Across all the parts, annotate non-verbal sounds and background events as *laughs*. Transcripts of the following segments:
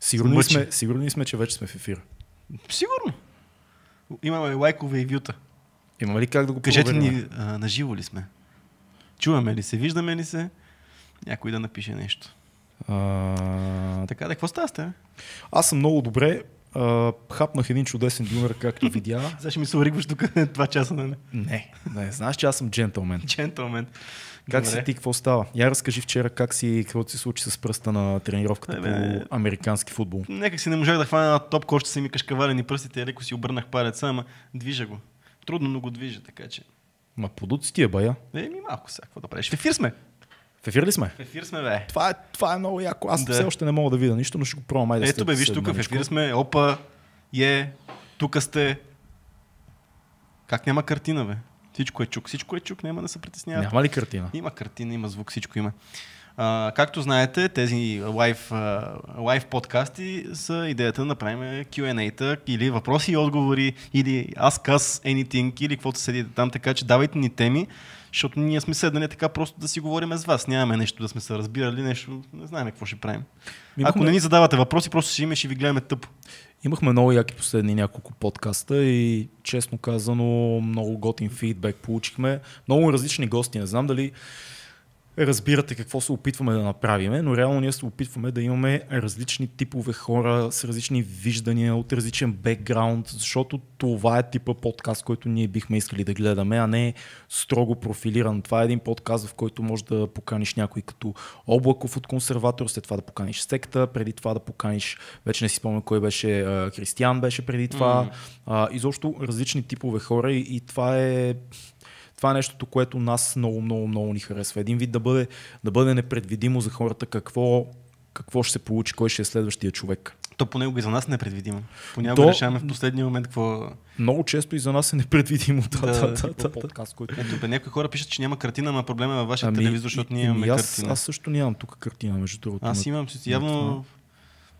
Сигурни, Мъчи. сме, сигурни сме, че вече сме в ефир. Сигурно. Имаме лайкове и вюта. Има ли как да го Кажете проверим? ни, а, наживо ли сме? Чуваме ли се? Виждаме ли се? Някой да напише нещо. А, Така да, какво става с теб? аз съм много добре. А, хапнах един чудесен дюнер, както видя. *laughs* Сега ще ми се оригваш тук *laughs* два часа, нали? Не, не, знаеш, че аз съм джентълмен. Джентълмен. Как Добре. си ти, какво става? Я разкажи вчера как си, какво се случи с пръста на тренировката Абе. по американски футбол. Някак си не можах да хвана на топ, още са ми кашкавалени пръстите, леко си обърнах палеца, ама движа го. Трудно, но го движа, така че. Ма подуци ти е бая. Еми малко сега, какво да правиш? В ефир сме. В ефир ли сме? В ефир сме, бе. Това е, това е много яко. Аз Да. все още не мога да видя нищо, но ще го пробвам. Айде Ето бе, виж тук в ефир сме. Опа, е, тук сте. Как няма картина, бе? Всичко е чук, всичко е чук, няма да се притеснявате. Няма ли картина? Има картина, има звук, всичко има. А, както знаете, тези лайв, лайв подкасти са идеята да направим Q&A-та или въпроси и отговори, или Ask Us Anything, или каквото седите там, така че давайте ни теми, защото ние сме седнали така просто да си говорим с вас. Нямаме нещо да сме се разбирали, нещо, не знаем какво ще правим. Имахме- Ако не ни задавате въпроси, просто ще има и ви гледаме тъпо. Имахме много яки последни няколко подкаста и честно казано много готин фидбек получихме. Много различни гости. Не знам дали разбирате какво се опитваме да направим, но реално ние се опитваме да имаме различни типове хора с различни виждания, от различен бекграунд, защото това е типа подкаст, който ние бихме искали да гледаме, а не строго профилиран. Това е един подкаст, в който може да поканиш някой като Облаков от консерватор, след това да поканиш секта, преди това да поканиш, вече не си спомням кой беше, а, Християн беше преди това. Мгм. А, изобщо различни типове хора и, и това е това е нещото, което нас много, много, много ни харесва. Един вид да бъде, да бъде непредвидимо за хората какво, какво ще се получи, кой ще е следващия човек. То понякога и за нас е предвидимо. Понякога То- решаваме в последния момент какво... Много често и за нас е непредвидимо. Да, Да, да, да, подкаст, който... Ето, бе, някои хора пишат, че няма картина, ама проблема е във вашия телевизор, защото ние ами имаме аз, картина. аз също нямам тук картина, между другото. Аз имам, явно...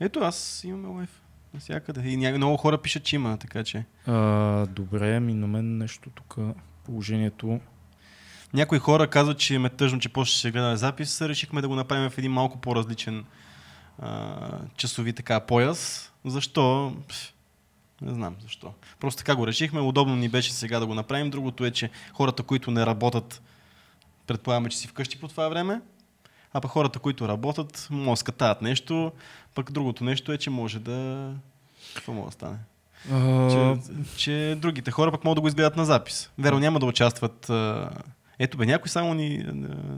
Ето, аз имам лайф. Навсякъде. И много хора пишат, че има, така че. А, добре, ми на мен нещо тук положението. Някои хора казват, че им е тъжно, че после ще се гледа запис. Решихме да го направим в един малко по-различен а, часови така пояс. Защо? Не знам защо. Просто така го решихме. Удобно ни беше сега да го направим. Другото е, че хората, които не работят, предполагаме, че си вкъщи по това време. А пък хората, които работят, могат да нещо. Пък другото нещо е, че може да... Какво може да стане? Че, че другите хора пък могат да го изгледат на запис. Веро няма да участват. Ето бе, някой само ни,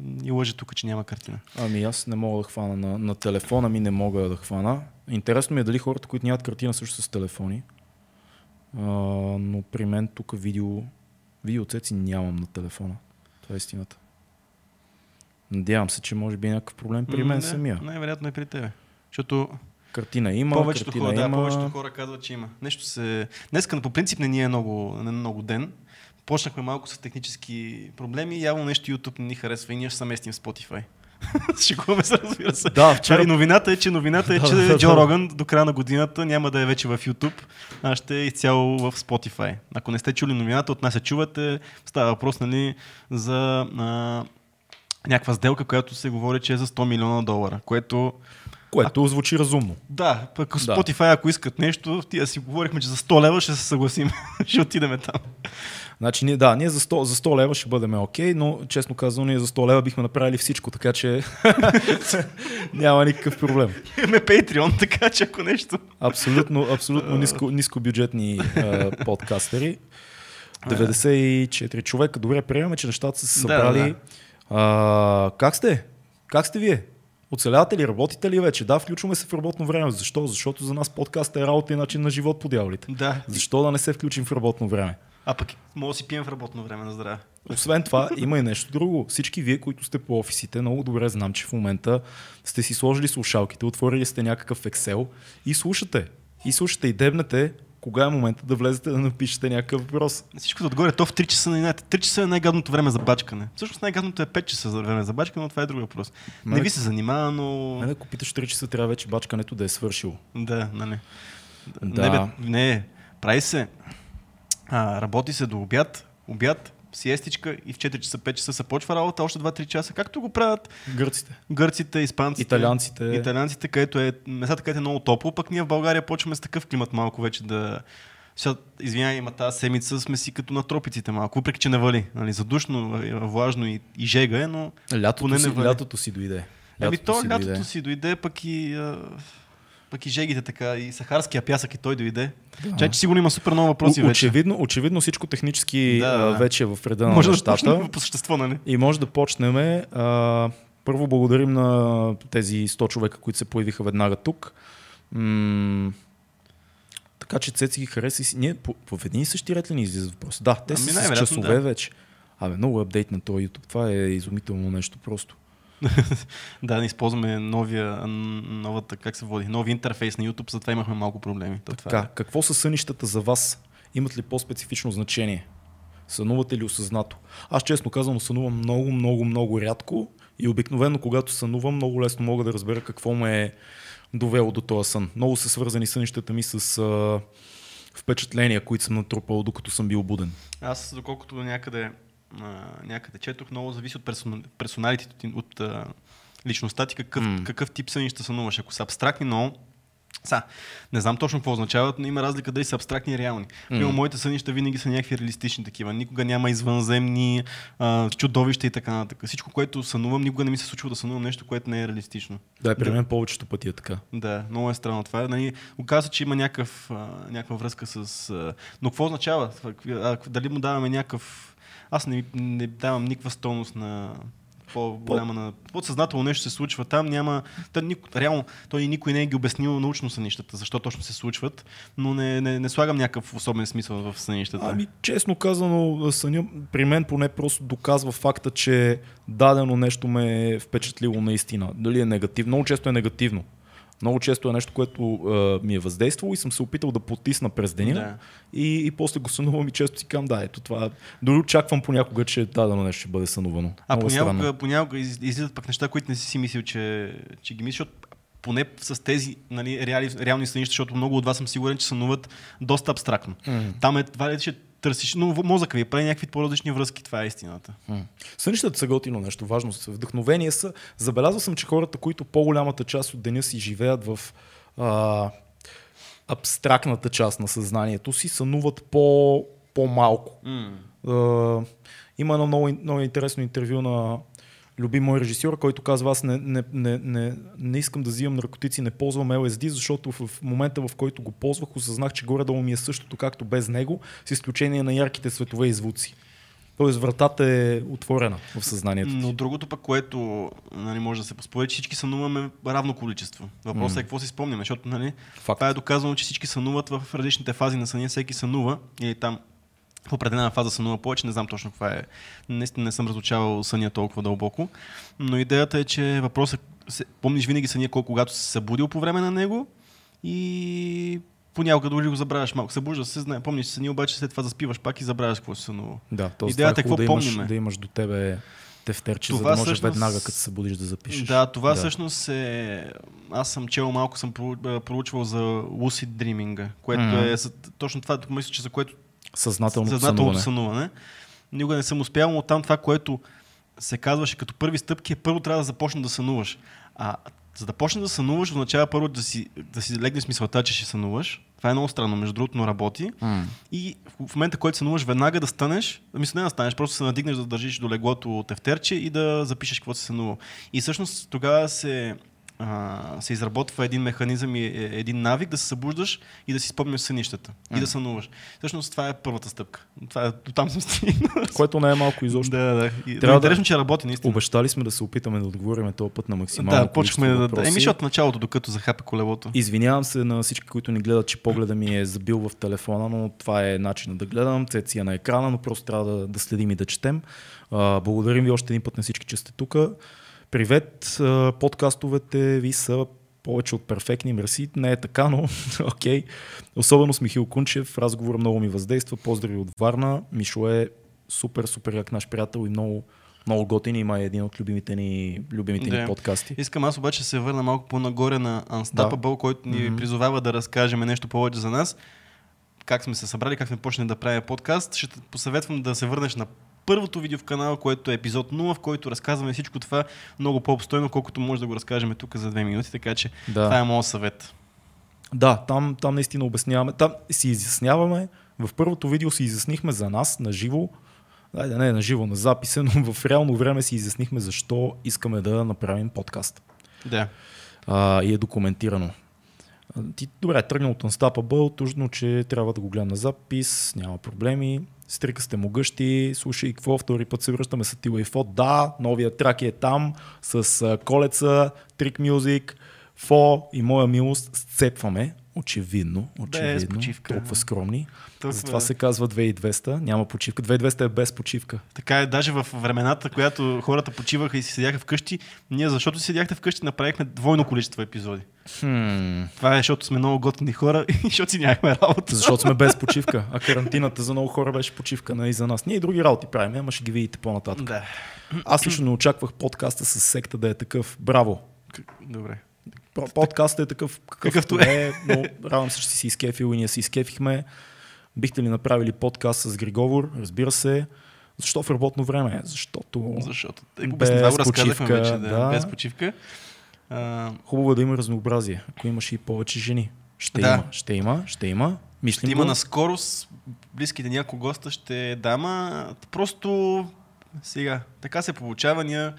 ни лъже тук, че няма картина. Ами аз не мога да хвана на, на телефона ми, не мога да хвана. Интересно ми е дали хората, които нямат картина, също са с телефони. А, но при мен тук видео, видеоцеци нямам на телефона. Това е истината. Надявам се, че може би е някакъв проблем при мен не, самия. Най-вероятно е при тебе. Защото Картина има, повечето, картина хора, да, има. повечето хора казват, че има. Нещо се... Днеска по принцип не ни е много, не е много ден. Почнахме малко с технически проблеми. Явно нещо YouTube не ни харесва и ние ще се местим в Spotify. *laughs* Шегуваме се, разбира се. Да, Вчера вчера новината е, че новината е, Да, че да, да, Джо да. Роган до края на годината няма да е вече в YouTube, а ще е изцяло в Spotify. Ако не сте чули новината, от нас се чувате. Става въпрос нали, за а, някаква сделка, която се говори, че е за 100 милиона долара, което което звучи разумно. да, пък Да. Spotify, ако искат нещо, тия си говорихме, че за 100 лева ще се съгласим. *laughs* ще отидем там. Значи, ние, да, ние за 100, за 100 лева ще бъдем окей, но честно казано, ние за 100 лева бихме направили всичко, така че *laughs* няма никакъв проблем. Имаме Patreon, така че ако нещо... Абсолютно, абсолютно ниско, нискобюджетни а, подкастери. 94 човека. Добре, приемаме, че нещата са се Да, събрали. А, как сте? Как сте вие? Оцелявате ли? Работите ли вече? Да, включваме се в работно време. Защо? Защото за нас подкаст е работа и начин на живот по дяволите. Да. Защо да не се включим в работно време? А пък мога да си пием в работно време на здраве. Освен това, има и нещо друго. Всички вие, които сте по офисите, много добре знам, че в момента сте си сложили слушалките, отворили сте някакъв Excel и слушате. И слушате и дебнете кога е момента да влезете да напишете някакъв въпрос. Всичкото отгоре, то в 3 часа на инат. 3 часа е най-гадното време за бачкане. Всъщност най-гадното е 5 часа за време за бачкане, но това е друг въпрос. Не Мене- ви се занимава, но... Мене, ако питаш 3 часа, трябва вече бачкането да е свършило. Да, нали. Да. Не, бе, не, прави се. А, работи се до обяд, обяд, сиестичка и в 4 часа, 5 часа се почва работа, още 2-3 часа, както го правят Гърците. гърците, испанците, Италианците. италианците, където е местата, където е много топло, пък ние в България почваме с такъв климат малко вече да... Сега, извинявай, има тази седмица сме си като на тропиците малко, въпреки че не вали. Нали, задушно, влажно и, и жега е, но Лятото, поне си, не вали. лятото си дойде. Ами то си лятото дойде. си дойде, пък и, а, пък и жегите така, и сахарския пясък и той дойде. Да. Чай, че сигурно има супер много въпроси О- вече. очевидно, очевидно всичко технически Да, да. вече е в реда на Може да нещата. почнем по същество, нали? И може да почнем. А, първо благодарим на тези 100 човека, които се появиха веднага тук. М- така че Цеци ги хареса и. Ние по, по един и същи ред ли ни излизат въпроси? Да, те Ами са с часове да. вече. Абе, много апдейт на този YouTube. Това е изумително нещо просто. *laughs* Да, не използваме новия, новата, как се води, нови интерфейс на YouTube, затова имахме малко проблеми. То, това Така, е. какво са сънищата за вас? Имат ли по-специфично значение? Сънувате ли осъзнато? Аз честно казвам, сънувам много, много, много рядко и обикновено, когато сънувам, много лесно мога да разбера какво ме е довело до този сън. Много са свързани сънищата ми с а, впечатления, които съм натрупал, докато съм бил буден. Аз, доколкото някъде, а, някъде четох, много зависи от персона- персоналитето ти, от а, личността ти, какъв, М. какъв тип сънища сънуваш. Ако са абстрактни, но са, не знам точно какво означават, но има разлика дали са абстрактни и реални. Примерно, моите сънища винаги са някакви реалистични такива. Никога няма извънземни а, чудовища и така нататък. Всичко, което сънувам, никога не ми се случва да сънувам нещо, което не е реалистично. Да, е, при Да. мен повечето пъти е така. Да, много е странно това. Нали, оказва, че има някакъв, а, някаква връзка с... А, но какво означава? А, дали му даваме някакъв... Аз не, не давам никаква стойност на по-голяма на... Подсъзнателно нещо се случва там, няма... Та, нико, реално, той никой не е ги обяснил научно сънищата, защо точно се случват, но не, не, не слагам някакъв особен смисъл в сънищата. Ами, честно казано, съня при мен поне просто доказва факта, че дадено нещо ме е впечатлило наистина. Дали е негативно? Много често е негативно. Много често е нещо, което а, ми е въздействало и съм се опитал да потисна през деня Да. и, и после го сънувам и често си казвам, да, ето това. Дори очаквам понякога, че дадено нещо ще бъде сънувано. А Много е понякога, понякога из- излизат пък неща, които не си си мислил, че, че ги мислиш, защото поне с тези нали, реали, реални сънища, защото много от вас съм сигурен, че сънуват доста абстрактно. М. Там е това, че търсиш, но мозъка ви прави някакви по-различни връзки, това е истината. Сънищата са готино нещо, важно са. Вдъхновение са. Забелязвал съм, че хората, които по-голямата част от деня си живеят в а, абстрактната част на съзнанието си, сънуват по, по-малко. А, има едно много, много интересно интервю на любим мой режисьор, който казва, аз не, не, не, не, не искам да взимам наркотици, не ползвам LSD, защото в момента, в който го ползвах, осъзнах, че горе-долу ми е същото, както без него, с изключение на ярките светове и звуци. Тоест вратата е отворена в съзнанието. ти. Но другото пък, което нали, може да се поспори, че всички сънуваме равно количество. Въпросът е какво си спомняме, защото нали, Факт. това е доказано, че всички сънуват в различните фази на съня, всеки сънува или там в определена фаза сънува повече, не знам точно каква е. Наистина не съм разучавал съня толкова дълбоко, но идеята е, че въпросът се, помниш винаги съня колко когато си се събудил по време на него и понякога дори го забравяш малко. Събужда се, знае, помниш съня, обаче след това заспиваш пак и забравяш какво си сънувал. Да, т.е. Идеята е е какво да имаш, да имаш до тебе тефтерче, за Това да можеш всъщност- веднага, като се събудиш да запишеш. Да, това да. всъщност е... Аз съм чел малко, съм про- проучвал за lucid dreaming, което Мгм. е за- точно това, мисля, че за което Съзнателното съзнателното сънуване. сънуване. Никога не съм успял, но там това, което се казваше като първи стъпки е първо трябва да започнеш да сънуваш. А за да почнеш да сънуваш, означава първо да си, да си легнеш мисълта, че ще сънуваш. Това е много странно, между другото, но работи. М. И в- в момента, който сънуваш, веднага да станеш, мисля не да станеш, просто се надигнеш да държиш до леглото тефтерче и да запишеш какво си сънувал. И всъщност тогава се, а, се изработва един механизъм и е- един навик да се събуждаш и да си спомняш сънищата. И да сънуваш. Всъщност това е първата стъпка. Това е, до там съм стигнал. Което не е малко изобщо. Да, да. Трябва Трябва да- интересно, че работи наистина. Обещали сме да се опитаме да отговорим този път на максимално Да, почнахме да... да Еми, защото началото, докато захапе колелото. Извинявам се на всички, които ни гледат, че погледа ми е забил в телефона, но това е начинът да гледам. Цеци е на екрана, но просто трябва да, да следим и да четем. А, благодарим ви още един път на всички, че сте тук. Привет, подкастовете ви са повече от перфектни, мерси. Не е така, но *laughs* окей. Особено с Михил Кунчев, разговор много ми въздейства. Поздрави от Варна. Мишо е супер, супер як наш приятел и много, много готин. Има е един от любимите ни, любимите Да. ни подкасти. Искам аз обаче да се върна малко по-нагоре на Unstoppable, Да. който ни Мгм. призовава да разкажем нещо повече за нас. Как сме се събрали, как сме почнали да правим подкаст. Ще посъветвам да се върнеш на първото видео в канала, което е епизод 0, в който разказваме всичко това много по-обстойно, колкото може да го разкажем тук за две минути, така че Да. това е моят съвет. Да, там, там наистина обясняваме. Там си изясняваме. В първото видео си изяснихме за нас на живо. Айде, не на живо, на записа, но в реално време си изяснихме защо искаме да направим подкаст. Да. А, и е документирано. Ти, добре, тръгнал от Unstoppable, тъжно, че трябва да го гледам на запис, няма проблеми. Стрика сте могъщи, слушай какво, втори път се връщаме с Тила и Фо. Да, новия трак е там, с колеца, трик мюзик, Фо и моя милост сцепваме. Очевидно, очевидно. почивка. Толкова скромни. Толкова- Затова се казва 2200. Няма почивка. 2200 е без почивка. Така е, даже в времената, която хората почиваха и си седяха вкъщи, ние защото седяхте вкъщи, направихме двойно количество епизоди. Хм. Това е, защото сме много готини хора *laughs* и защото си нямахме работа. Защото сме без почивка. *laughs* А карантината за много хора беше почивка не и за нас. Ние и други работи правим, ама ще ги видите по-нататък. Да. Аз лично не очаквах подкаста с секта да е такъв. Браво! Добре. Подкастът е такъв Какъвто какъвто е, *laughs* но радвам се, че си изкефил и ние се изкефихме. Бихте ли направили подкаст с Григовор? Разбира се. Защо в работно време? Защото Защото е, Без това го разказахме вече, да, да. без почивка. А, хубаво е да има разнообразие. Ако имаш и повече жени. Ще Да. има, ще има, ще има. Мислим ще има на скорост, близките няколко госта ще дама. Просто сега, така се получава, ние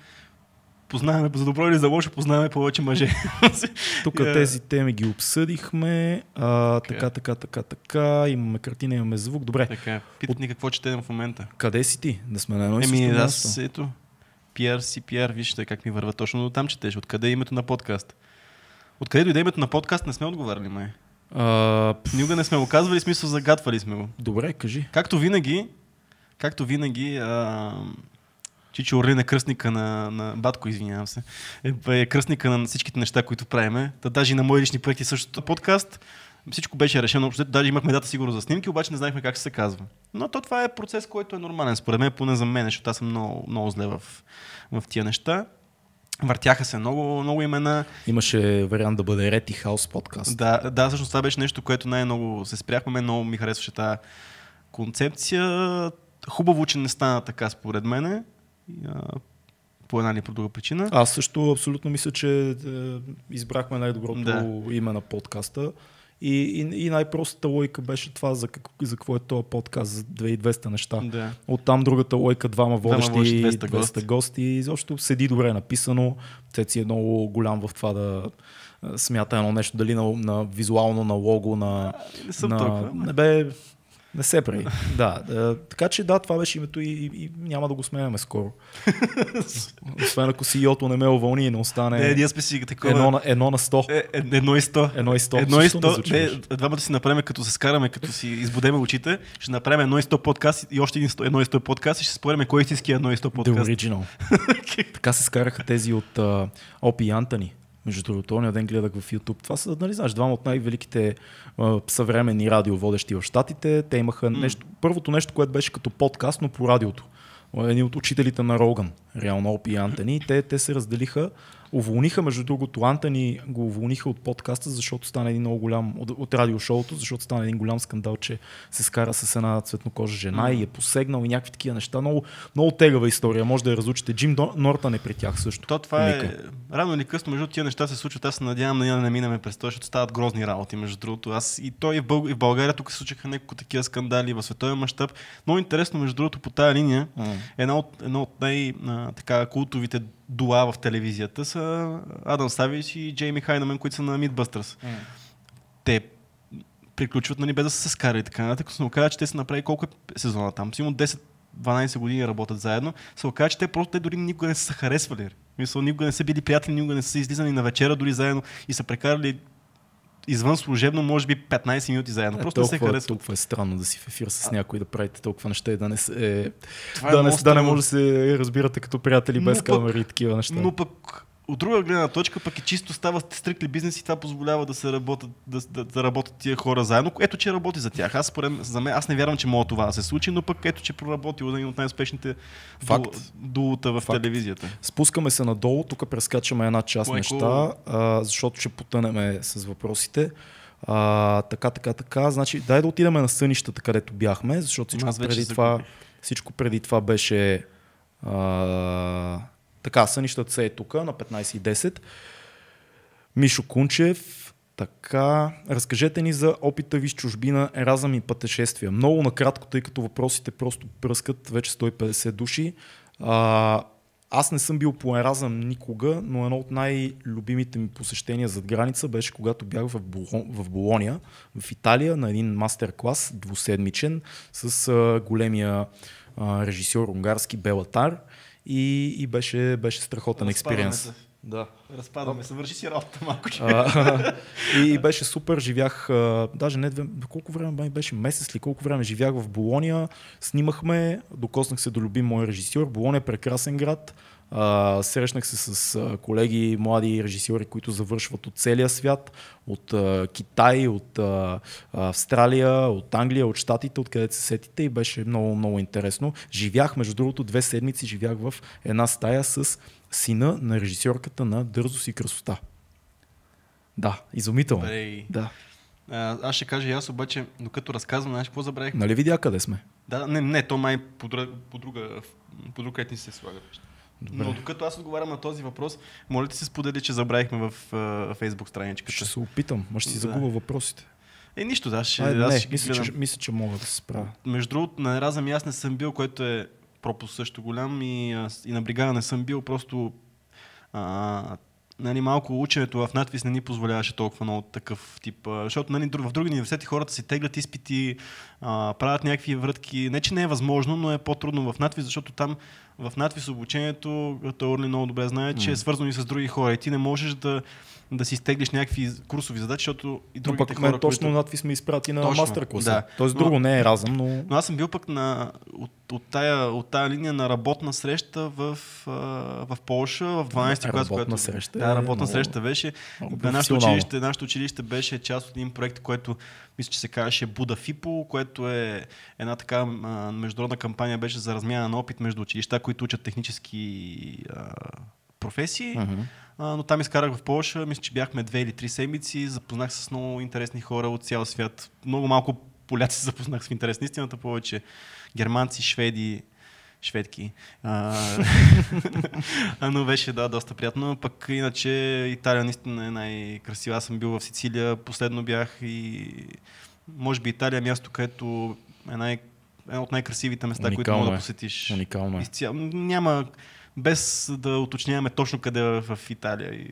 познаваме, за добро или за лошо, познаваме повече мъже. *laughs* Тук Е. тези теми ги обсъдихме. А, Така е. така, така, така, така. Имаме картина, имаме звук. Добре, така, питат ни какво четем в момента. къде си ти? Да сме на едно и Еми, аз ето, PR си PR, вижте как ми върва точно до там четеш. Откъде е името на подкаст? Откъде дойде името на подкаст, не сме отговаряли, май. А, Никога не сме го казвали, смисъл загатвали сме го. добре, кажи. Както винаги, както винаги, а, Чичо Орлин е кръстника на, на Батко, извинявам се, е, е кръстника на всичките неща, които правиме. Та даже и на мои лични проекти същото подкаст. Всичко беше решено, общо, даже имахме дата сигурно за снимки, обаче не знаехме как се казва. Но то това е процес, който е нормален, според мен, поне за мен, защото аз съм много, много зле в, в тия неща. Въртяха се много, много имена. Имаше вариант да бъде Рети Хаус подкаст. Да, да, всъщност това беше нещо, което най-много се спряхме. Мен много ми харесваше тази концепция. Хубаво, че не стана така, според мене. А, По една или по друга причина. Аз също абсолютно мисля, че е, избрахме най-доброто Да. име на подкаста. И, и, и най-простата логика беше това за, как, за какво е този подкаст, за 2200 неща. Да. Оттам другата лойка, двама водещи, водещи, 200, 200 200 гости. гости. И изобщо седи добре написано. Цеци е много голям в това да смята едно нещо, дали на, на визуално, на лого, на... Не съм на толкова. Не бе, не се прави. *laughs* да, да, така че да, това беше името и, и, и няма да го сменяме скоро. *laughs* Освен ако си Йото не ме увълни и не остане Не, ние сме си такова... едно, на, едно на 100. Е, е, едно и сто. Едно и сто. Едно и Защо не лошо? двамата си направим, като се скараме, като си избудеме очите, ще направим едно и сто подкаст и още един сто- едно и сто подкаст и ще спорим кой е истински едно и сто The подкаст. Original. *laughs* така се скараха тези от uh, Опи и Антони. Между другото, ония ден гледах в YouTube. Това са, нали знаеш, двама от най-великите а, съвременни радиоводещи в Штатите. Те имаха М. нещо, първото нещо, което беше като подкаст, но по радиото. Едни от учителите на Роган, реално Опи и Антони. Те, те се разделиха, уволниха, между другото, Антони го уволниха от подкаста, защото стана един много голям, от, от радиошоуто, защото стана един голям скандал, че се скара с една цветнокожа жена и е посегнал и някакви такива неща. Много, много тегава история, може да я разучите. Джим Нортън е при тях също. То това е... Ника. Рано или късно, между тия неща се случват. Аз се надявам да не минаме през това, защото стават грозни работи, между другото. Аз и той и в, Бълг... и в България тук се случиха няколко такива скандали в световен мащаб. Много интересно, между другото, по тая линия, една от, една от най-култовите дуа в телевизията са Адам Савич и Джейми Хайнамен, които са на Mythbusters. Те приключват, нали, без да са се скарали и така нататък. Се оказа, че те са направили колко е сезона там. Сигурно 10-12 години работят заедно. Се оказа, че те просто те дори никога не са харесвали. Мисъл, никога не са били приятели, никога не са излизани на вечера дори заедно и са прекарали извън служебно, може би 15 минути заедно. Е, Просто не се толкова, харесват. толкова е странно да си в ефир с някой да правите толкова неща и да не, е, Това е да, не, да не може да се разбирате като приятели без камери и такива неща. Но пък от друга гледна точка, пък и чисто става стрикли бизнес и това позволява да се работят, да, да, да работят тия хора заедно. Ето, че работи за тях. Аз, според, за мен, аз не вярвам, че мога това да се случи, но пък ето, че проработил един от най-успешните Факт. ду- дуота в Факт. телевизията. Спускаме се надолу, тук прескачаме една част Майко. неща, а, защото ще потънеме с въпросите. А, така, така, така. Значи, дай да отидем на сънищата, където бяхме, защото всичко преди това. Всичко преди това беше а, така, сънищата се е тук на 15.10. Мишо Кунчев, така, разкажете ни за опита ви с чужбина, еразъм и пътешествия. Много накратко, тъй като въпросите просто пръскат вече 150 души. А, аз не съм бил по еразъм никога, но едно от най-любимите ми посещения зад граница беше когато бях в, Болон, в Болония, в Италия, на един мастер-клас, двуседмичен, с големия режисьор унгарски Белатар и, и беше, беше страхотен експириенс. Да. Разпадаме се, върши си работа малко. А, *laughs* и, и беше супер, живях, а, даже не две, колко време беше, месец ли, колко време живях в Болония, снимахме, докоснах се до любим мой режисьор, Болония е прекрасен град, а, срещнах се с колеги, млади режисьори, които завършват от целия свят, от а, Китай, от а, Австралия, от Англия, от Штатите, откъдето се сетите и беше много, много интересно. Живях, между другото, две седмици живях в една стая с сина на режисьорката на Дързост и красота. Да, изумително. Добре. Да. А, аз ще кажа и аз обаче, докато разказвам, знаеш какво забравих? Нали видя къде сме? Да, не, не, то май по, друга, по, друга, по друг етни се слага. Добре. Но докато аз отговарям на този въпрос, моля ти се сподели, че забравихме в uh, Facebook страничката. Ще се опитам, ма ще си Да. загубя въпросите. Е, нищо, да, ще, Айде, аз не, ще мисля, че, мисля, че мога да се справя. Между другото, на Еразъм и аз не съм бил, което е пропуск също голям и, а, и на бригада не съм бил, просто а, нали, малко ученето в надвис не ни позволяваше толкова много такъв тип. а, Защото нали, в други университети хората си теглят изпити, а, правят някакви врътки. Не, че не е възможно, но е по-трудно в надвис, защото там в надвис обучението, той Орли много добре знае, че е свързано и с други хора. И ти не можеш да, да си изтеглиш някакви курсови задачи, защото и Но другите пък хора, точно които... надпис ме изпрати на Точно, мастер класа. да. Тоест Но- друго не е разъм, но... Но аз съм бил пък на, от, от, тая, от тая линия на работна среща в, в Полша, в 12-ти клас. Работна която- среща Да, е работна много- среща беше. много Нашето училище, нашето училище беше част от един проект, който мисля, че се казваше Буда Фипо, което е една така международна кампания беше за размяна на опит между училища, които учат технически а, професии. Мгм. А, но там изкарах в Польша, мисля, че бяхме две или три седмици, запознах се с много интересни хора от цял свят. Много малко поляци се *laughs* запознах с в интерес на истината, повече германци, шведи, шведки. А, *laughs* но беше да, доста приятно. Пък иначе Италия наистина е най-красива. Аз съм бил в Сицилия, последно бях и може би Италия е място, където е най- едно от най-красивите места, които Уникално мога да е. посетиш. Уникално е. Няма, без да уточняваме точно къде е в Италия. И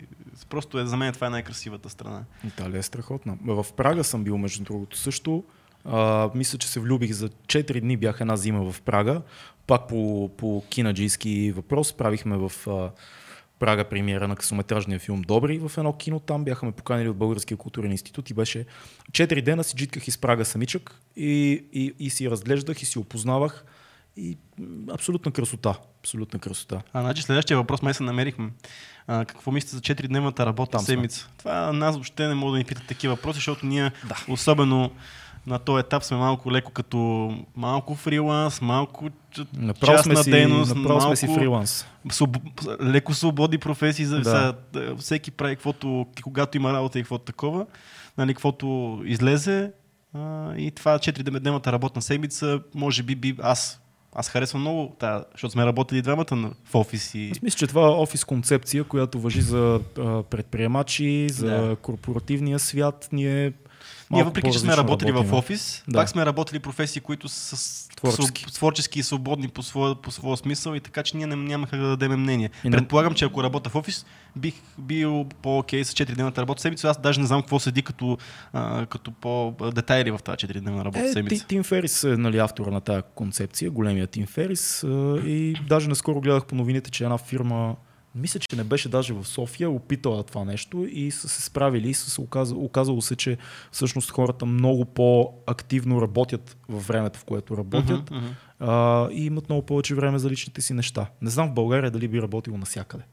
просто е, за мен това е най-красивата страна. Италия е страхотна. В Прага съм бил, между другото, също. А, мисля, че се влюбих за 4 дни, бях една зима в Прага. Пак по, по кинаджийски въпрос. Правихме в а, Прага премиера на късометражния филм Добри в едно кино. Там бяха ме поканили от Българския културен институт и беше 4 дена си джитках из Прага самичък и, и, и си разглеждах и си опознавах. И абсолютна красота. Абсолютна красота. А, значи следващия въпрос май се намерихме. А, какво мислите за 4-дневната работна Там сме. седмица? Това нас въобще не може да ни питат такива въпроси, защото ние Да. особено на този етап сме малко леко като малко фриланс, малко Направо сме, частна си, дейност, направо малко сме си фриланс. своб... леко свободни професии. За... Да, всеки прави каквото, когато има работа и каквото такова, нали, каквото излезе. А, и това 4-дневната работна седмица, може би, би аз, аз харесвам много, тая, защото сме работили двамата в офис и... Аз мисля, че това е офис концепция, която въжи за а, предприемачи, за Да. корпоративния свят. Ние, Ние въпреки, че сме работили в работим. офис, Да. пак сме работили професии, които са. Творчески. своб- творчески и свободни по своя, по своя смисъл и така, че ние не, нямаха да дадем мнение. И Предполагам, че ако работя в офис, бих бил по-окей с 4-дневната работна седмица. Аз даже не знам какво седи като, а, като по-детайли в тази 4-дневна работна Е, седмица. Ти- Тим Ферис е нали, автора на тази концепция, големия Тим Ферис. И даже наскоро гледах по новините, че една фирма, мисля, че не беше даже в София, опитала това нещо и са се справили и са се оказало, оказало се, че всъщност хората много по-активно работят във времето, в което работят мгм. а, и имат много повече време за личните си неща. Не знам в България дали би работило навсякъде.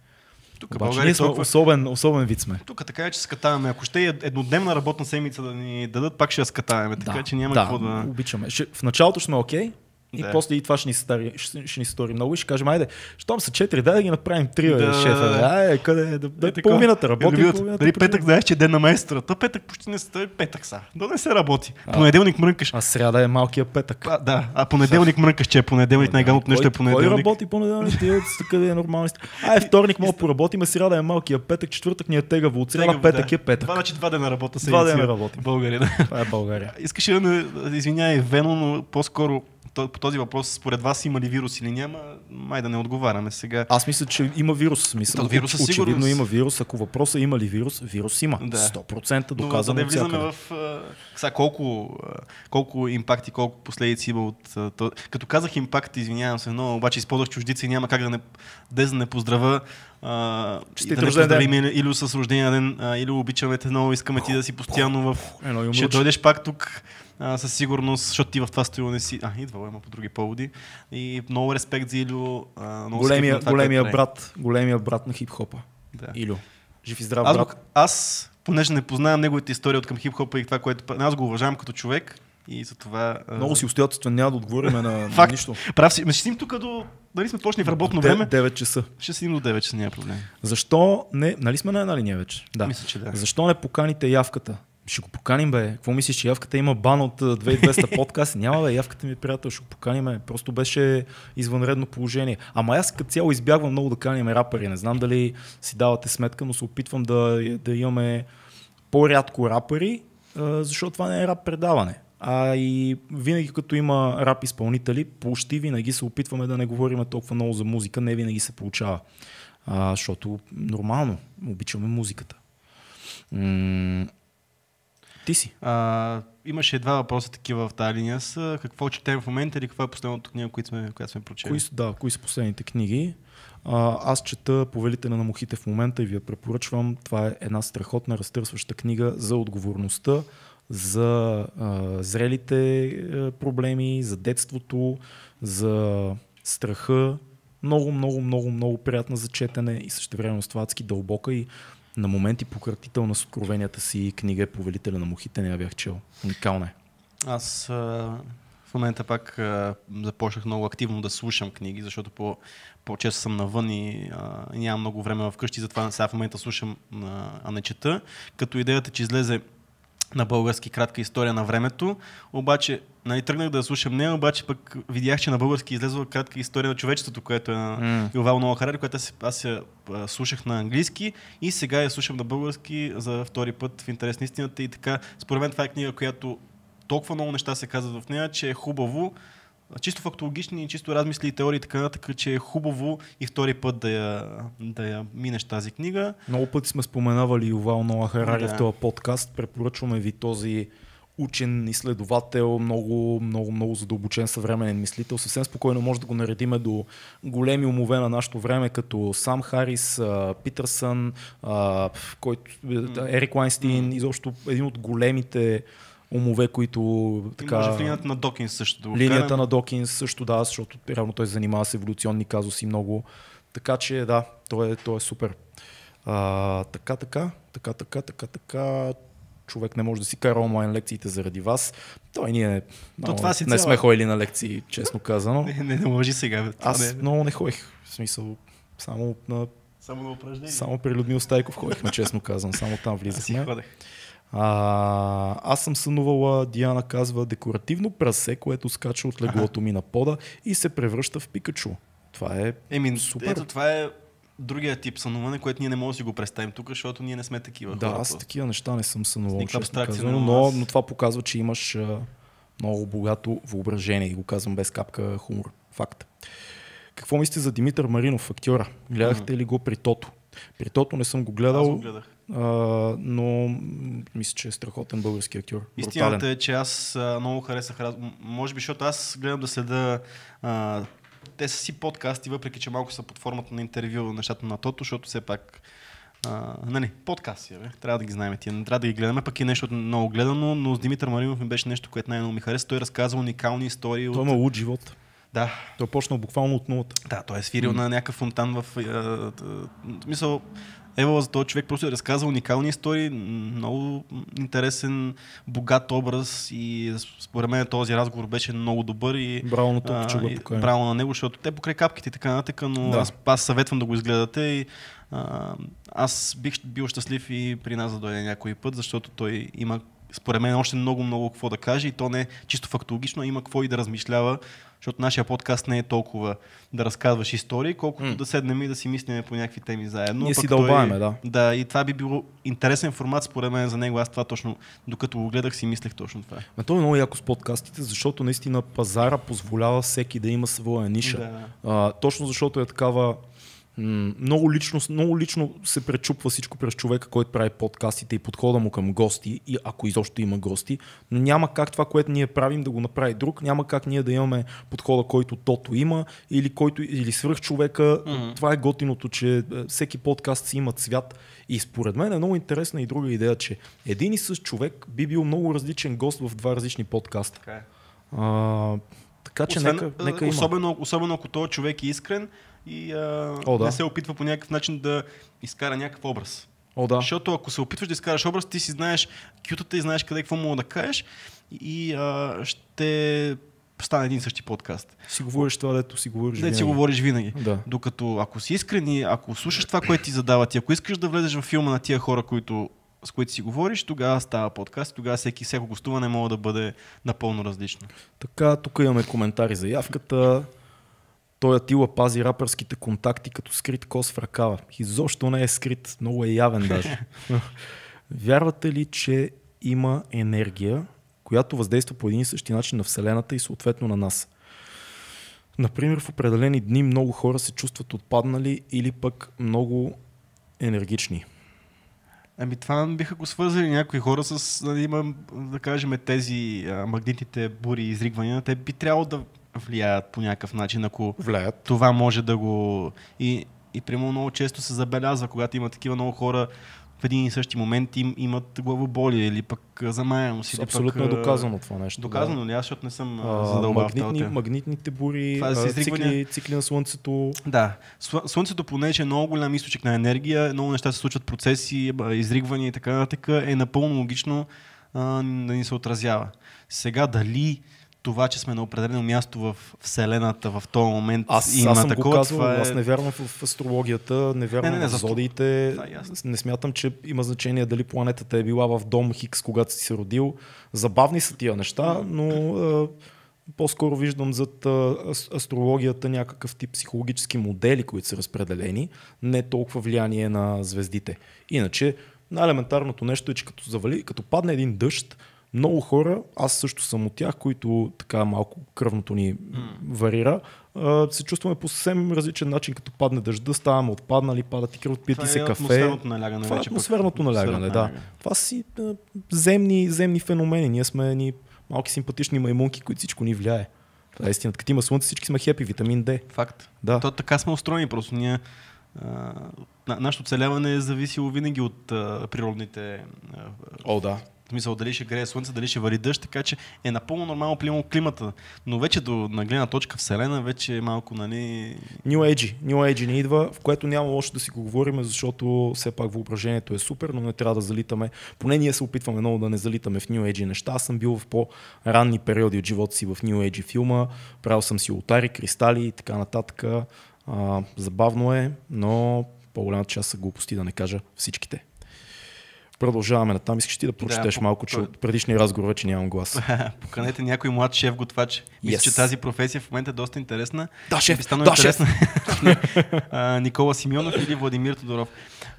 Тук Обаче България ние сме толкова... особен, особен вид сме. Тук така е, че скатаваме. Ако ще е еднодневна работна седмица да ни дадат, пак ще я скатаваме. Така че няма да, какво да... обичаме. Ще, в началото сме окей, И Да. после и това ще ни, стари, ще, ще ни стори много и ще кажем, айде, щом са 4, дай да ги направим 3, да, Да, шефа. да, Да, да. айде, къде е? Да, да, Е, така. половината работи, Любимата. половината Дали петък знаеш, че е ден на майстора? То петък почти не се петък са. Да не се работи. А. Понеделник мрънкаш. А сряда е малкия петък. А, да, а понеделник мрънкаш, че е понеделник, най-галното нещо е Кой понеделник. работи понеделник? Са къде е нормално. Ай, вторник мога да поработим, сряда е малкия петък, четвъртък ни е тегаво, от сряда петък да. е петък. Два, значи два дена работа Два седмица. дена работим. България, да. Това е България. Искаш ли да да извиняй Вено, но по-скоро по този въпрос, според вас има ли вирус или няма, май да не отговаряме сега. Аз мисля, че има вирус. Мисля, То вирус очевидно сигурност. има вирус. Ако въпросът има ли вирус, вирус има. Да. 100% Но да доказано не влизаме в сега, колко, колко импакти, колко последици има от то. Като казах импакт, извинявам се, но обаче използвах чуждици и няма как да не, да не поздравя а, и Честит да рожден ден. или, или с рождения ден, а, или обичаме те много, искаме ти да си постоянно в... Едно и Ще дойдеш пак тук а, със сигурност, защото ти в това стоило си... А, идва, има по други поводи. И много респект за Илю. А, много Големия, това, големия прави. брат, големия брат на хип-хопа. Да. Илю. Жив и здрав Аз, брат. аз, понеже не познавам неговите истории от към хип-хопа и това, което... Аз го уважавам като човек и за това... Много си обстоятелствен, няма да отговорим на, на *laughs* нищо. Прав си. Ме ще сидим тук до... Дали сме почнали в работно време? 9 часа. Ще седим до 9 часа, няма проблем. Защо не... Нали сме на една линия вече? Да. Мисля, че да. Защо не поканите явката? Ще го поканим, бе. Какво мислиш, че явката има бан от а, 2200 *laughs* подкаст? Няма, бе. Явката ми приятел, ще го поканим. бе. Просто беше извънредно положение. Ама аз като цяло избягвам много да каним рапъри. Не знам дали си давате сметка, но се опитвам да, да имаме по-рядко рапъри, защото това не е рап предаване. А и винаги като има рап изпълнители, почти винаги се опитваме да не говорим толкова много за музика, не винаги се получава. А, защото нормално, обичаме музиката. М- ти си. А, имаше два въпроса такива в тази линия. С, какво четем в момента или каква е последната книга, която сме, която сме прочели? Кои да, кои са последните книги? А, аз чета Повелителя на мухите в момента и ви я препоръчвам. Това е една страхотна, разтърсваща книга за отговорността, за а, зрелите а, проблеми, за детството, за страха. Много, много, много, много приятна за четене и същевременно с това адски дълбока и на моменти пократителна с откровенията си книга е Повелителя на мухите, не я бях чел. Уникална е. Аз в момента пак започнах много активно да слушам книги, защото по, по-често съм навън и а, нямам много време вкъщи, затова сега в момента слушам, а, а не чета. Като идеята, че излезе на български кратка история на времето, обаче нали, тръгнах да я слушам нея, обаче пък видях, че на български излезла кратка история на човечеството, което е на М. Ювал Нова Харари, която аз, аз я а, слушах на английски и сега я слушам на български за втори път в интерес на истината и така. Според мен това е книга, която толкова много неща се казват в нея, че е хубаво, чисто фактологични, чисто размисли и теории така нататък, че е хубаво и втори път да я, да я минеш тази книга. Много пъти сме споменавали Ювал Ноа Харари Да. в този подкаст. Препоръчваме ви този учен изследовател, много, много, много задълбочен съвременен мислител. Съвсем спокойно може да го наредиме до големи умове на нашето време, като Сам Харис, Питърсън, който, Ерик Лайнстин, изобщо един от големите умове, които Така... Може в линията на Докинс също да Линията на Докинс също да, защото реално той се занимава с еволюционни казуси много. Така че да, той е, той е супер. А, така, така, така, така, така, така. Човек не може да си кара онлайн лекциите заради вас. Той ние много, това си не цяла- сме ходили на лекции, честно казано. Не, не, не може сега. Бе. Аз не, е- много не ходих. В смисъл, само, на, Само на упражнение. само при Людмил Стайков ходихме, честно казвам. Само там Аз си влизахме. ходех. А, аз съм сънувала, Диана казва, декоративно прасе, което скача от леглото ми на пода и се превръща в Пикачу. Това е Еми, Супер. ето това е другия тип сънуване, което ние не можем да си го представим тук, защото ние не сме такива Да, хора. аз такива неща не съм сънувал, казано, но, аз. но това показва, че имаш а, много богато въображение и го казвам без капка хумор. Факт. Какво мислите за Димитър Маринов, актьора? Гледахте ли го при Тото? При Тото не съм го Аз гледал, го гледах. а, но мисля, че е страхотен български актьор. Истината Брутален. е, че аз а, много харесах, може би, защото аз гледам да следа а, те са си подкасти, въпреки че малко са под формата на интервю нещата на Тото, защото все пак а, нали, подкасти, бе. трябва да ги знаем тия, не трябва да ги гледаме, пък и нещо много гледано, но с Димитър Маринов ми беше нещо, което най-много ми хареса. Той разказва уникални истории. Той От... има луд живот. Да, Той е почнал буквално от нулата. да, той е свирил на някакъв фонтан в... А, в смисъл, Ева за този човек просто е разказал уникални истории, много интересен, богат образ и според мен този разговор беше много добър и Браво на това, че го. Браво на него, защото те покрай капките и така нататък, но Да. аз, аз съветвам да го изгледате и а, аз бих бил щастлив и при нас да дойде някой път, защото той има според мен още много, много какво да каже и то не е чисто фактологично, а има какво и да размишлява, защото нашия подкаст не е толкова да разказваш истории, колкото М. да седнем и да си мислиме по някакви теми заедно. Ние си той- дълбаеме, да. Да, и това би било интересен формат според мен за него. Аз това точно, докато го гледах, си мислех точно това. Ме то е много яко с подкастите, защото наистина пазара позволява всеки да има своя ниша. Да. А, точно защото е такава много лично, много лично се пречупва всичко през човека, който прави подкастите и подхода му към гости, и ако изобщо има гости, но няма как това, което ние правим, да го направи друг, няма как ние да имаме подхода, който тото има, или, който, или свръх човека. Мгм. Това е готиното, че е, всеки подкаст си има цвят. И според мен е много интересна и друга идея, че един и същ човек би бил много различен гост в два различни подкаста. Така е. А, така че Освен, нека, нека има. особено, особено ако този човек е искрен и а, О, да. не се опитва по някакъв начин да изкара някакъв образ. О, да. Защото ако се опитваш да изкараш образ, ти си знаеш кютата и знаеш къде какво мога да кажеш и а, ще стане един същи подкаст. Си говориш това, дето си говориш. Не си говориш винаги. Да. Докато ако си искрен и ако слушаш това, което ти задават и ако искаш да влезеш в филма на тия хора, които, с които си говориш, тогава става подкаст, тогава всеки, всяко гостуване може да бъде напълно различно. Така, тук имаме коментари за явката. Той Атила пази рапърските контакти като скрит кос в ръкава. Изобщо не е скрит, много е явен даже. *laughs* Вярвате ли, че има енергия, която въздейства по един и същи начин на Вселената и съответно на нас? Например, в определени дни много хора се чувстват отпаднали или пък много енергични. Ами това биха го свързали някои хора с, нали, има, да кажем, тези а, магнитните бури и изригвания. Те би трябвало да влияят по някакъв начин, ако Влияят. това може да го... И, и примерно много често се забелязва, когато има такива много хора в един и същи момент им, имат главоболие или пък замаяност. Или Абсолютно пък, е доказано това нещо. да. Доказано ли? Аз, защото не съм тази магнитни, магнитните бури, Това е а, цикли, цикли на Слънцето. Да, Слъ- Слънцето, понеже е много голям източник на енергия, много неща се случват, процеси, изригвания и така нататък, е напълно логично а, да ни се отразява. Сега дали това, че сме на определено място в Вселената в този момент Аз, има аз съм такова, го казвал, е... аз не вярвам в, астрологията, не вярвам Не, не, не, в зодиите. Да, ясно. не смятам, че има значение дали планетата е била в дом Хикс, когато си се родил. Забавни са тия неща, но а, по-скоро виждам зад ас- астрологията някакъв тип психологически модели, които са разпределени, не толкова влияние на звездите. Иначе, най-елементарното нещо е, че като завали, като падне един дъжд, много хора, аз също съм от тях, които така малко кръвното ни варира, се чувстваме по съвсем различен начин, като падне дъжда, ставаме отпаднали, падат и кръв, Това ти се е кафе. атмосферното налягане Това е атмосферното налягане, да. Това си земни, земни феномени. Ние сме ни малки симпатични маймунки, които всичко ни влияе. Това е истина. Като има слънце, всички сме хепи, витамин D. Факт. Да. То така сме устроени, просто ние а, на, нашето оцеляване е зависело винаги от а, природните а, О, да. В смисъл, дали ще грее слънце, дали ще вари дъжд, така че е напълно нормално примерно климата. Но вече до на гледна точка Вселена, вече е малко, нали... New Age. New Age ни идва, в което няма лошо да си го говорим, защото все пак въображението е супер, но не трябва да залитаме. Поне ние се опитваме много да не залитаме в New Age неща. Аз съм бил в по-ранни периоди от живота си в New Age филма. Правил съм си ултари, кристали и така нататък. А, забавно е, но по-голямата част са глупости, да не кажа всичките. Продължаваме на там. Искаш ти да прочетеш по- малко, че от предишния разговор вече нямам глас. *laughs* Поканете някой млад шеф готвач. Мисля, Yes. че тази професия в момента е доста интересна. Да, шеф! Да, шеф! интересна. *laughs* А, Никола Симеонов или Владимир Тодоров.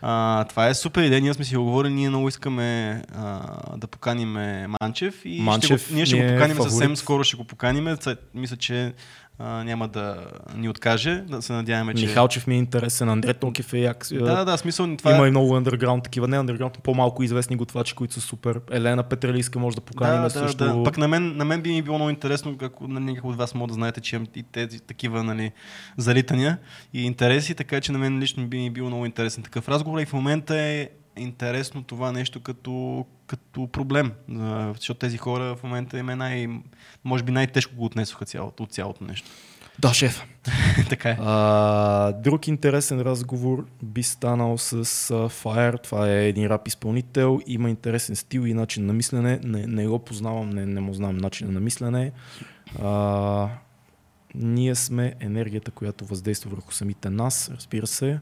А, това е супер идея. Ние сме си го говорили. Ние много искаме а, да поканим Манчев. И Манчев ще го, ние ще го е поканим фаворит. съвсем скоро. Ще го поканим. Мисля, че а, няма да ни откаже. Да се надяваме, че... Михалчев ми е интересен, Андре Токев е як. Да, да, да, смисъл. Това е- Има и много underground, такива не underground, по-малко известни готвачи, които са супер. Елена Петралийска може да поканим да, също. Да, да. Пък на мен, на мен би ми било много интересно, ако на някой от вас могат да знаете, че имам и тези такива нали, залитания и интереси, така че на мен лично би ми било много интересен такъв разговор и в момента е интересно това нещо като, като проблем, защото тези хора в момента им е най, може би най-тежко го отнесоха цялото, от цялото нещо. Да, шеф. *laughs* така е. А, друг интересен разговор би станал с Fire. Това е един рап изпълнител. Има интересен стил и начин на мислене. Не, не го познавам, не, не му знам начина на мислене. А, ние сме енергията, която въздейства върху самите нас, разбира се.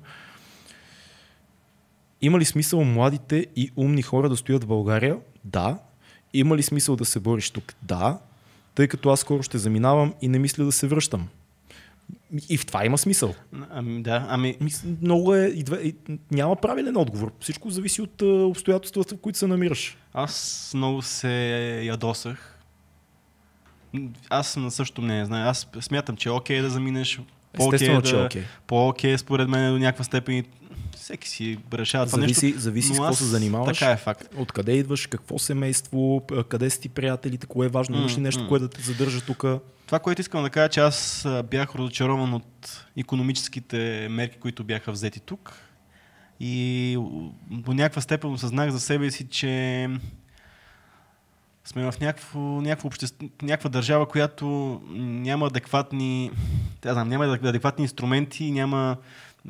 Има ли смисъл младите и умни хора да стоят в България? Да. Има ли смисъл да се бориш тук? Да. Тъй като аз скоро ще заминавам и не мисля да се връщам. И в това има смисъл. Ами, да, ами... Много е. И две, и, няма правилен отговор. Всичко зависи от а, обстоятелствата, в които се намираш. Аз много се ядосах. Аз съм на същото мнение. Знае. Аз смятам, че е окей да заминеш. По-окей Естествено, да, че е окей. По-окей според мен до някаква степен. Всеки си решава това Зависи, нещо. зависи с какво се занимаваш. Така е факт. Откъде идваш, какво семейство, къде са ти приятелите, кое е важно, имаш ли нещо, м. кое да те задържа тук. Това, което искам да кажа, че аз бях разочарован от економическите мерки, които бяха взети тук. И до някаква степен осъзнах за себе си, че сме в някакво, някакво общество, някаква държава, която няма адекватни, да знам, няма адекватни инструменти, няма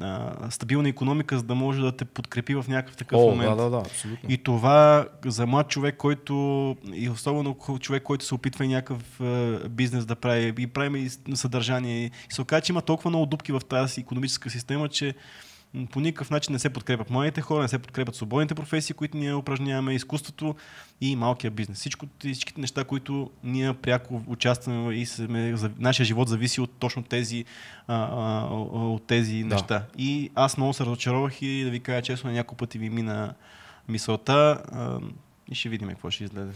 а, стабилна економика, за да може да те подкрепи в някакъв такъв О, момент. да, да, да, абсолютно. И това за млад човек, който и особено човек, който се опитва и някакъв е, бизнес да прави и прави и съдържание. И се оказа, че има толкова много дупки в тази економическа система, че по никакъв начин не се подкрепят младите хора, не се подкрепят свободните професии, които ние упражняваме, изкуството и малкия бизнес. Всичко, всичките неща, които ние пряко участваме и сме, нашия живот зависи от точно тези, а, а, от тези Да. неща. И аз много се разочаровах и да ви кажа честно, няколко пъти ви мина мисълта а, и ще видим какво ще излезе.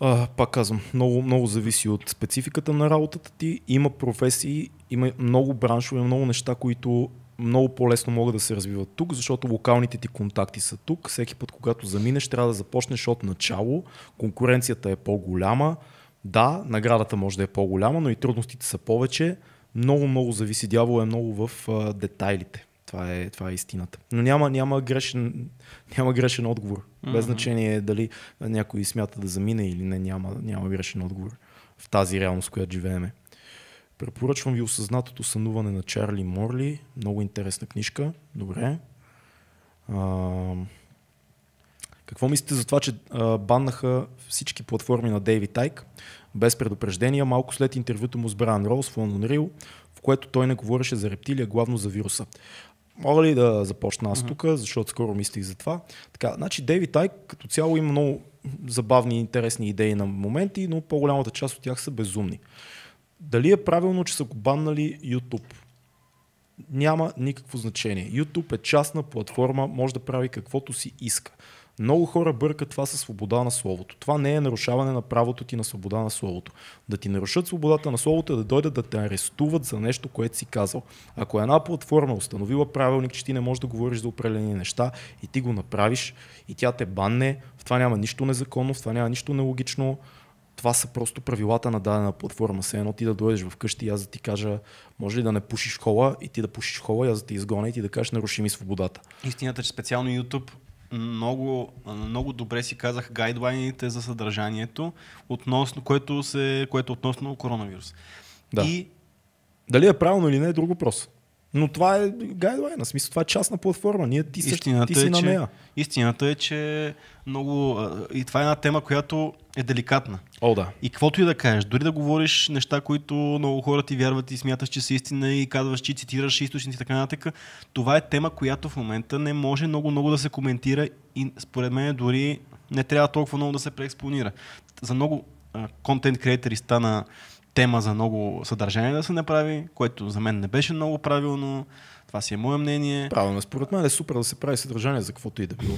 А, пак казвам, много, много зависи от спецификата на работата ти. Има професии, има много браншове, много неща, които много по-лесно могат да се развиват тук, защото локалните ти контакти са тук. Всеки път, когато заминеш, трябва да започнеш от начало. Конкуренцията е по-голяма. Да, наградата може да е по-голяма, но и трудностите са повече. Много, много зависи. Дявол е много в а, детайлите. Това е, това е истината. Но няма, няма, грешен, *laughs* няма грешен отговор. Без Мгм. значение дали някой смята да замине или не, няма, няма грешен отговор в тази реалност, в която живееме. Препоръчвам ви осъзнатото сънуване на Чарли Морли. Много интересна книжка. Добре. А, какво мислите за това, че а, баннаха всички платформи на Дейви Тайк без предупреждения, малко след интервюто му с Бран Роуз в Лондон Рил, в което той не говореше за рептилия, главно за вируса. Мога ли да започна аз тук, защото скоро мислих за това. Така, значи Дейви Тайк като цяло има много забавни и интересни идеи на моменти, но по-голямата част от тях са безумни. Дали е правилно, че са го баннали YouTube? Няма никакво значение. YouTube е частна платформа, може да прави каквото си иска. Много хора бъркат това със свобода на словото. Това не е нарушаване на правото ти на свобода на словото. Да ти нарушат свободата на словото е да дойдат да те арестуват за нещо, което си казал. Ако една платформа е установила правилник, че ти не можеш да говориш за определени неща и ти го направиш и тя те банне, в това няма нищо незаконно, в това няма нищо нелогично. Това са просто правилата на дадена платформа. Все едно ти да дойдеш вкъщи и аз да ти кажа, може ли да не пушиш хола и ти да пушиш хола и аз да те изгоня и ти да кажеш, наруши ми свободата. Истината е, че специално YouTube много, много добре си казах гайдлайните за съдържанието, относно, което, се, което е относно коронавирус. Да. И Дали е правилно или не е друг въпрос. Но това е гайдлайн, смисъл това е частна платформа. Ние ти, Истината, ти си е, на че, нея. истината е, че много... И това е една тема, която е деликатна. О, да. И каквото и да кажеш, дори да говориш неща, които много хора ти вярват и смяташ, че са истина и казваш, че цитираш източници и така нататък, това е тема, която в момента не може много-много да се коментира и според мен дори не трябва толкова много да се преекспонира. За много контент креатори стана тема за много съдържание да се направи, което за мен не беше много правилно. Това си е мое мнение. Правилно. Според мен е супер да се прави съдържание за каквото и да било.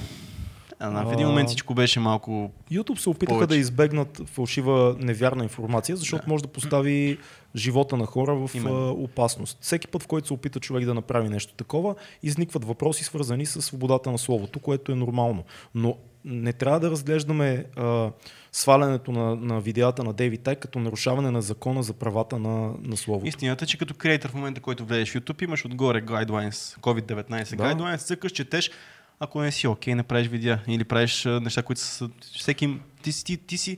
А, в един момент всичко беше малко YouTube се опитаха Повече. да избегнат фалшива невярна информация, защото Да. може да постави живота на хора в Именно. опасност. Всеки път, в който се опита човек да направи нещо такова, изникват въпроси, свързани с свободата на словото, което е нормално. Но не трябва да разглеждаме а, свалянето на, на видеята на Дейвид Тай като нарушаване на закона за правата на, на словото. Истината е, че като креатор в момента, който влезеш в YouTube, имаш отгоре guidelines, COVID-19 Да. guidelines, цъкаш, четеш, ако не си окей, не правиш видеа или правиш неща, които са... Всеки, ти, си- ти, ти си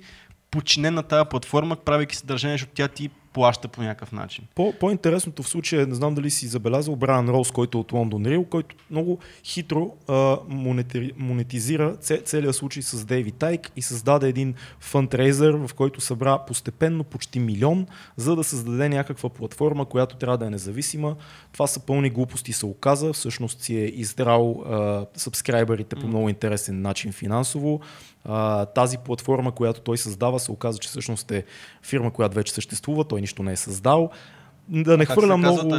подчинен на тази платформа, правейки съдържание, защото тя ти плаща по някакъв начин. По, по-интересното в случая, не знам дали си забелязал Брайан Роуз, който е от Лондон Рил, който много хитро а, монетари, монетизира целият случай с Дейви Тайк и създаде един фандрейзър, в който събра постепенно почти милион, за да създаде някаква платформа, която трябва да е независима. Това са пълни глупости, се оказа. Всъщност си е издрал а, сабскрайберите по много интересен начин финансово. А, тази платформа, която той създава, се оказа, че всъщност е фирма, която вече съществува, той нищо не е създал. Да не се казва много.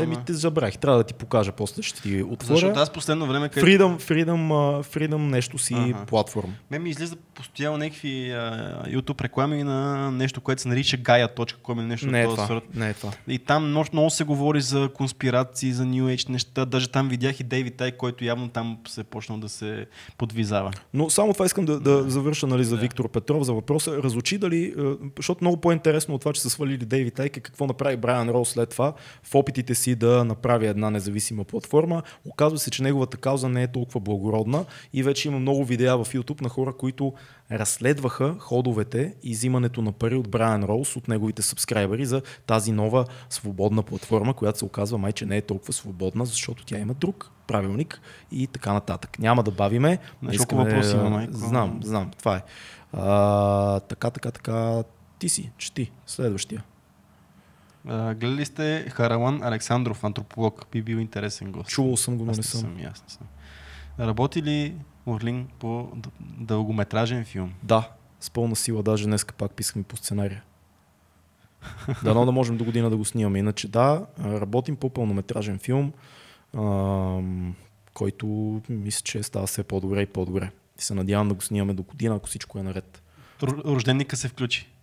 Еми, те забравих. Трябва да ти покажа, после ще ти отворя. Защото аз последно време... където- Freedom, Freedom, а, Freedom нещо си Аха. платформа. Ме ми излиза постоянно някакви а, YouTube реклами на нещо, което се нарича Gaia.com или нещо Не е от това. сорт. Не е това. И там много, много се говори за конспирации, за New Age неща. Даже там видях и Дейвид Тай, който явно там се е почнал да се подвизава. Но само това искам да, да завърша нали, за Виктор Петров, за въпроса. Разучи дали, защото много по-интересно от това, че са свалили Дейви Тайк, е какво направи Брайан Роуз след това в опитите си да направи една независима платформа. Оказва се, че неговата кауза не е толкова благородна и вече има много видеа в YouTube на хора, които разследваха ходовете и взимането на пари от Брайан Роуз, от неговите сабскрайбери за тази нова свободна платформа, която се оказва май, че не е толкова свободна, защото тя има друг правилник и така нататък. Няма да бавиме. Не искаме въпроси има, майко? Знам, знам, това е. А, така, така, така. Ти си, чети. Следващия. А, гледали сте Харалан Александров, антрополог. Би бил интересен гост. Чувал съм го, но не съм. не съм. Работи ли Орлин по дългометражен филм? Да, с пълна сила. Даже днес пак писахме по сценария. Дано да можем до година да го снимаме. Иначе да, а, работим по пълнометражен филм, ам, който мисля, че става все по-добре и по-добре. И се надявам да го снимаме до година, ако всичко е наред. Рожденника се включи.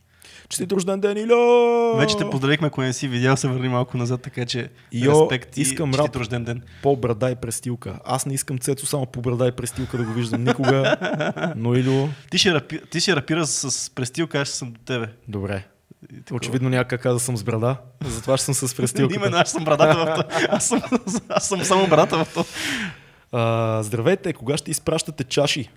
Честит рожден ден, Ило! Вече те поздравихме, ако не си видял, се върни малко назад, така че Йо, респект и искам честит рап. рожден ден. по брада и престилка. Аз не искам Цецо само по брада и престилка да го виждам никога. Но Илю, Ти ще, рапи, ти ще рапира с престилка, аз ще съм до тебе. добре. И. Очевидно няма как аз да съм с брада, затова ще съм с престилката. Именно, аз съм брадата в то. Аз съм, аз съм само брадата в то. А, здравейте, кога ще изпращате чаши?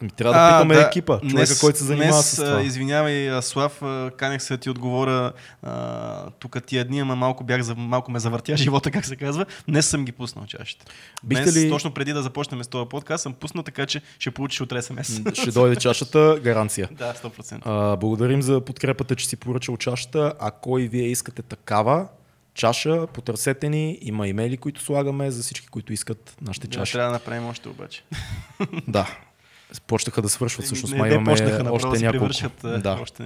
Ами, трябва да питаме екипа, човека, който се занимава днес, с това. Извинявай, Слав, канех се да ти отговоря. а, Тук тия дни, ама малко, бях, малко ме завъртя живота, *laughs* как се казва. Днес съм ги пуснал чашите. Бихте Днес, ли- точно преди да започнем с този подкаст, съм пуснал, така че ще получиш утре СМС. Ще дойде чашата, гаранция. *laughs* да, 100%. А, благодарим за подкрепата, че си поръчал чашата. Ако и вие искате такава чаша, потърсете ни. Има имейли, които слагаме за всички, които искат нашите Да, чаши. трябва да направим още обаче. Да. *laughs* Почнаха да свършват, всъщност не, май не имаме почнаха, още се няколко. привършат. а, Да. Още.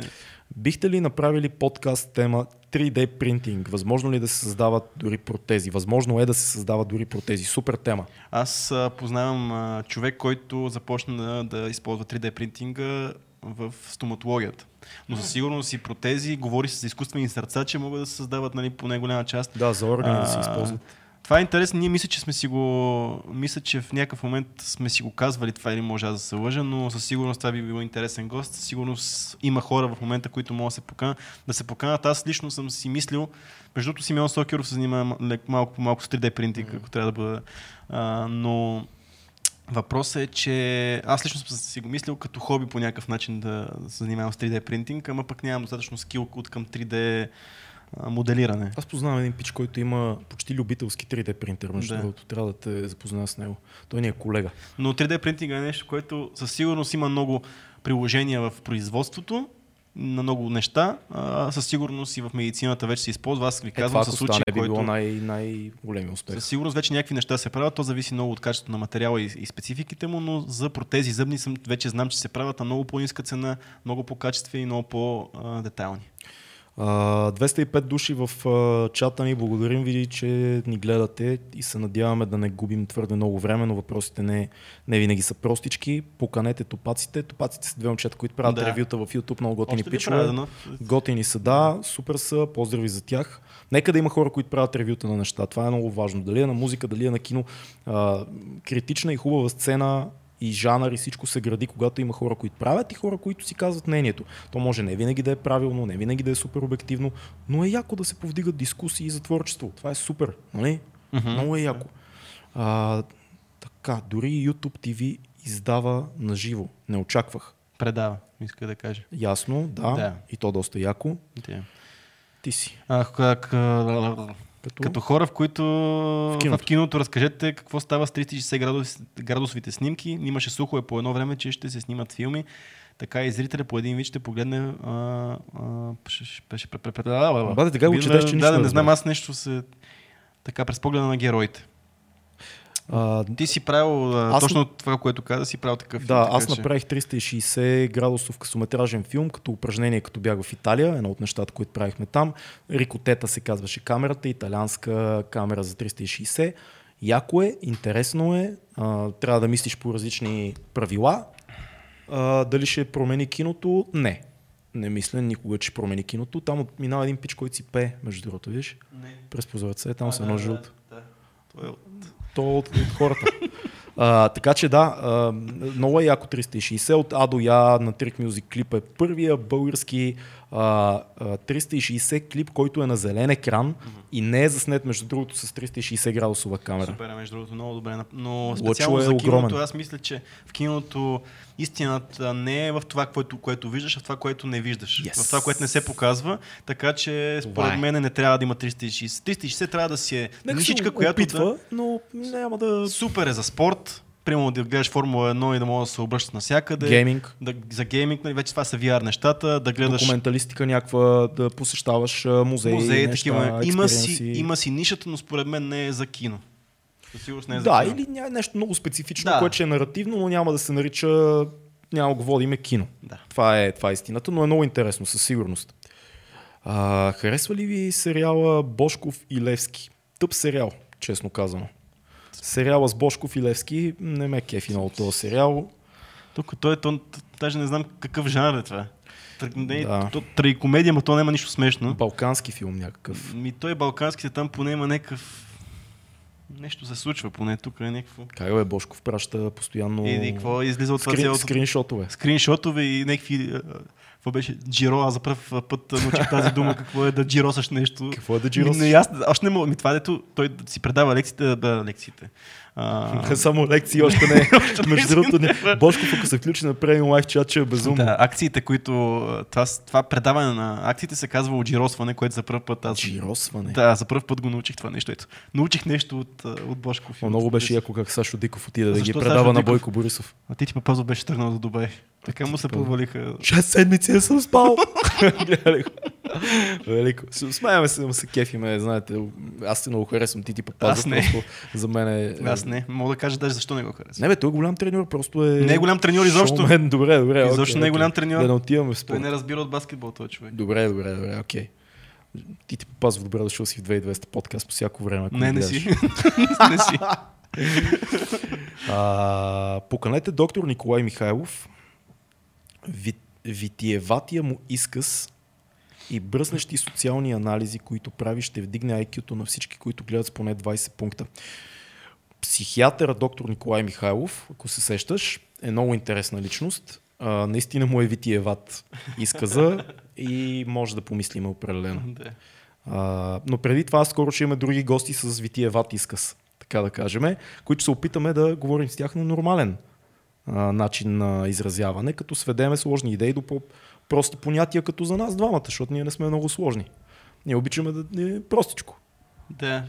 Бихте ли направили подкаст тема 3D принтинг? Възможно ли да се създават дори протези? Възможно е да се създават дори протези. Супер тема. Аз а, познавам а, човек, който започна да, да използва 3D принтинга в стоматологията. Но със сигурност и протези, говори се за изкуствени сърца, че могат да се създават нали, по най-голяма част. Да, за органи да се А, използват. Това е интересно. Ние мисля, че сме си го. Мисля, че в някакъв момент сме си го казвали това или може аз да се лъжа, но със сигурност това би било интересен гост. Със сигурност има хора в момента, които могат да се поканат. Да се поканат. Аз лично съм си мислил, между другото Симеон Сокеров се занимава малко малко с 3D принтинг, ако трябва да бъда. А, но Въпросът е, че аз лично съм си го мислил като хоби по някакъв начин да се занимавам с 3D принтинг, ама пък нямам достатъчно скил от към 3D а, моделиране. Аз познавам един пич, който има почти любителски 3D принтер, между Да. другото. Трябва да те запозная с него. Той ни е колега. Но 3D принтинга е нещо, което със сигурност има много приложения в производството на много неща. А, със сигурност и в медицината вече се използва. Аз ви Е, казвам това, със ако случай, стане, би било който... най- най-големия успех. Със сигурност вече някакви неща се правят, то зависи много от качеството на материала и, и спецификите му, но за протези зъбни съм, вече знам, че се правят на много по-ниска цена, много по-качествени и много по-детайлни. А, 205 души в чата ни. Благодарим ви, че ни гледате и се надяваме да не губим твърде много време, но въпросите не, не винаги са простички. Поканете топаците. Топаците са две момчета, които правят Да. ревюта в YouTube, много готини пичове. Готини са, да, супер са, поздрави за тях. Нека да има хора, които правят ревюта на неща. Това е много важно. Дали е на музика, дали е на кино. А, критична и хубава сцена и жанър и всичко се гради, когато има хора, които правят и хора, които си казват мнението. То може не винаги да е правилно, не винаги да е супер обективно, но е яко да се повдигат дискусии за творчество. Това е супер, нали? Мгм. Много е яко. А, така, дори YouTube TV издава на живо. Не очаквах. Предава, иска да кажа. Ясно, да, Да. и то доста яко. Да. Ти си. А, как, Като... като хора, в които в киното. в киното разкажете какво става с 360 градус, градусовите снимки. Имаше слухове по едно време, че ще се снимат филми. Така и зрителя по един вид ще погледне. Бате, така го четеш, че Да, не знам, аз нещо се... Така, през погледа на героите. А, Ти си правил Аз точно това, което каза, си правил такъв Да, филм, така аз че- направих 360 градусов късометражен филм, като упражнение, като бях в Италия, едно от нещата, които правихме там. Рикотета се казваше камерата, италианска камера за 360. Яко е, интересно е, а, трябва да мислиш по различни правила. А, дали ще промени киното? Не. Не мисля никога, че промени киното. Там минава един пич, който си пее, между другото, виж? Не. През прозореца е там А, с едно да, жълто. Да, да. Е То от, от хората. А, така че да, а, много е яко 360 от А до Я на Trick Music клип е първия български а, а, 360 клип, който е на зелен екран и не е заснет между другото с 360 градусова камера. Супер, е, между другото, много добре. Но Лъчо специално е за киното, огромен. аз мисля, че в киното истината не е в това, което, което виждаш, а в това, което не виждаш. Yes. В това, което не се показва. Така че, според мен, не трябва да има 360. 360 трябва да си е нишичка, която опитва, да... но няма да... Супер е за спорт. Примерно да гледаш Формула 1 и да можеш да се обръщаш навсякъде. Гейминг, Да, за гейминг, нали, вече това са VR нещата, да гледаш документалистика някаква, да посещаваш музеи, музеи, неща, такива. Има си, има си нишата, но според мен не е за кино. Със сигурност не е за Да, кино. или ня- нещо много специфично, Да. което е наративно, но няма да се нарича, няма го водиме кино. Да. Това е, това е истината, но е много интересно, със сигурност. А, харесва ли ви сериала Бошков и Левски? Тъп сериал, честно казано. Сериала с Бошков и Левски не ме кефи много този сериал. Тук той, то, даже не знам какъв жанр е това. Не, Да. то, но то няма нищо смешно. Балкански филм някакъв. Ми той балканските там поне има някакъв... Нещо се случва поне тук е някакво. Как бе, Бошков праща постоянно И, какво излиза от това скрин, цялото... скриншотове. скриншотове и някакви... Какво беше? Джиро, аз за първ път научих тази *laughs* дума, какво е да джиросаш нещо. Какво е да джиросаш? не, аз, още не мога. Ми това дето той си предава лекциите, да, лекциите. А, *laughs* Само лекции още не. *laughs* Между другото, не. Бошков, ако се включи на премиум лайф чат, че е безумно. Да, акциите, които... Това, това предаване на акциите се казва оджиросване, което за първ път аз... Джиросване. Да, за първ път го научих това нещо. Ето. Научих нещо от, от Бошков. от- много беше яко как Сашо Диков отиде да ги предава Сашо на Диков? Бойко Борисов. А ти ти Папазов беше тръгнал до Дубай. Така му се провалиха. Шест седмици не съм спал. *laughs* *laughs* Велико. С- Смеяме се, се кефиме, знаете. Аз се много харесвам Тити Папазов. Аз не. Просто за мен е... Аз не. Мога да кажа даже защо не го харесвам. Не бе, той е голям треньор, просто е... Не е голям треньор изобщо. Шоумен. Добре, добре. Изобщо окей, не е голям треньор. Да не отиваме в Той спорт. не разбира от баскетбол, този човек. Добре, добре, добре, окей. Ти ти Папазов, добре дошъл си в 2200 подкаст по всяко време. Не, не си. *laughs* не си. А, поканете доктор Николай Михайлов. Ви, витиеватия му изказ и бръснещи социални анализи, които прави, ще вдигне IQ-то на всички, които гледат с поне 20 пункта. Психиатъра доктор Николай Михайлов, ако се сещаш, е много интересна личност. А, наистина му е витиеват изказа и може да помислиме определено. *laughs* А, но преди това скоро ще имаме други гости с витиеват изказ, така да кажем, които се опитаме да говорим с тях на нормален а, начин на изразяване, като сведеме сложни идеи до по-прости понятия, като за нас двамата, защото ние не сме много сложни. Ние обичаме да е простичко. Да.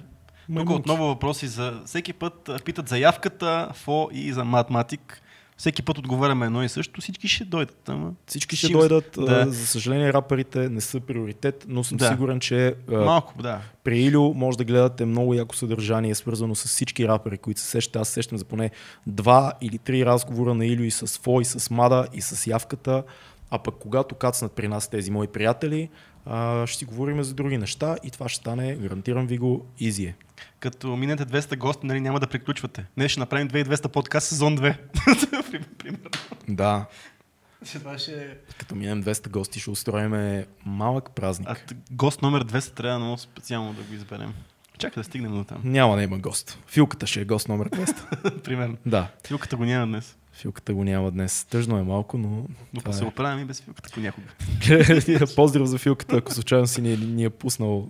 Тук отново въпроси за... Всеки път питат за явката, ФО и за математик. Всеки път отговаряме едно и също. Всички ще дойдат. Ама... Всички ще Ще- дойдат. да. За съжаление, раперите не са приоритет, но съм Да. сигурен, че Малко, да. При Илю може да гледате много яко съдържание, свързано с всички рапери, които се сещат. Аз се сещам за поне два или три разговора на Илю и с Фо, и с Мада, и с Явката. А пък когато кацнат при нас тези мои приятели, а, ще си говорим за други неща и това ще стане, гарантирам ви го, изи е. Като минете 200 гости, нали, няма да приключвате. Не, ще направим 2200 подкаст сезон 2. *laughs* Примерно. Да, Това ще като минем 200 гости, ще устроим малък празник. А гост номер 200 трябва много специално да го изберем. Чакай да стигнем до там. Няма да има гост. Филката ще е гост номер 200. *laughs* Примерно. да, Филката го няма днес. Филката го няма днес. Тъжно е малко, но Но това се е. оправим и без филката понякога. *laughs* Поздрав за Филката, ако случайно си ни, ни е пуснал,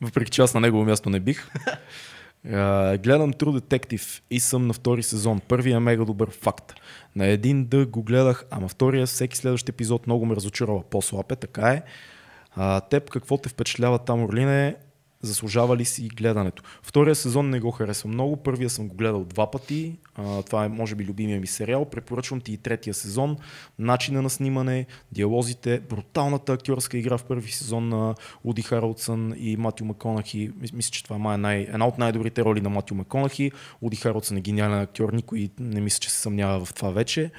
въпреки че аз на негово място не бих. А, гледам True Detective и съм на втори сезон. Първият е мега добър факт. На един дъг го гледах, ама втория всеки следващ епизод много ме разочарова. По-слаб е, така е. А, теб какво те впечатлява там, Орлине? Заслужава ли си гледането? Втория сезон не го харесвам много, първия съм го гледал два пъти. А, това е, може би, любимия ми сериал. Препоръчвам ти и третия сезон. Начина на снимане, диалозите, бруталната актьорска игра в първи сезон на Уди Харолдсън и Матю Маконахи. Мис- Мисля, че това е най- една от най-добрите роли на Матю Маконахи. Уди Харолдсън е гениален актьор, никой не мисля, че се съмнява в това вече.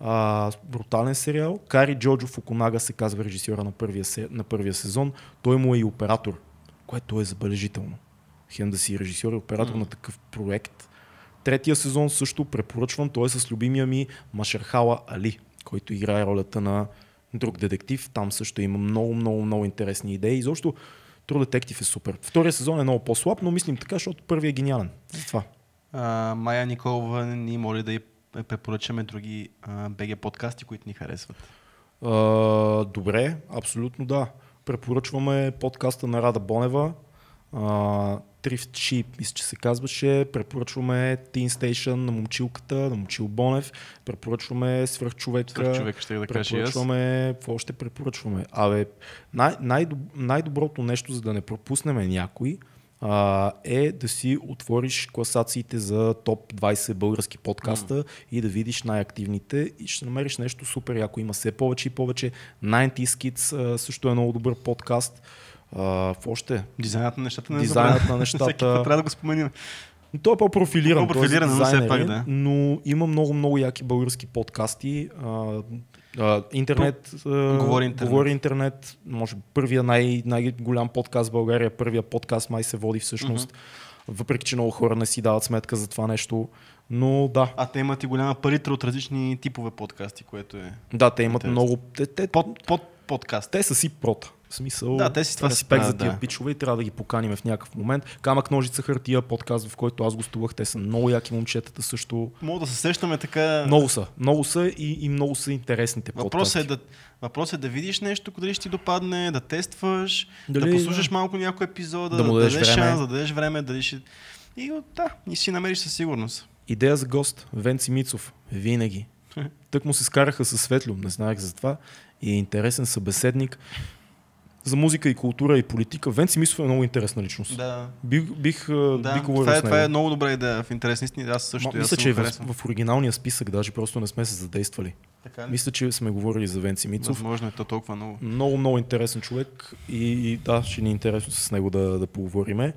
А, брутален сериал. Кари Джоджо Фукунага се казва режисьора на първия, се- на първия сезон. Той му е и оператор, което е забележително. Хем да си режисьор и оператор на такъв проект. Третия сезон също препоръчвам. Той е с любимия ми Машерхала Али, който играе ролята на друг детектив. Там също има много, много, много интересни идеи. Изобщо True Detective е супер. Втория сезон е много по-слаб, но мислим така, защото първият е гениален. Затова. А, Майя Николова ни моли да й препоръчаме други а, БГ подкасти, които ни харесват. А, добре, абсолютно да. Препоръчваме подкаста на Рада Бонева. Thrift Sheep, мисля, че се казваше. Препоръчваме Teen Station на момчилката, на момчил Бонев. Препоръчваме Свърхчовека. Свърх човек ще да кажа. Препоръчваме, какво ще препоръчваме? Абе, най- най-доб- най-доброто нещо, за да не пропуснем някой, а, е да си отвориш класациите за топ 20 български подкаста mm. и да видиш най-активните и ще намериш нещо супер яко. Има все повече и повече. 90 Kids а, също е много добър подкаст. А, в още. Дизайнът на нещата не е Дизайнът на *laughs* нещата. Всеки път трябва да го споменим. Той е по-профилиран. По-профилиран, е но все пак, да. но има много, много яки български подкасти. А, интернет, а, Говори интернет. говори интернет. Може би първия най- най-голям подкаст в България, първия подкаст май се води всъщност. Въпреки, че много хора не си дават сметка за това нещо. Но да, А те имат и голяма паритра от различни типове подкасти, което е да, те имат Интересно. много... Те, те, под, под подкаст. те са си прота. В смисъл, Да, те си това респект за тия да. пичове и трябва да ги поканим в някакъв момент. Камък, ножица, хартия, подкаст, в който аз гостувах. Те са много яки момчетата също. Мога да се сещаме така. Много са. Много са и, и много са интересните Въпросът е, да, въпросът е да видиш нещо, дали ще ти допадне, да тестваш, Дали- да послушаш малко някой епизод, Да му дадеш време. шанс, да дадеш време, дали ще... И да, и си намериш със сигурност. Идея за гост. Венци Мицов. Винаги. *laughs* Тък му се скараха със Светло. Не знаех за това. И е интересен събеседник. За музика и култура и политика. Венци Мицов е много интересна личност. Да. Бих, бих, Да, бих това, е, това е много добра идея в интерес на истина. Аз също Ма, мисля, че е в, в оригиналния списък даже просто не сме се задействали. Така ли? Мисля, че сме говорили за Венци Мицов. Възможно е то толкова много. Много, много интересен човек и, и да, ще ни е интересно с него да, да поговориме.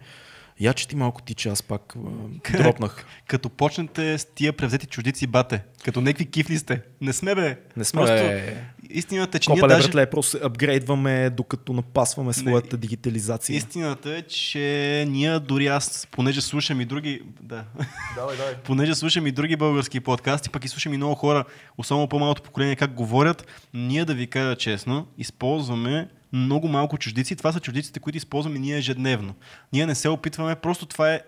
Я че ти малко ти, че аз пак *laughs* дропнах. Като почнете с тия превзети чуждици, бате, като някакви кифли сте. Не сме, бе. Не сме, Просто бе. Истината е, че ние Копале, даже... братле, просто апгрейдваме, докато напасваме своята дигитализация. Истината е, че ние дори аз, понеже слушам и други... Да. Давай, давай. *laughs* понеже слушам и други български подкасти, пък и слушам и много хора, особено по-малото поколение, как говорят, ние да ви кажа честно, използваме много малко чуждици. Това са чуждиците, които използваме ние ежедневно. Ние не се опитваме, просто това е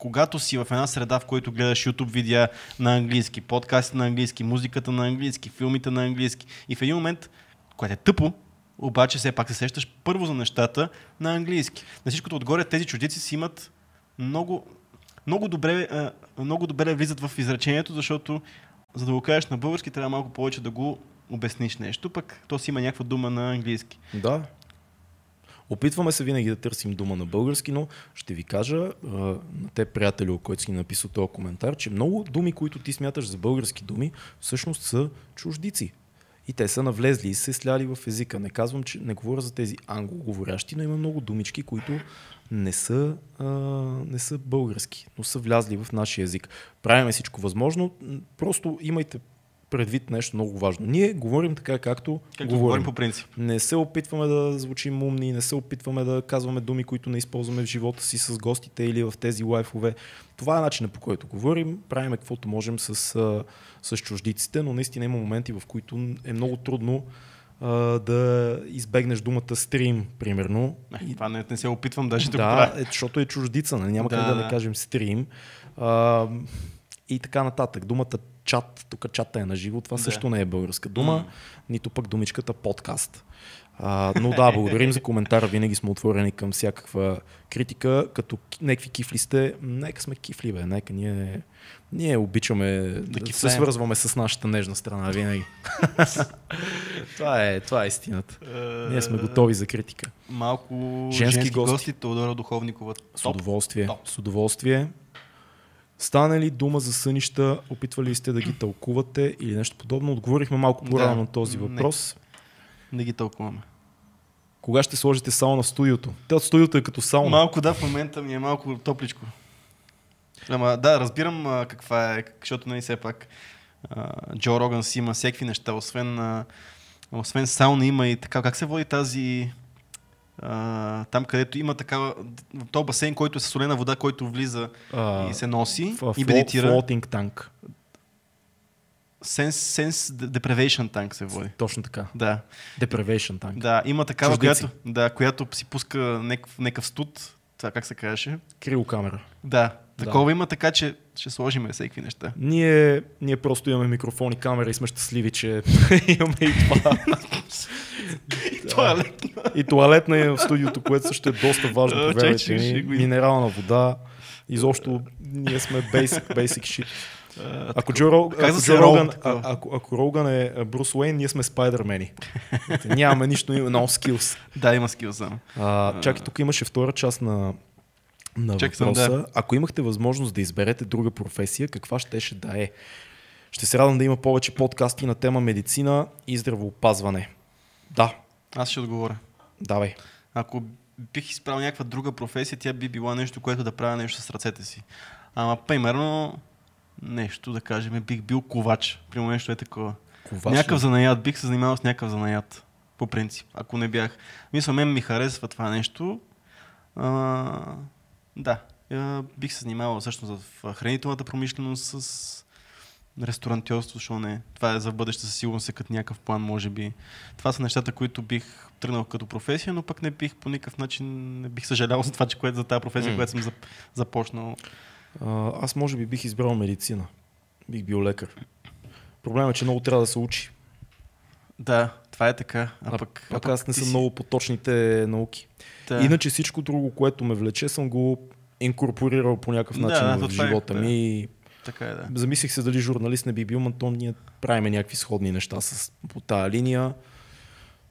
когато си в една среда, в която гледаш YouTube видеа на английски, подкасти на английски, музиката на английски, филмите на английски и в един момент, което е тъпо, обаче все пак се сещаш първо за нещата на английски. На всичкото отгоре тези чуждици си имат много, много добре, много добре влизат в изречението, защото за да го кажеш на български, трябва малко повече да го обясниш нещо, пък то си има някаква дума на английски. Да. Опитваме се винаги да търсим дума на български, но ще ви кажа на те, приятели, който си написал този коментар, че много думи, които ти смяташ за български думи, всъщност са чуждици. И те са навлезли и се сляли в езика. Не казвам, че не говоря за тези англоговорящи, но има много думички, които не са, а, не са български, но са влязли в нашия език. Правиме всичко възможно. Просто имайте предвид нещо много важно. Ние говорим така, както, Както говорим по принцип. не се опитваме да звучим умни, не се опитваме да казваме думи, които не използваме в живота си с гостите или в тези лайфове. Това е начинът по който говорим, правиме каквото можем с, с чуждиците, но наистина има моменти, в които е много трудно да избегнеш думата стрим, примерно. И... Това не, не се опитвам даже да, го Да, правя. е, защото е чуждица, нали? няма Да, как да да. не кажем стрим. А, и така нататък. Думата чат, тук чата е на живо, това Да. също не е българска дума, М. нито пък думичката подкаст. А, но да, благодарим за коментара. Винаги сме отворени към всякаква критика. Като някакви кифли сте, нека сме кифли, бе. Нека ние, ние обичаме да, да се свързваме с нашата нежна страна винаги. *laughs* това, е, това е истината. Ние сме готови за критика. Малко Женски женски, гости. гости. Теодора Духовникова. С удоволствие. Топ. С удоволствие. Стане ли дума за сънища, опитвали ли сте да ги тълкувате или нещо подобно? Отговорихме малко по-рано Да. на този Не. въпрос. Не ги тълкуваме. Кога ще сложите сауна в студиото? Те от студиото е като сауна. Малко да, в момента ми е малко топличко. Ама да, разбирам а, каква е, защото нали все пак а, Джо Роган си има всякакви неща, освен, а, освен сауна има и така, как се води тази а, там където има такава, този басейн, който е със солена вода, който влиза А, и се носи в- и медитира. Floating tank. Sense, sense deprivation tank се води. Точно така. Да. Deprivation tank. Да, има такава, Чуждици. която, да, която си пуска някакъв, някакъв студ. Това как се казваше? Крилокамера. Да, Да. такова има, така че ще сложим всеки неща. Ние, ние просто имаме микрофони, камера и сме щастливи, че *laughs* имаме и това. Туалет. и туалетна е в студиото, което също е доста важно, повярвайте ми. Минерална вода. Изобщо ние сме basic, basic shit. Ако Джо, Рог, ако Джо Роган, а, ако, ако Роган е Брус Уейн, ние сме спайдермени. Нямаме нищо, no skills. Да, има скил само. Чакай, тук имаше втора част на, на съм, въпроса. да. Ако имахте възможност да изберете друга професия, каква щеше да е? Ще се радвам да има повече подкасти на тема медицина и здравеопазване. Да, Аз ще отговоря. давай. Ако бих избрал някаква друга професия, тя би била нещо, което да правя нещо с ръцете си. Ама, примерно, нещо да кажем, бих бил ковач. Примерно нещо е такова. Ковач някакъв ли? занаят, бих се занимавал с някакъв занаят. По принцип, ако не бях. Мисля, мен ми харесва това нещо. А, да, а, бих се занимавал всъщност в хранителната промишленост с ресторантьорство, защо не. Това е за бъдеще със сигурност е като някакъв план, може би. Това са нещата, които бих тръгнал като професия, но пък не бих по никакъв начин, не бих съжалявал *laughs* за това, че което за тази професия, М. която съм зап- започнал. А, аз може би бих избрал медицина. Бих бил лекар. Проблемът е, че много трябва да се учи. Да, това е така. А, А, пък, пък а аз не съм си- много по точните науки. Да. Иначе всичко друго, което ме влече, съм го инкорпорирал по някакъв Да, начин да, в е, живота да. ми. Така е, да. Замислих се дали журналист не би бил, но то ние правиме някакви сходни неща с, по тая линия.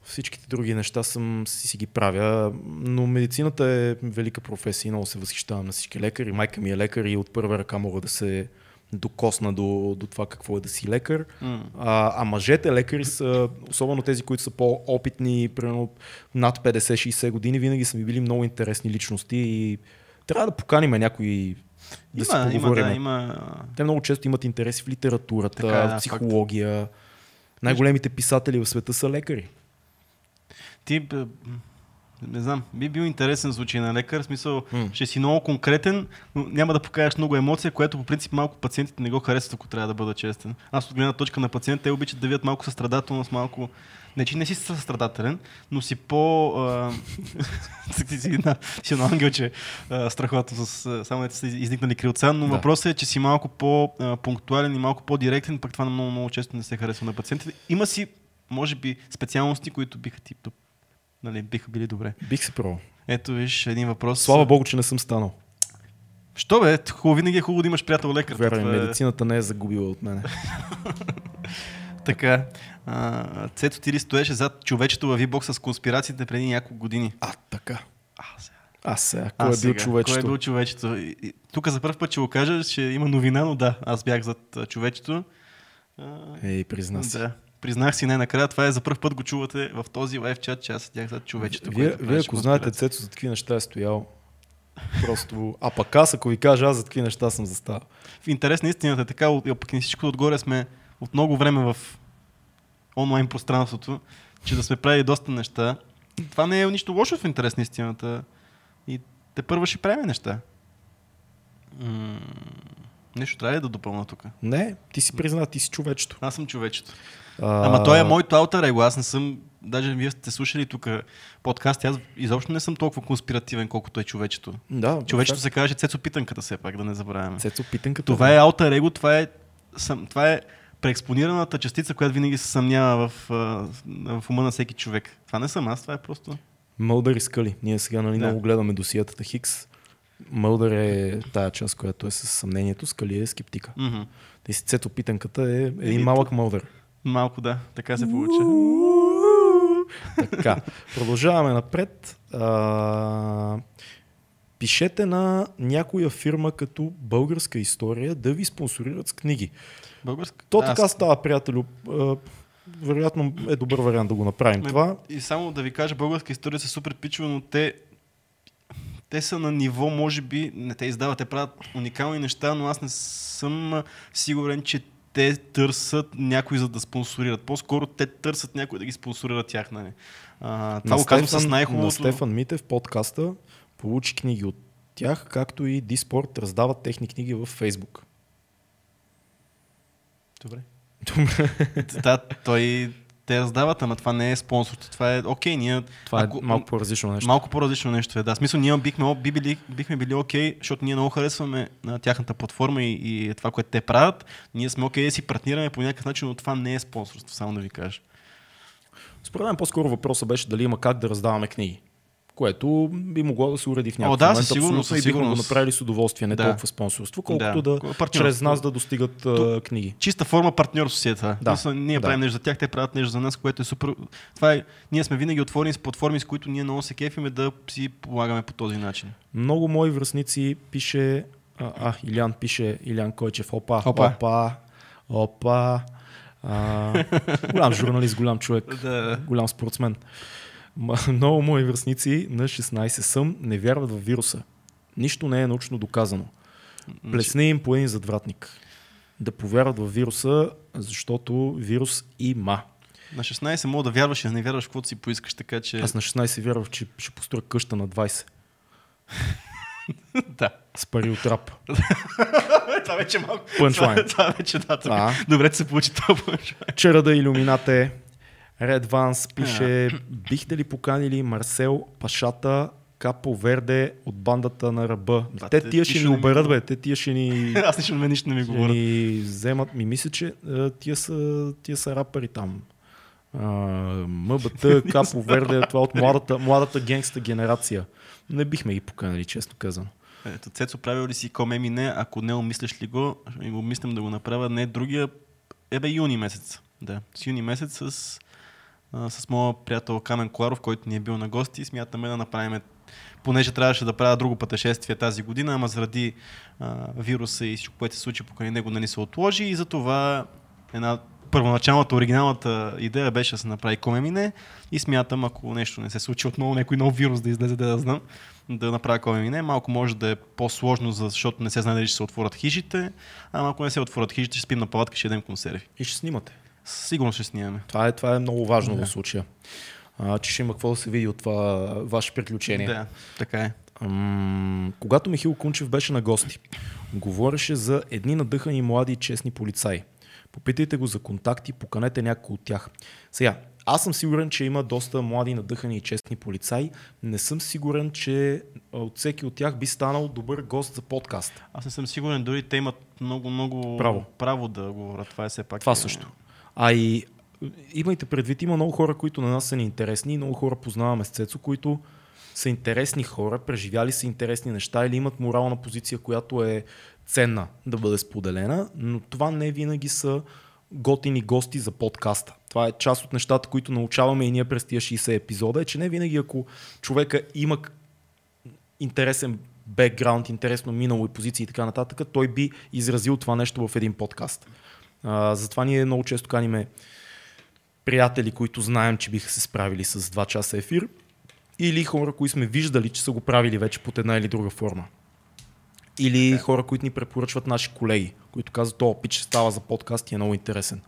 Всичките други неща съм, си, си ги правя, но медицината е велика професия и много се възхищавам на всички лекари. Майка ми е лекар и от първа ръка мога да се докосна до, до това какво е да си лекар. М. А, а мъжете лекари са, особено тези, които са по-опитни, примерно над 50-60 години, винаги са ми били много интересни личности и трябва да поканим някой да си има, има, поговорим. да, има. Те много често имат интереси в литературата, Така е, в психология. Най-големите писатели в света са лекари. Ти, не знам, би бил интересен случай на лекар, в смисъл, М. ще си много конкретен, но няма да покажеш много емоция, което по принцип малко пациентите не го харесват, ако трябва да бъда честен. Аз от гледна точка на пациент, те обичат да видят малко състрадателност, малко... Не, че не си състрадателен, но си по... а, *laughs* си, си, на, си едно ангелче а, страхотно, с, само да са изникнали крилца, но Да. въпросът е, че си малко по-пунктуален и малко по-директен, пък това много, много често не се харесва на пациентите. Има си, може би, специалности, които биха ти нали, биха били добре. Бих се пробвал. Ето виж един въпрос. Слава Богу, че не съм станал. Що бе? Хубаво, винаги е хубаво да имаш приятел лекар. Вярвай, Това е- медицината не е загубила от мене. *laughs* Така. А, Цето ти ли стоеше зад човечето във V-Box с конспирациите преди няколко години? А, така. А, сега. А сега, А, кой е бил човечето? Кой е бил човечето? И- и- Тук за първ път ще го кажа, че има новина, но да, аз бях зад а, човечето. А, Ей, призна си. да. Признах си най-накрая, това е за първ път го чувате в този лайв чат, че аз седях зад човечето. Вие, вие ако знаете. Цецо за такива неща е стоял, просто... А пък аз, ако ви кажа, аз за такива неща съм заставал. В интерес на истината е така, а пък и всичко отгоре сме от много време в онлайн пространството, че да сме правили доста неща. Това не е нищо лошо в интерес на истината. И те първо ще правим неща. М- нещо трябва ли да допълна тук? Не, ти си призна, ти си човечето. Аз съм човечето. А, Ама той е моето алтер его. Аз не съм, даже вие сте слушали тук подкаст, аз изобщо не съм толкова конспиративен, колкото е човечето. Да, Човечето се каже Цецо Питанката все пак, да не забравяме. Цецо питанката. Това е алтер его, това е, съм, това е преекспонираната частица, която винаги се съмнява в, в ума на всеки човек. Това не съм аз, това е просто... Мълдър и Скали. Ние сега нали, Да. много гледаме досиятата Хикс. Мълдър е тая част, която е с съмнението, Скали е скептика. Си цето питанката е един малък Мълдър. Малко да, така се получи. Така, продължаваме напред. А, пишете на някоя фирма като българска история да ви спонсорират с книги. Българска. То така аз- става, приятелю. Вероятно е добър вариант да го направим Ме- това. И само да ви кажа, българска история са супер пичове, но те, те са на ниво, може би, не те издават, те правят уникални неща, но аз не съм сигурен, че те търсят някой за да спонсорират. По-скоро те търсят някой да ги спонсорира тях. Нали? А, това На го казвам с най-хубавото. На Стефан Митев подкаста получи книги от тях, както и Диспорт раздават техни книги в Фейсбук. Добре. да, той те раздават, ама това не е спонсорство. Това е окей, ние... Това ако- е малко по-различно нещо. Малко по-различно нещо е. Да, в смисъл ние бихме, би били, бихме били окей, защото ние много харесваме на тяхната платформа и, и това, което те правят. Ние сме окей да си партнираме по някакъв начин, но това не е спонсорство, само да ви кажа. Според мен по-скоро въпросът беше дали има как да раздаваме книги. Което би могло да се уреди в някакъв да, момент. със сигурност, със бихме го сигурност. направили с удоволствие, не Да. толкова спонсорство, колкото Да. да, чрез нас да достигат а, книги. Чиста форма партньорство си е това. Да. Мисъл, ние Да. правим нещо за тях, те правят нещо за нас, което е супер. Това е, ние сме винаги отворени с платформи, с които ние много се кефиме да си полагаме по този начин. Много мои връзници пише, а, а Илян пише, Илян Койчев, опа, Опа. опа, опа. А, *laughs* голям журналист, голям човек, голям спортсмен. Много мои връзници на 16 съм не вярват в вируса. Нищо не е научно доказано. Плесни им по един задвратник. Да повярват в вируса, защото вирус има. На 16 мога да вярваш и да не вярваш, каквото си поискаш, така че... Аз на 16 вярвах, че ще построя къща на 20 *laughs* да. с пари от рап. *laughs* това вече малко... Пънчлайн. Това, *laughs* това вече да. Добре, че се получи това пънчлайн. Вчера да иллюминате. Ред Ванс пише, бихте ли поканили Марсел Пашата Капо Верде от бандата на ръба? Да, те те тия ти ще ни оберат, говорят. бе. Те тия ще ни, *laughs* Аз лично мен нищо не ми ще говоря. ни вземат. Ми мисля, че тия са, тия са рапъри там. А, МБТ, *laughs* Капо Верде, това от младата, младата генгста генерация. Не бихме ги поканали, честно казано. Ето, Цецо, правил ли си комем и не? Ако не умислиш ли го, и го мислям да го направя не другия, ебе юни месец. Да, с юни месец с, а, с моя приятел Камен Коларов, който ни е бил на гости. Смятаме да направим, понеже трябваше да правя друго пътешествие тази година, ама заради а, вируса и всичко, което се случи покрай него, нали се отложи и затова една първоначалната, оригиналната идея беше да се направи комемине и смятам, ако нещо не се случи отново, някой нов вирус да излезе, да, да знам, да направя комемине. Малко може да е по-сложно, защото не се знае дали ще се отворят хижите, ама ако не се отворят хижите, ще спим на палатка, ще ядем консерви. И ще снимате. Сигурно ще снимаме. Това е, това е много важно Да. в случая. А, че ще има какво да се види от това ваше приключение. Да, така е. Когато Михил Кунчев беше на гости, говореше за едни надъхани млади и честни полицаи. Попитайте го за контакти, поканете някой от тях. Сега, аз съм сигурен, че има доста млади, надъхани и честни полицаи. Не съм сигурен, че от всеки от тях би станал добър гост за подкаст. Аз не съм сигурен, дори те имат много, много Право. право да говорят. Това е все пак. Това е- също. А и имайте предвид, има много хора, които на нас са ни интересни, много хора познаваме с Цецо, които са интересни хора, преживяли са интересни неща или имат морална позиция, която е ценна да бъде споделена, но това не винаги са готини гости за подкаста. Това е част от нещата, които научаваме и ние през тия 60 епизода, е, че не винаги ако човека има интересен бекграунд, интересно минало и позиции и така нататък, той би изразил това нещо в един подкаст. А, затова ние много често каниме приятели, които знаем, че биха се справили с 2 часа ефир, или хора, които сме виждали, че са го правили вече под една или друга форма. Или хора, които ни препоръчват наши колеги, които казват, то пич става за подкаст и е много интересен.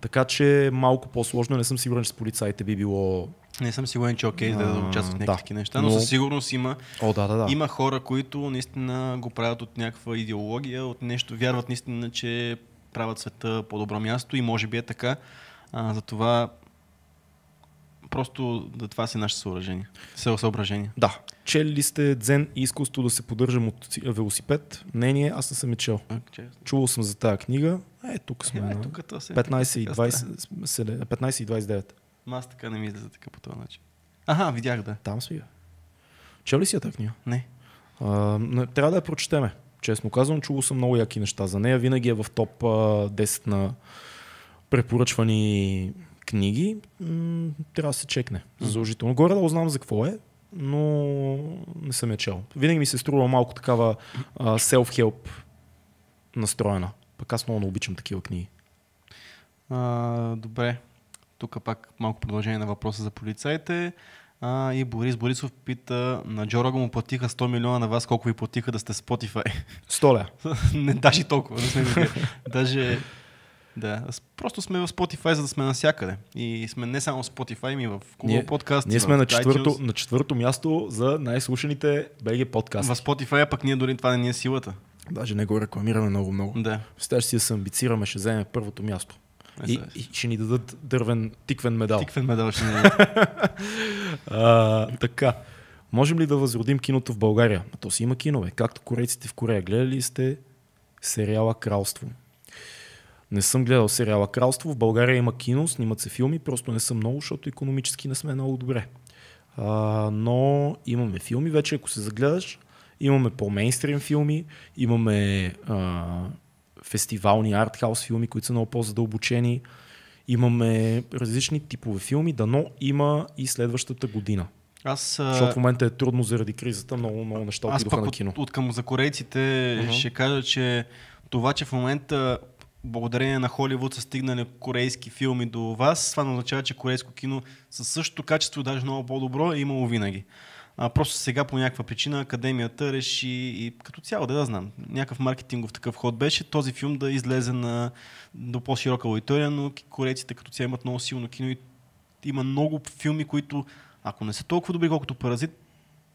Така че малко по-сложно, не съм сигурен, че с полицаите би било... Не съм сигурен, че е окей да, да А, участват в да. някакви неща, но, Но- със сигурност има, О, да, да, да. има хора, които наистина го правят от някаква идеология, от нещо, вярват наистина, че правят света по-добро място и може би е така. А, затова просто да това си наше съоръжение. Съ- Съображение. Да. Чели ли сте Дзен и изкуство да се поддържа мотоци- велосипед? Мнение, аз не съм я чел. Честно. Чувал съм за тази книга. Е, тук сме Е, на тук това се- 15 и така 20, седе- 15 и 29. Ма аз така не ми излезе така по този начин. Аха, видях да. Там бе. Чел ли си я тази книга? Не. А, не, трябва да я прочетеме. Честно казвам, чувал съм много яки неща за нея. Винаги е в топ а, 10 на препоръчвани книги. М, трябва да се чекне. Задължително. Горе да знам за какво е, но не съм я чел. Винаги ми се струва малко такава а, self-help настроена. Пък аз много не обичам такива книги. А, добре. Тук пак малко продължение на въпроса за полицаите. А, и Борис Борисов пита, на Джорога му платиха 100 милиона, на вас колко ви платиха да сте в Spotify? Столя. *laughs* не, даже толкова. Не сме даже, да, просто сме в Spotify, за да сме навсякъде. И сме не само в Spotify, ми в Google Podcast. Ние сме на четвърто, на четвърто място за най-слушаните BG В подкасти. Spotify, а пък ние дори това не ни е силата. Даже не го рекламираме много-много. Да. Представяш си да се амбицираме, ще вземе първото място. И, и ще ни дадат дървен тиквен медал. Тиквен медал ще ни *laughs* А, така. Можем ли да възродим киното в България? То си има кинове. Както корейците в Корея. Гледали ли сте сериала Кралство? Не съм гледал сериала Кралство. В България има кино, снимат се филми, просто не съм много, защото економически не сме много добре. А, но имаме филми вече, ако се загледаш. Имаме по-мейнстрим филми, имаме а, фестивални артхаус филми, които са много по-задълбочени. Имаме различни типове филми, дано има и следващата година. Аз, Защото в момента е трудно заради кризата, много, много неща отидоха на от, кино. от към за корейците Мгм. ще кажа, че това, че в момента благодарение на Холивуд са стигнали корейски филми до вас, това не означава, че корейско кино със същото качество, даже много по-добро, е имало винаги. А, просто сега по някаква причина академията реши и като цяло, да, да знам, някакъв маркетингов такъв ход беше този филм да излезе на, до по-широка аудитория, но корейците като цяло имат много силно кино и има много филми, които ако не са толкова добри, колкото Паразит,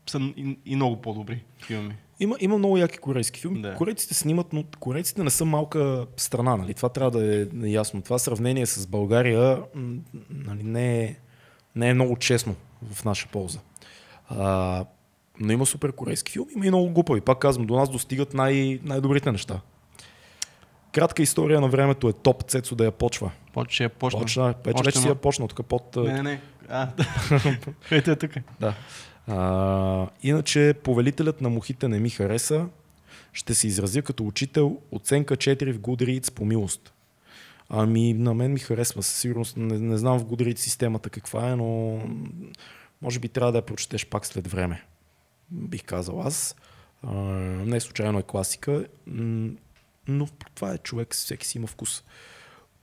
са и, и много по-добри филми. Има, има много яки корейски филми. Да. Корейците снимат, но корейците не са малка страна, нали? Това трябва да е ясно. Това сравнение с България нали, не, е, не е много честно в наша полза. А, но има супер корейски филми, има и много глупави. Пак казвам, до нас достигат най- най-добрите неща. Кратка история на времето е топ Цецо да я почва. Почва, е почна. Почна, вече, вече си я почнал тук под... Не, не, не. А, *laughs* ето е тук. Да. А, иначе повелителят на мухите не ми хареса. Ще се изразя като учител. Оценка 4 в Goodreads по милост. Ами, на мен ми харесва със сигурност. Не, не знам в Goodreads системата каква е, но може би трябва да я прочетеш пак след време. Бих казал аз. А, не случайно е класика, но това е човек, всеки си има вкус.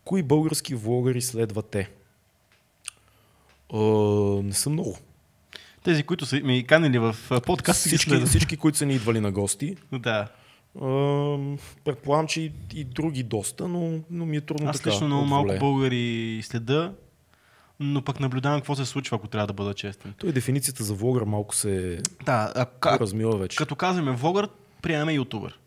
Кои български влогъри следвате? А, не съм много. Тези, които са ми канили в подкаст, Всички, всички, които са ни идвали на гости. Да. Ам, предполагам, че и, и други доста, но, но ми е трудно Аз така. лично много малко българи следа, но пък наблюдавам какво се случва, ако трябва да бъда честен. Той дефиницията за влогър малко се Да, а, ка, размила вече. като казваме влогър, приемаме ютубър.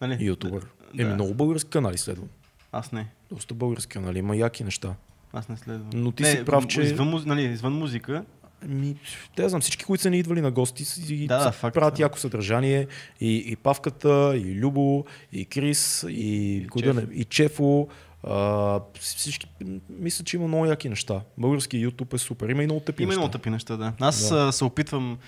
Нали? Ютубър. Да. Еми, много български канали следвам. Аз не. Доста български канали, има яки неща. Аз не следвам. Но ти не, си прав, че- Извън, нали, извън музика, Ами, те знам, всички, които са ни идвали на гости, си, Да, да, факт, правят да. яко съдържание. И, и Павката, и Любо, и Крис, и, Чефо. не- и Чефо. А, всички, мисля, че има много яки неща. Български YouTube е супер. Има и много тъпи Има неща. много тъпи неща, да. Аз Да. се опитвам,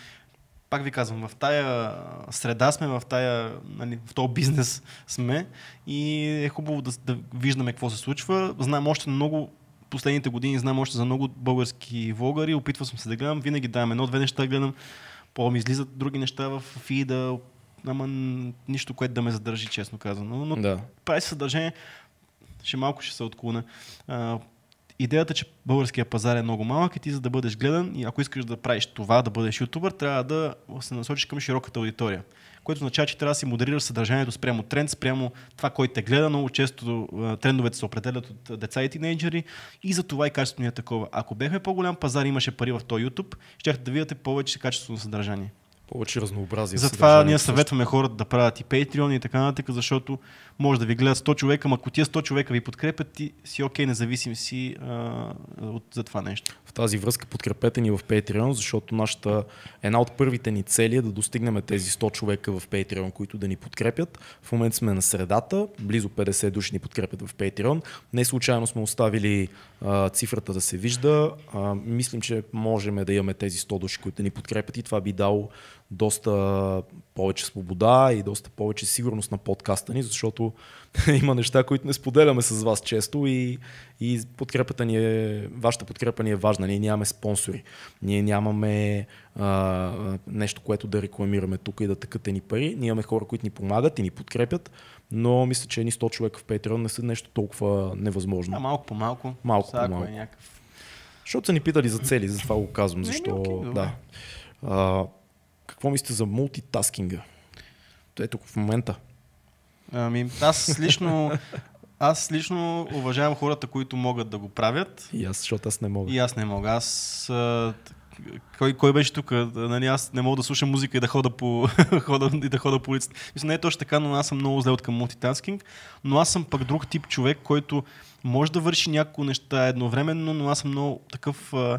пак ви казвам, в тая среда сме, в тая, нали, в този бизнес сме и е хубаво да, да виждаме какво се случва. Знам още много, последните години знам още за много български влогари, опитвам съм се да гледам, винаги давам едно-две неща гледам, по ми излизат други неща в фида, ама нищо, което да ме задържи, честно казано. Но Да. прави съдържание, ще малко ще се отклоня. А, идеята, че българския пазар е много малък и ти за да бъдеш гледан и ако искаш да правиш това, да бъдеш ютубър, трябва да се насочиш към широката аудитория. Което означава, че трябва да си моделираш съдържанието спрямо тренд, спрямо това, който те гледа. Много често трендовете се определят от деца и тинейджери и за това и качеството ни е такова. Ако бехме по-голям пазар имаше пари в този YouTube, ще да видите повече качество на съдържание. Повече разнообразие. Затова ние съветваме хората да правят и Patreon и така нататък, защото може да ви гледат 100 човека, ама ако тия 100 човека ви подкрепят, ти си окей, независим си а, от, за това нещо. В тази връзка подкрепете ни в Patreon, защото нашата, една от първите ни цели е да достигнем тези 100 човека в Patreon, които да ни подкрепят. В момента сме на средата, близо 50 души ни подкрепят в Patreon. Не случайно сме оставили а, цифрата да се вижда. А, мислим, че можем да имаме тези 100 души, които ни подкрепят и това би дало доста повече свобода и доста повече сигурност на подкаста ни, защото *laughs* има неща, които не споделяме с вас често и, и подкрепата ни е, вашата подкрепа ни е важна. Ние нямаме спонсори, ние нямаме а, нещо, което да рекламираме тук и да тъкате ни пари. Ние имаме хора, които ни помагат и ни подкрепят, но мисля, че едни 100 човека в Patreon не са нещо толкова невъзможно. А малко по малко. Малко Сега, ако по-малко. Е някакъв... Защото са ни питали за цели, затова го казвам. Не, не, Защо, окей, добре. да. А, какво мислите за мултитаскинга? Ето в момента. Ами, аз лично, аз лично уважавам хората, които могат да го правят. И аз, защото аз не мога. И аз не мога. Аз. Кой, кой беше тук? Нали, аз не мога да слушам музика и да хода по, *laughs* хода, и да хода по улицата. Мисля, не е точно така, но аз съм много зле от към мултитаскинг. Но аз съм пък друг тип човек, който може да върши няколко неща едновременно, но аз съм много такъв. А,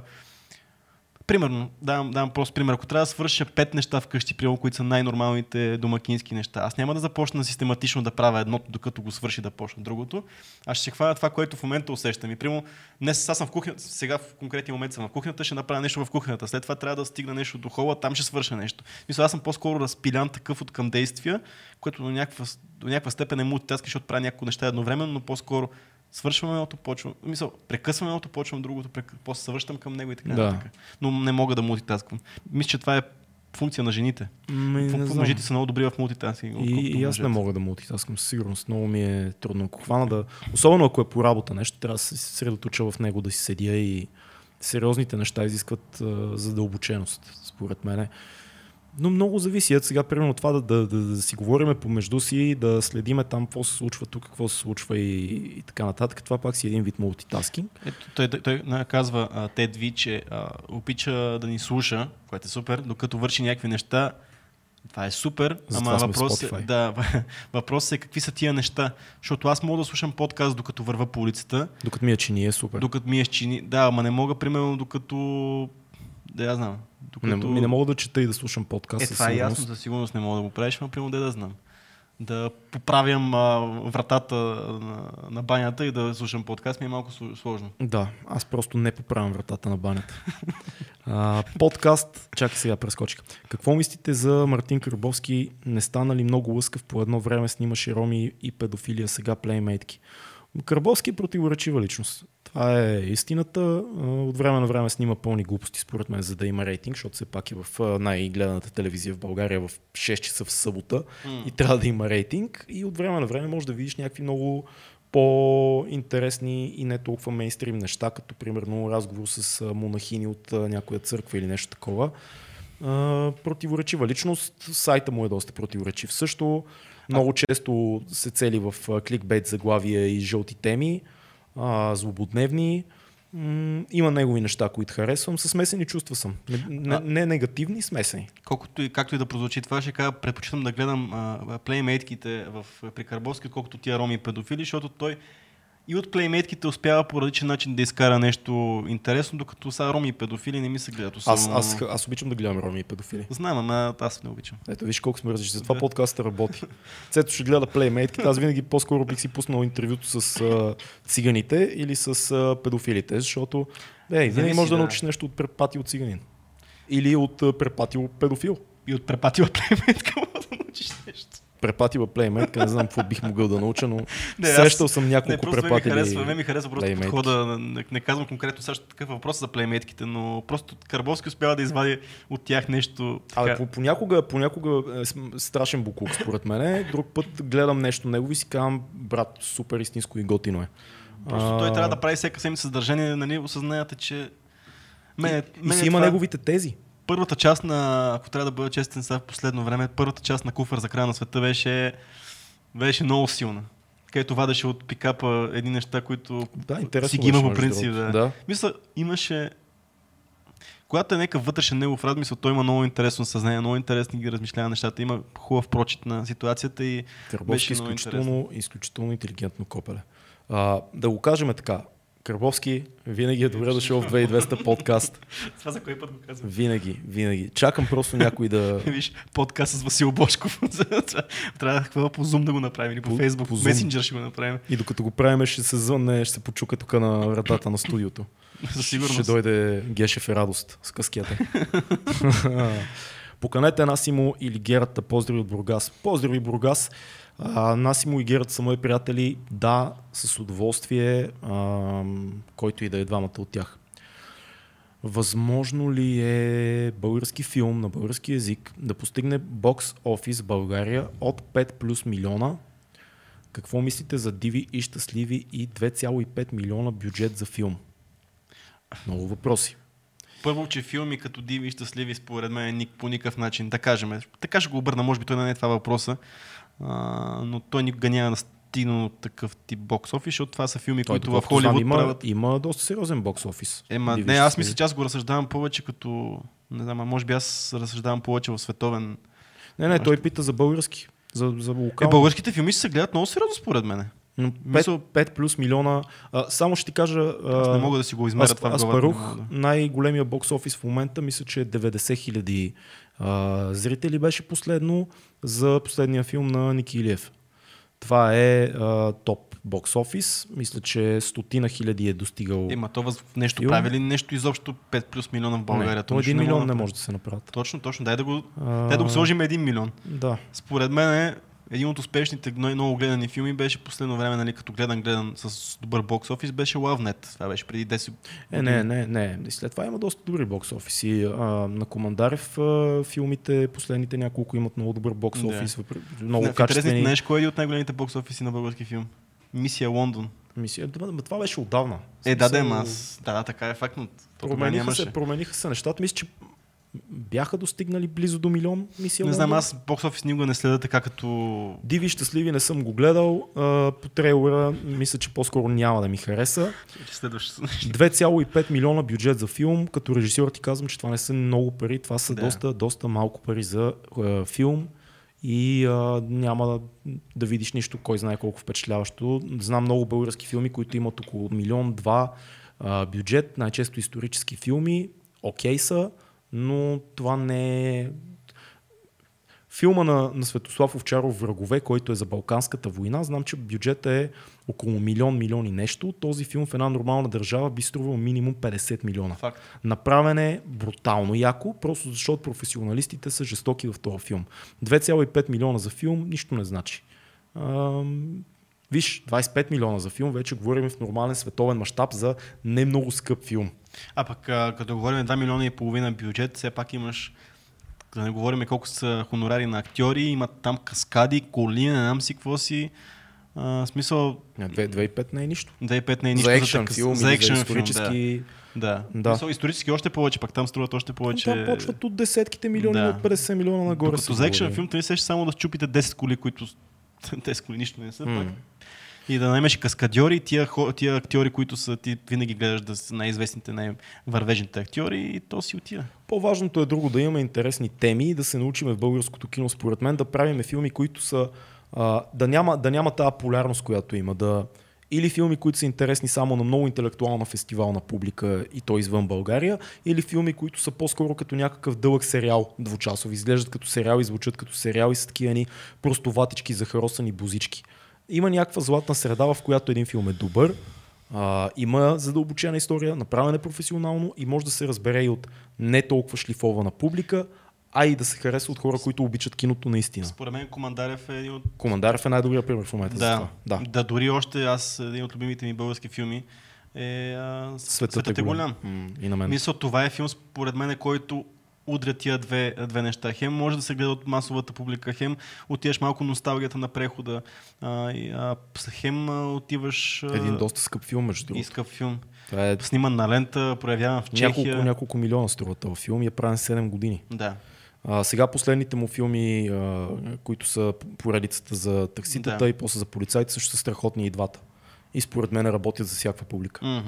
Примерно, давам, давам просто пример. Ако трябва да свърша пет неща вкъщи, примерно, които са най-нормалните домакински неща, аз няма да започна систематично да правя едното, докато го свърши да почна другото. Аз ще се хвана това, което в момента усещам. И примерно, днес аз съм в кухнята, сега в конкретния момент съм в кухнята, ще направя нещо в кухнята. След това трябва да стигна нещо до хола, там ще свърша нещо. Мисля, аз съм по-скоро разпилян такъв от към действия, което до някаква, до някаква степен е мултитаскинг, защото правя няколко неща едновременно, но по-скоро свършвам едното, почвам. Мисъл, прекъсвам едното, почвам другото, прек... после се връщам към него и така Да. нататък. Но не мога да мултитасквам. Мисля, че това е функция на жените. Не Фу- знам. Мъжете са много добри в мултитаскинг. И, и аз не мога да мултитаскам със сигурност. Много ми е трудно. Ако хвана да... Особено ако е по работа нещо, трябва да се съсредоточа в него, да си седя и сериозните неща изискват а, задълбоченост, според мен. Но много зависи. Ето сега, примерно това да, да, да, да си говориме помежду си, да следиме там какво се случва тук, какво се случва и, и така нататък. Това пак си е един вид мултитаскинг. Ето, той, той, той казва а, Тед Ви, че а, обича да ни слуша, което е супер, докато върши някакви неща. Това е супер, Затова ама въпрос е, да, *laughs* въпросът е какви са тия неща. Защото аз мога да слушам подкаст, докато върва по улицата, Докато ми е чини е супер. докато ми е щини. Да, ама не мога, примерно, докато... Да, я знам. Не, Докато... ми не мога да чета и да слушам подкаст. Е, това е ясно, със сигурност не мога да го правиш, но примерно де да знам. Да поправям а, вратата на, на банята и да слушам подкаст ми е малко сло- сложно. Да, аз просто не поправям вратата на банята. а, подкаст, чакай сега прескочих. Какво мислите за Мартин Карбовски? Не стана ли много лъскав по едно време снимаше роми и педофилия, сега плеймейтки? Карбовски е противоречива личност. Това е истината. От време на време снима пълни глупости, според мен, за да има рейтинг, защото все пак е в най-гледаната телевизия в България в 6 часа в събота и трябва да има рейтинг. И от време на време може да видиш някакви много по-интересни и не толкова мейнстрим неща, като примерно разговор с монахини от някоя църква или нещо такова. Противоречива личност, сайта му е доста противоречив също. Много често се цели в кликбейт заглавия и жълти теми, а, злободневни. М, има негови неща, които харесвам. Със смесени чувства съм. Не, не, не негативни, смесени. Колкото и, както и да прозвучи това, ще кажа, предпочитам да гледам а, плеймейтките в, при Карбовски, колкото тия роми и педофили, защото той и от плеймейтките успява по различен начин да изкара нещо интересно, докато са роми и педофили не ми се гледат Аз, особено. аз, аз обичам да гледам роми и педофили. Знам, ама аз не обичам. Ето виж колко сме различни. Затова Да. подкаста работи. Цето ще гледа плеймейтките. Аз винаги по-скоро бих си пуснал интервюто с а, циганите или с а, педофилите, защото е, винаги можеш да, да. научиш нещо от препати от циганин. Или от препатил педофил. И от препатила плеймейтка мога да научиш нещо. Препатила плеймейтка, не знам какво бих могъл да науча, но *laughs* Не, аз- срещал съм Не, няколко просто ме ми препатили. харесва, ме ми харесва просто плеймейтки. подхода. Не, не казвам конкретно също такъв въпрос за плеймейтките, но просто Карбовски успява да извади от тях нещо. Така, по- понякога, понякога е страшен буклук, според мен. Друг път гледам нещо негово и си казвам, брат, супер истинско и готино е. Просто А, той трябва да прави всяка седмица съдържание, нали, осъзнаете, че... Мене, И мене си има това- неговите тези. Първата част на, ако трябва да бъда честен сега в последно време, първата част на Куфър за края на света беше, беше много силна. Където вадеше от пикапа едни неща, които Да, интересно си ги има по принцип. Да. да. Мисля, имаше... когато е някакъв вътрешен негов размисъл, той има много интересно съзнание, много интересни ги размишлява нещата, има хубав прочит на ситуацията и Карбовски беше много изключително, изключително интелигентно копеле. А, да го кажем така. Карбовски винаги е добре дошъл в 2200 подкаст. *laughs* Това за кой път го казвам? Винаги, винаги. Чакам просто някой да... *laughs* Виж, подкаст с Васил Бошков. *laughs* Трябва да хвала по Zoom да го направим или по, По- Facebook, по. Messenger ще го направим. И докато го правим, ще се звънне, ще се почука тук на вратата на студиото. Със сигурност. Ще дойде Гешев е радост с къскията. Поканете Насимо или Герата. Поздрави от Бургас. Поздрави Бургас. А, Насимо и Герат са мои приятели. Да, с удоволствие, а, който и да е двамата от тях. Възможно ли е български филм на български язик да постигне бокс офис в България от 5 плюс милиона? Какво мислите за Диви и Щастливи и 2,5 милиона бюджет за филм? Много въпроси. Първо, че филми като Диви и Щастливи, според мен, по никакъв начин, да кажем, така ще го обърна, може би той не е това въпроса, а, но той никога няма да стигне от такъв тип бокс офис, защото това са филми, Той, които в Холивуд има, правят. има доста сериозен бокс офис. Ема, не, аз мисля, че аз го разсъждавам повече като, не знам, а може би аз разсъждавам повече в световен. Не, не, той пита за български. За, за Е, българските филми се гледат много сериозно, според мен. Но 5, Мисъл- 5 плюс милиона. А, само ще ти кажа. Аз а, не мога да си го измеря Аз, това в аз главата. парух не мога да- най-големия бокс офис в момента, мисля, че е 90 хиляди зрители беше последно за последния филм на Ники Илиев. Това е а, топ бокс офис. Мисля, че стотина хиляди е достигал. Ема, то въз... нещо Филм? прави ли нещо изобщо 5 плюс милиона в България? не, То милион не направи. може да се направят. Точно, точно. Дай да го, А, дай да го сложим един милион. Да. Според мен е един от успешните много гледани филми беше последно време, нали, като гледан, гледан с добър бокс офис, беше LoveNet. Това беше преди 10 Е, не, не, не. И След това има доста добри бокс офиси. А, на Командарев а, филмите, последните няколко имат много добър бокс Да. офис, въпр- Много интересните качествени. нещо, кой е от най-големите бокс офиси на български филм? Мисия Лондон. Мисия. Да, това беше отдавна. Е, да, да, аз. Да, да, така е факт, но Промениха нямаше. се, промениха се нещата. Мисля, че бяха достигнали близо до милион мисия. Не знам, аз бокс офис никога не следа така като... Диви щастливи не съм го гледал. А, по трейлера мисля, че по-скоро няма да ми хареса. Следващ. 2,5 милиона бюджет за филм. Като режисьор ти казвам, че това не са много пари. Това са Да. доста, доста малко пари за а, филм. И а, няма да, да видиш нищо, кой знае колко впечатляващо. Знам много български филми, които имат около милион-два бюджет, най-често исторически филми. Окей са, но това не е Филма на, на Светослав Овчаров Врагове, който е за Балканската война, знам, че бюджетът е около милион, милион и нещо. Този филм в една нормална държава би струвал минимум 50 милиона. Факт. Направен е брутално яко, просто защото професионалистите са жестоки в този филм. 2,5 милиона за филм нищо не значи. Ам, виж, 25 милиона за филм, вече говорим в нормален световен мащаб за не много скъп филм. А пък като говорим 2 милиона и половина бюджет, все пак имаш да не говорим колко са хонорари на актьори, имат там каскади, коли, не знам си какво си. А, смисъл, Не, 2,5 не е нищо. 2,5 не е нищо за екшен такъв- филм, за екшен за филм, да. исторически... Да. Да. Мисъл, исторически още повече, пак там струват още повече. Там почват от десетките милиони, Да. от 50 милиона нагоре. Докато се за екшен филм, той сеща само да щупите 10 коли, които *laughs* 10 коли нищо не са. М. Пак. И да наймеш каскадьори, тия, тия актьори, които са, ти винаги гледаш да са най-известните, най-вървежните актьори и то си отива. По-важното е друго да имаме интересни теми и да се научим в българското кино, според мен, да правиме филми, които са. А, да, няма, да няма тази полярност, която има. Да, или филми, които са интересни само на много интелектуална фестивална публика и то извън България, или филми, които са по-скоро като някакъв дълъг сериал, двучасов. Изглеждат като сериал и звучат като сериал и са такива ни простоватички, захаросани бузички. Има някаква златна среда, в която един филм е добър, а, има задълбочена история, направена е професионално и може да се разбере и от не толкова шлифована публика, а и да се хареса от хора, които обичат киното наистина. Според мен Командарев е един от Командарев е най-добрият пример в момента за Да, това. Да. да, дори още аз, един от любимите ми български филми е а, Светът, е голям. М, И на мен. Мисля, това е филм, според мен, който удря тия две, две неща. Хем може да се гледа от масовата публика, хем отиваш малко носталгията на прехода, а, и, а, хем отиваш а, Един доста скъп филм, между другото. искав филм. Това е Сниман на лента, проявяван в Чехия. няколко, няколко милиона струва този филм и е правен 7 години. Да. А, сега последните му филми, а, които са поредицата за такситата Да. и после за полицайите, също са страхотни и двата. И според мен работят за всякаква публика.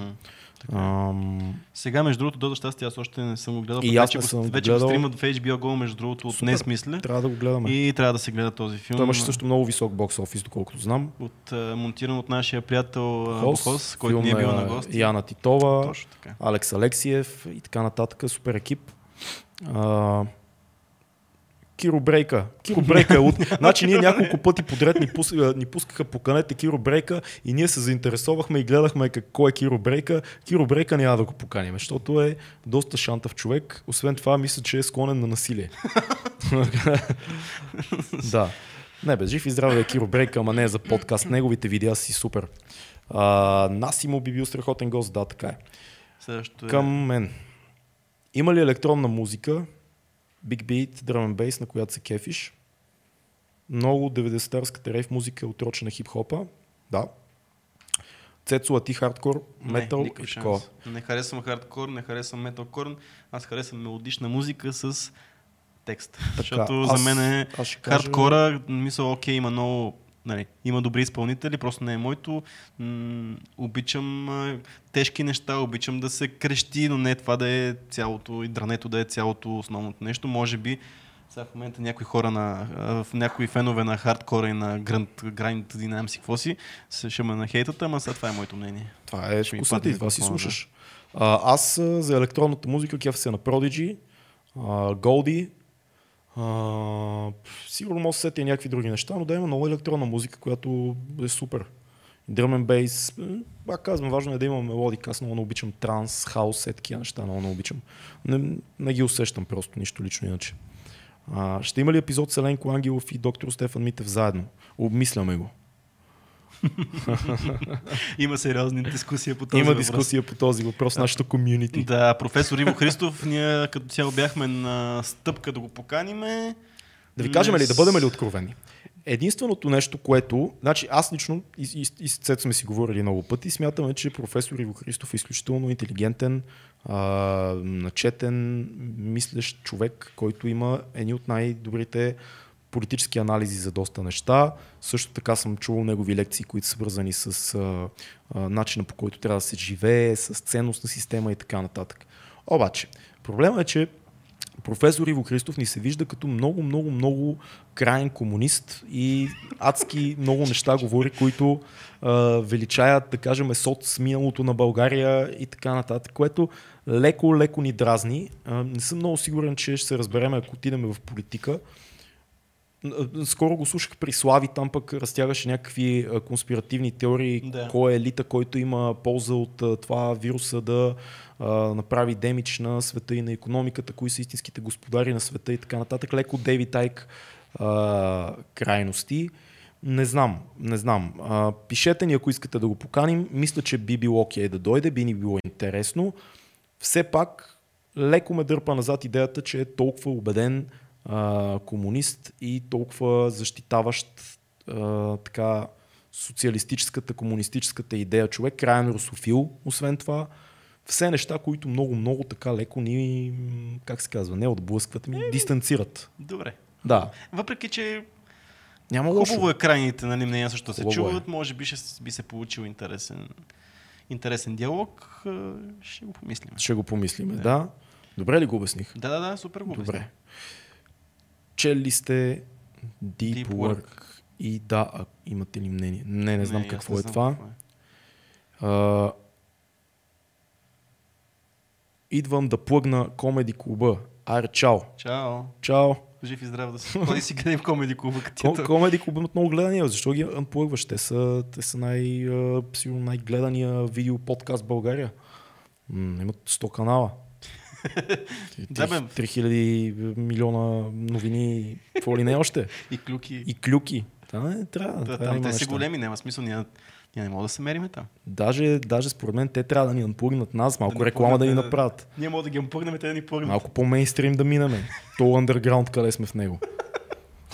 Ам, Сега, между другото, Додо щастие, аз още не съм го гледал. И аз вече не го- съм го вече го гледал. стримат в HBO Go, между другото, от Супер. днес, мисля. трябва да го гледаме. И трябва да се гледа този филм. Той имаше също много висок бокс офис, доколкото знам. От, а, монтиран от нашия приятел Хос, Бохос, който ни е бил на гости. Яна Титова. Алекс Алексиев и така нататък. Супер екип. А, Киро Брейка. Киро Брейка е от... *laughs* Значи ние няколко пъти подред ни, пус... ни пускаха по канете Киро Брейка и ние се заинтересовахме и гледахме как... кой е Киро Брейка. Киро Брейка няма да го поканим, защото е доста шантав човек. Освен това, мисля, че е склонен на насилие. *laughs* да. Не бе, жив и здраве е Киро Брейка, ама не е за подкаст. Неговите видеа си супер. А, Насимо би бил страхотен гост, да, така е. Следващото е... Към мен. Има ли електронна музика, Big Beat, Drum and Bass, на която се кефиш? Много 90-тарската рейв музика е отрочена хип-хопа. Да. Цецо, а ти хардкор, метал и такова. Не харесвам хардкор, не харесвам металкор, аз харесвам мелодична музика с текст. Защото за мен е аз кажа- хардкора, мисля, окей, има много Нали, има добри изпълнители, просто не е моето. М- обичам а, тежки неща, обичам да се крещи, но не това да е цялото и дрането да е цялото основното нещо. Може би сега в момента някои хора на, в някои фенове на хардкора и на гранд, грайнд, и си какво си, ще ме нахейтат, ама сега това е моето мнение. Това е Ще ми вкусът падне и това си микрофона, да. слушаш. А, аз за електронната музика кеф се на Prodigy, Goldie, а, сигурно може да се сетя и някакви други неща, но да има много електронна музика, която е супер. Bass, м, пак казвам, важно е да има мелодика. Аз много не обичам транс, хаос, е такива неща, много не обичам. Не, не ги усещам просто, нищо лично иначе. А, ще има ли епизод с Еленко Ангелов и доктор Стефан Митев заедно? Обмисляме го. *laughs* Има сериозни дискусия по този Има въпрос. дискусия по този въпрос в нашата комюнити. Да, професор Иво Христов, ние като цяло бяхме на стъпка да го поканиме. Да ви кажем ли, да бъдем ли откровени? Единственото нещо, което, значи аз лично и, и, и с Цецо сме си говорили много пъти, смятаме, че професор Иво Христов е изключително интелигентен, а, начетен, мислещ човек, който има едни от най-добрите политически анализи за доста неща. Също така съм чувал негови лекции, които са свързани с а, а, начина по който трябва да се живее, с ценностна система и така нататък. Обаче, проблемът е, че професор Иво Христов ни се вижда като много, много, много крайен комунист и адски много неща говори, които а, величаят, да кажем, соц миналото на България и така нататък, което леко, леко ни дразни. А, не съм много сигурен, че ще се разберем, ако отидем в политика. Скоро го слушах при Слави, там пък разтягаше някакви конспиративни теории, Да. кой е елита, който има полза от това вируса да а, направи демидж на света и на економиката, кои са истинските господари на света и така нататък. Леко Дейви Тайк а, крайности. Не знам, не знам. А, пишете ни, ако искате да го поканим. Мисля, че би било окей да дойде, би ни било интересно. Все пак, леко ме дърпа назад идеята, че е толкова убеден а, комунист и толкова защитаващ а, така социалистическата, комунистическата идея човек, крайен русофил, освен това. Все неща, които много, много така леко ни, как се казва, не отблъскват, ми дистанцират. Добре. Да, Въпреки, че няма лошо. хубаво е крайните нали, мнения също да се е. чуват, може би ще би се получил интересен, интересен диалог. Ще го помислим. Ще го помислиме, да. Добре ли го обясних? Да, да, да, супер го Добре. обясни. Чели сте Deep, Deep Work. Work. И да, а, имате ли мнение? Не, не знам аз какво не е знам това. какво е. А, идвам да плъгна комеди клуба. Айде, чао. Чао. Чао. Жив и здрав да си. Ходи си гледай в комеди клуба, Ком, комеди клуба имат много гледания. Защо ги анплъгваш? Те са, те са най, сигурно най-гледания видео подкаст в България. М, имат 100 канала. Да, бе. 3000 милиона новини. Какво ли не още? И клюки. И клюки. Да, не, трябва. Да, да там те са неща. големи, няма смисъл. Ние, ние не можем да се мериме там. Даже, даже според мен те трябва да ни анплъгнат нас, малко ни реклама да ни да. направят. Ние можем да ги пърнем, те да ни пърнат. Малко по-мейнстрим да минаме. То underground, къде сме в него.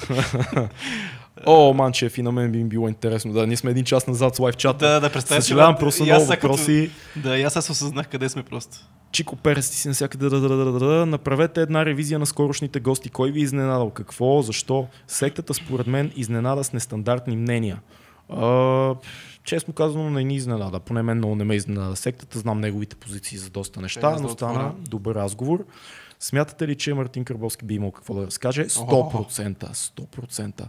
*laughs* О, манчев, и на мен би им било интересно. Да, ние сме един час назад с лайв чата. Да, да, представя Съжалявам, просто много сега като- въпроси. Да, и аз аз осъзнах къде сме просто. Чико Перес ти си навсякъде. Да, да, да, да, да. Направете една ревизия на скорошните гости. Кой ви е изненадал? Какво? Защо? Сектата според мен изненада с нестандартни мнения. А, честно казано, не ни изненада. Поне мен много не ме изненада сектата. Знам неговите позиции за доста неща, но стана добър разговор. Смятате ли, че Мартин Карбовски би имал какво да разкаже? 100%. 100%.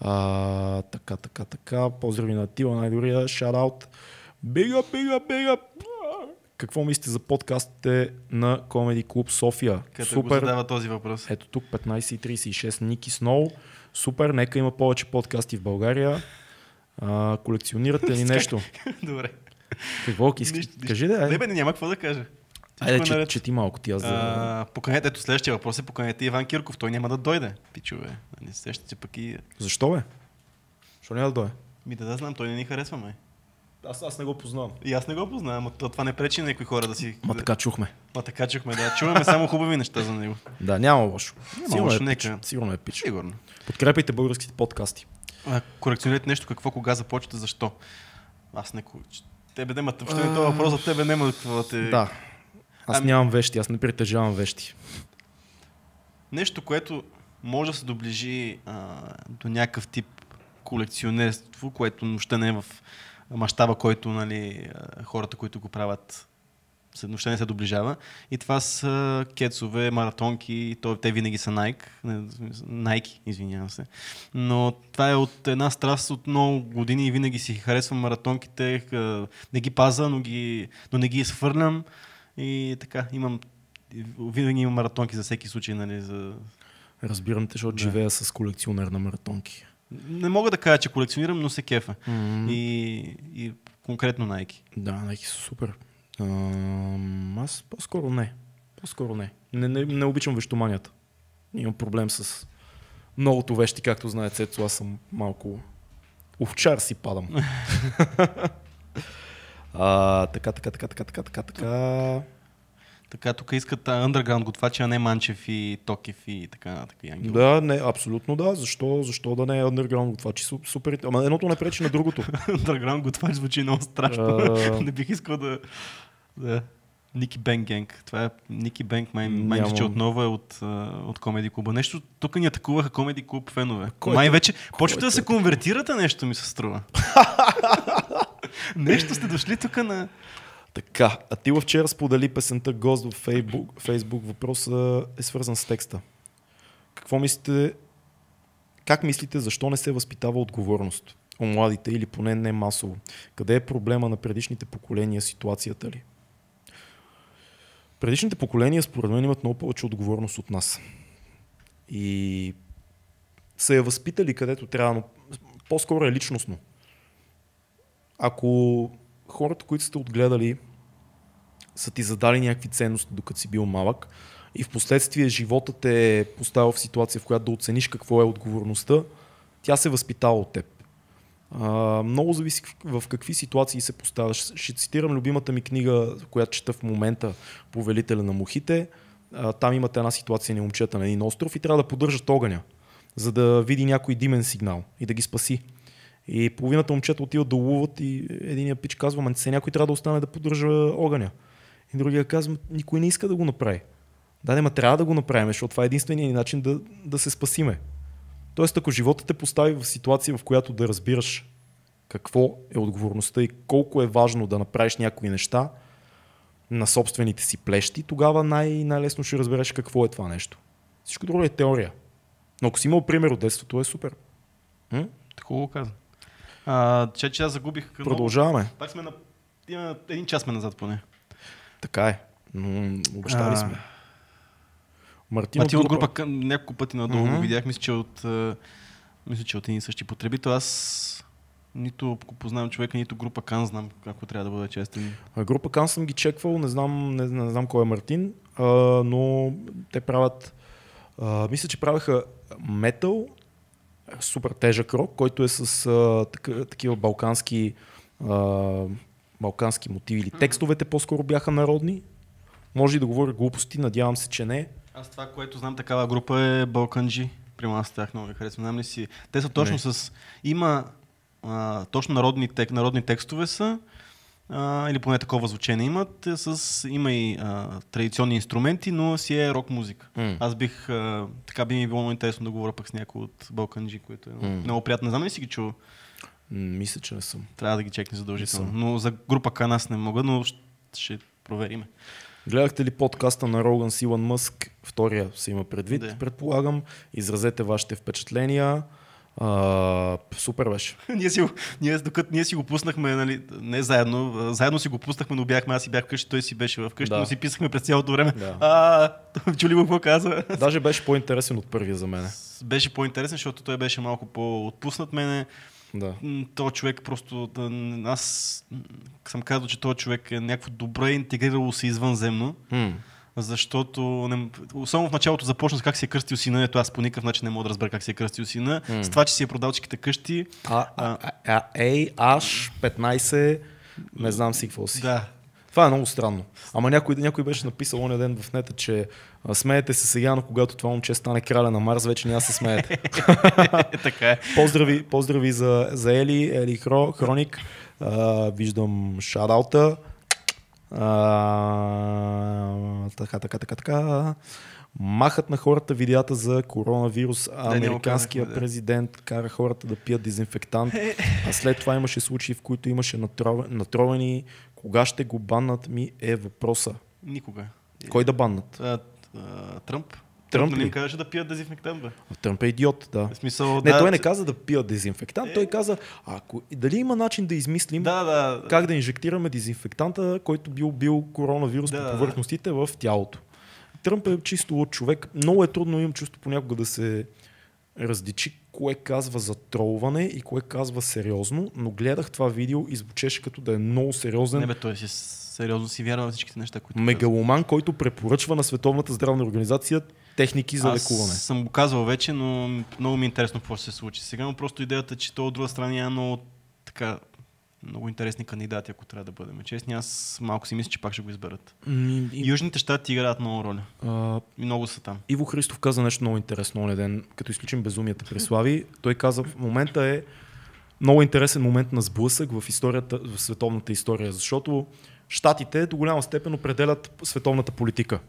А, така, така, така. Поздрави на Тила, най-добрия. Шараут. Бига, бига, бига. Какво мислите за подкастите на Comedy Club София? Къде го задава този въпрос? Ето тук 15.36 Ники Сноу. Супер, нека има повече подкасти в България. А, колекционирате ли *laughs* нещо? Добре. Какво искаш? Кажи да, Не, е. бе, няма какво да кажа. Айде, е че, наред. чети малко ти аз за... А, поканете, ето следващия въпрос е поканете Иван Кирков. Той няма да дойде. Пичове. Не сещате пък и... Защо бе? Защо няма да дойде? Ми да, да знам, той не ни харесва, май. Аз, аз не го познавам. И аз не го познавам, но то- това не пречи на някои хора да си... Ма така чухме. Ма така чухме, да. Чуваме само хубави неща за него. Да, няма лошо. Няма Сигурно лошо, е пич. нека. Сигурно е пич. Сигурно. Подкрепайте българските подкасти. А, корекционирайте нещо, какво, кога започвате, защо. Аз не... Тебе няма... Въобще не е това въпрос за тебе няма какво да те... Да. Аз Ами- нямам вещи, аз не притежавам вещи. Нещо, което може да се доближи а, до някакъв тип колекционерство, което въобще не е в мащаба, който нали, хората, които го правят, въобще не се доближава. И това са кецове, маратонки, то, те винаги са Nike, Nike, извинявам се. Но това е от една страст от много години и винаги си харесвам маратонките, не ги паза, но, ги, но не ги изхвърлям. И така, имам винаги имам маратонки за всеки случай, нали, за, Разбирам те, защото Да. живея с колекционер на маратонки. Не мога да кажа, че колекционирам, но се кефа. М. И, и конкретно Nike. Да, Nike са супер. Ам, аз по-скоро не. По-скоро не. Не, не, не обичам вещоманията. Имам проблем с многото вещи, както знае Цецо, аз съм малко овчар си падам. *laughs* а, така, така, така, така, така, така, така. Така, тук искат underground готвачи, а не Манчев и Токев и така нататък. Да, не, абсолютно да. Защо, защо да не е underground су- супер. Ама едното не пречи на другото. *laughs* underground готвач звучи много страшно. *laughs* Не бих искал да... да. Ники Бенк Генг. Това е Ники Бенк, май, май че отново е от, а, от Комеди Клуба. Нещо, тук ни атакуваха Комеди Клуб фенове. Кой май е- вече кой почвате е да се конвертирате нещо, ми се струва. *laughs* нещо сте дошли тук на... Така, Атила вчера сподели песента Гост в Фейсбук. Фейсбук. Въпросът е свързан с текста. Какво мислите, как мислите, защо не се възпитава отговорност у младите или поне не масово? Къде е проблема на предишните поколения, ситуацията ли? Предишните поколения, според мен, имат много повече отговорност от нас. И са я възпитали където трябва, но по-скоро е личностно. Ако хората, които сте отгледали, са ти задали някакви ценности, докато си бил малък, и в последствие живота те е поставил в ситуация, в която да оцениш какво е отговорността, тя се възпитава от теб. Много зависи в какви ситуации се поставяш. Ще цитирам любимата ми книга, която чета в момента, Повелителя на мухите. А, там имате една ситуация на момчета на един остров и трябва да поддържат огъня, за да види някой димен сигнал и да ги спаси. И половината момчета отиват да ловуват и единия пич казва, ма се някой трябва да остане да поддържа огъня. И другия казва, никой не иска да го направи. Да, не, ма трябва да го направим, защото това е единственият ни начин да, да се спасиме. Тоест, ако живота те постави в ситуация, в която да разбираш какво е отговорността и колко е важно да направиш някои неща на собствените си плещи, тогава най- най-лесно ще разбереш какво е това нещо. Всичко друго е теория. Но ако си имал пример от детството, е супер. М? Хубаво каза. А, че, че аз загубих... много- Продължаваме. Пак сме на... Един час сме назад поне. Така е. Но обещали А. сме. Мартин, Мартин от група към няколко пъти надолу Мгм. го видях. Мисля, че от, мисля, че от един и същи потребител. Аз нито познавам човека, нито група Кан знам какво трябва да бъде честен. А Група Кан съм ги чеквал, не знам, не, не знам кой е Мартин, а, но те правят, а, мисля, че правеха метал, супер тежък рок, който е с а, така, такива балкански, а, балкански мотиви или текстовете по-скоро бяха народни. Може и да говоря глупости, надявам се, че не. Аз това, което знам такава група е Балканджи. При нас тях много ги харесвам. Знам ли си? Те са точно Не. с... Има а, точно народни, тек, народни текстове са, а, или поне такова звучение имат. е С, има и а, традиционни инструменти, но си е рок музика. М. Аз бих, а, така би ми било много интересно да говоря пък с някой от Балканджи, който е М. много приятно. Не знам ли си ги чул? Мисля, че не съм. Трябва да ги чекне задължително. Но за група К нас не мога, но ще провериме. Гледахте ли подкаста на Роган с Илон Мъск? Втория се има предвид, Да. предполагам. Изразете вашите впечатления. А, супер беше. *laughs* ние, си, ние, докато ние си го пуснахме, нали, не заедно, заедно си го пуснахме, но бяхме, аз си бях вкъщи, той си беше вкъщи, Да. но си писахме през цялото време. Да. А, *laughs* чули го какво каза? *laughs* Даже беше по-интересен от първия за мен. Беше по-интересен, защото той беше малко по-отпуснат мене. Да. Този човек просто... Аз съм казал, че този човек е някакво добре интегрирало се извънземно, М. защото не, особено в началото започна с как си е кръстил сина, ето аз по никакъв начин не мога да разбера как си е кръстил сина. М. С това, че си е продал чеките къщи, А, а, а, а, ей, аш, 15, не знам си какво си. да, Това е много странно. Ама някой, някой беше написал оня ден в нета, че смеете се сега, но когато това момче стане краля на Марс, вече няма се смеете. *laughs* е, така е. Поздрави, поздрави за, за Ели, Ели Хро, Хроник. А, виждам шараута. А, така, така, така, така. Махат на хората видеята за коронавирус, а Да, американския да. президент кара хората да пият дезинфектант, а след това имаше случаи, в които имаше натров- натровени. Кога ще го баннат ми е въпроса. Никога. Кой да баннат? А, а, Тръмп? Тръмп ли? казваше да пият дезинфектант, бе? Тръмп е идиот, да. В смисъл, Не, да, той не каза да пият дезинфектант, Е. той каза, ако, дали има начин да измислим Да, да. как да инжектираме дезинфектанта, който бил бил коронавирус Да, по повърхностите в тялото. Тръмп е чисто от човек. Много е трудно, имам чувство понякога да се различи кое казва за тролване и кое казва сериозно, но гледах това видео и звучеше като да е много сериозен Не, бе, той си сериозно си вярва на всичките неща, които мегаломан, който препоръчва на Световната здравна организация техники за Аз лекуване. съм го казвал вече, но много ми е интересно какво ще се случи. Сега но просто идеята, че то от друга страна няма много, така, много интересни кандидати, ако трябва да бъдем честни. Аз малко си мисля, че пак ще го изберат. И- Южните щати играят много роля. а, И много са там. Иво Христов каза нещо много интересно онен ден, като изключим безумията при Слави. Той каза, в момента е много интересен момент на сблъсък в, историята, в световната история, защото щатите до голяма степен определят световната политика.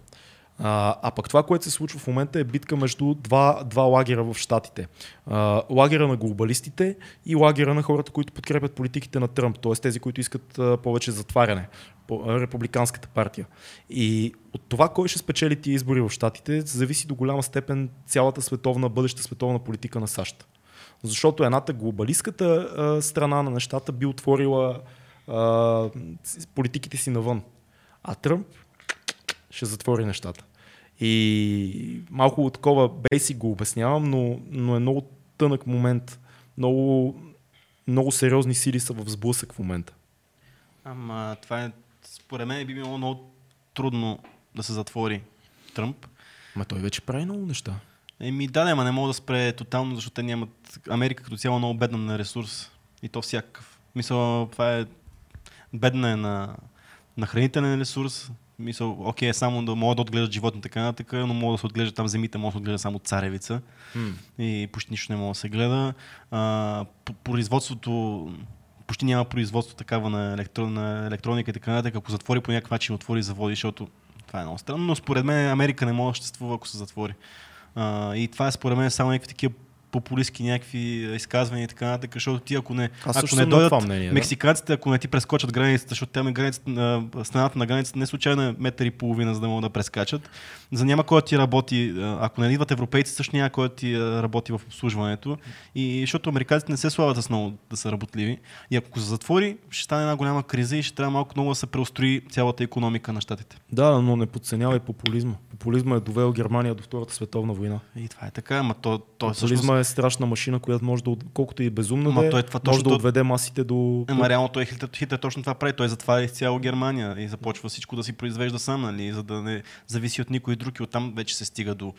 А, а пък това, което се случва в момента е битка между два, два лагера в щатите. А, лагера на глобалистите и лагера на хората, които подкрепят политиките на Тръмп, т.е. тези, които искат а, повече затваряне, по, републиканската партия. И от това кой ще спечели тия избори в щатите, зависи до голяма степен цялата световна, бъдеща световна политика на САЩ. Защото едната глобалистката а, страна на нещата би отворила а, политиките си навън. А Тръмп ще затвори нещата. И малко такова бейсик го обяснявам, но, но е много тънък момент. Много, много сериозни сили са в сблъсък в момента. Ама това е, според мен би било много трудно да се затвори Тръмп. Ма той вече прави много неща. Еми да, не, ама не мога да спре тотално, защото те нямат... Америка като цяло е много бедна на ресурс. И то всякакъв. Мисъл, това е... Бедна е на, на хранителен ресурс. Мисъл, окей, само да могат да отглеждат животни така нататък, но могат да се отглеждат там земите, може да се отглежда само царевица и почти нищо не може да се гледа. А, производството, почти няма производство такава на, електро, на електроника и така нататък. Ако затвори по някакъв начин, отвори заводи, защото това е много странно, но според мен Америка не може да съществува, ако се затвори. А, и това е според мен само някакви такива популистски някакви изказвания и така нататък, защото ти ако не, Аз ако не дойдат мнение, да. мексиканците, ако не ти прескочат границата, защото там е границата, на, стената на границата не случайно е метър и половина, за да могат да прескачат. За няма кой ти работи, ако не идват европейци, също няма кой ти работи в обслужването. И защото американците не се славят с много да са работливи. И ако се затвори, ще стане една голяма криза и ще трябва малко много да се преустрои цялата економика на щатите. Да, но не подценявай популизма. Популизма е довел Германия до Втората световна война. И това е така, ама то, то е всъщност... Е страшна машина, която може да, от- колкото и безумна Ма да е, той това може да отведе масите до... Ама реално той Хитлер, Хитлер точно това прави. Той затваря изцяло Германия и започва всичко да си произвежда сам, нали, за да не зависи от никой друг и оттам вече се стига до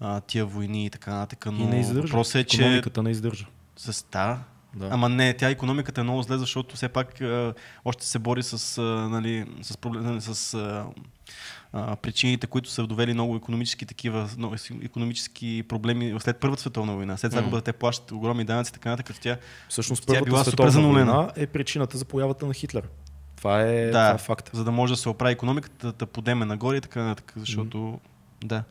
а, тия войни и така нататък. Но И не издържа. въпросът е, че Економиката не издържа. с та, Да. Ама не, тя економиката е много зле, защото все пак а, още се бори с, а, нали, с, проблем, с а, а, причините, които са довели много економически такива, много економически проблеми след Първата световна война. След загубата те плащат огромни данъци, така нататък. Тя, Всъщност Тя е била супер занулена. е причината за появата на Хитлер. Това е, да, това е факт. за да може да се оправи економиката, да подеме нагоре и така нататък, защото да.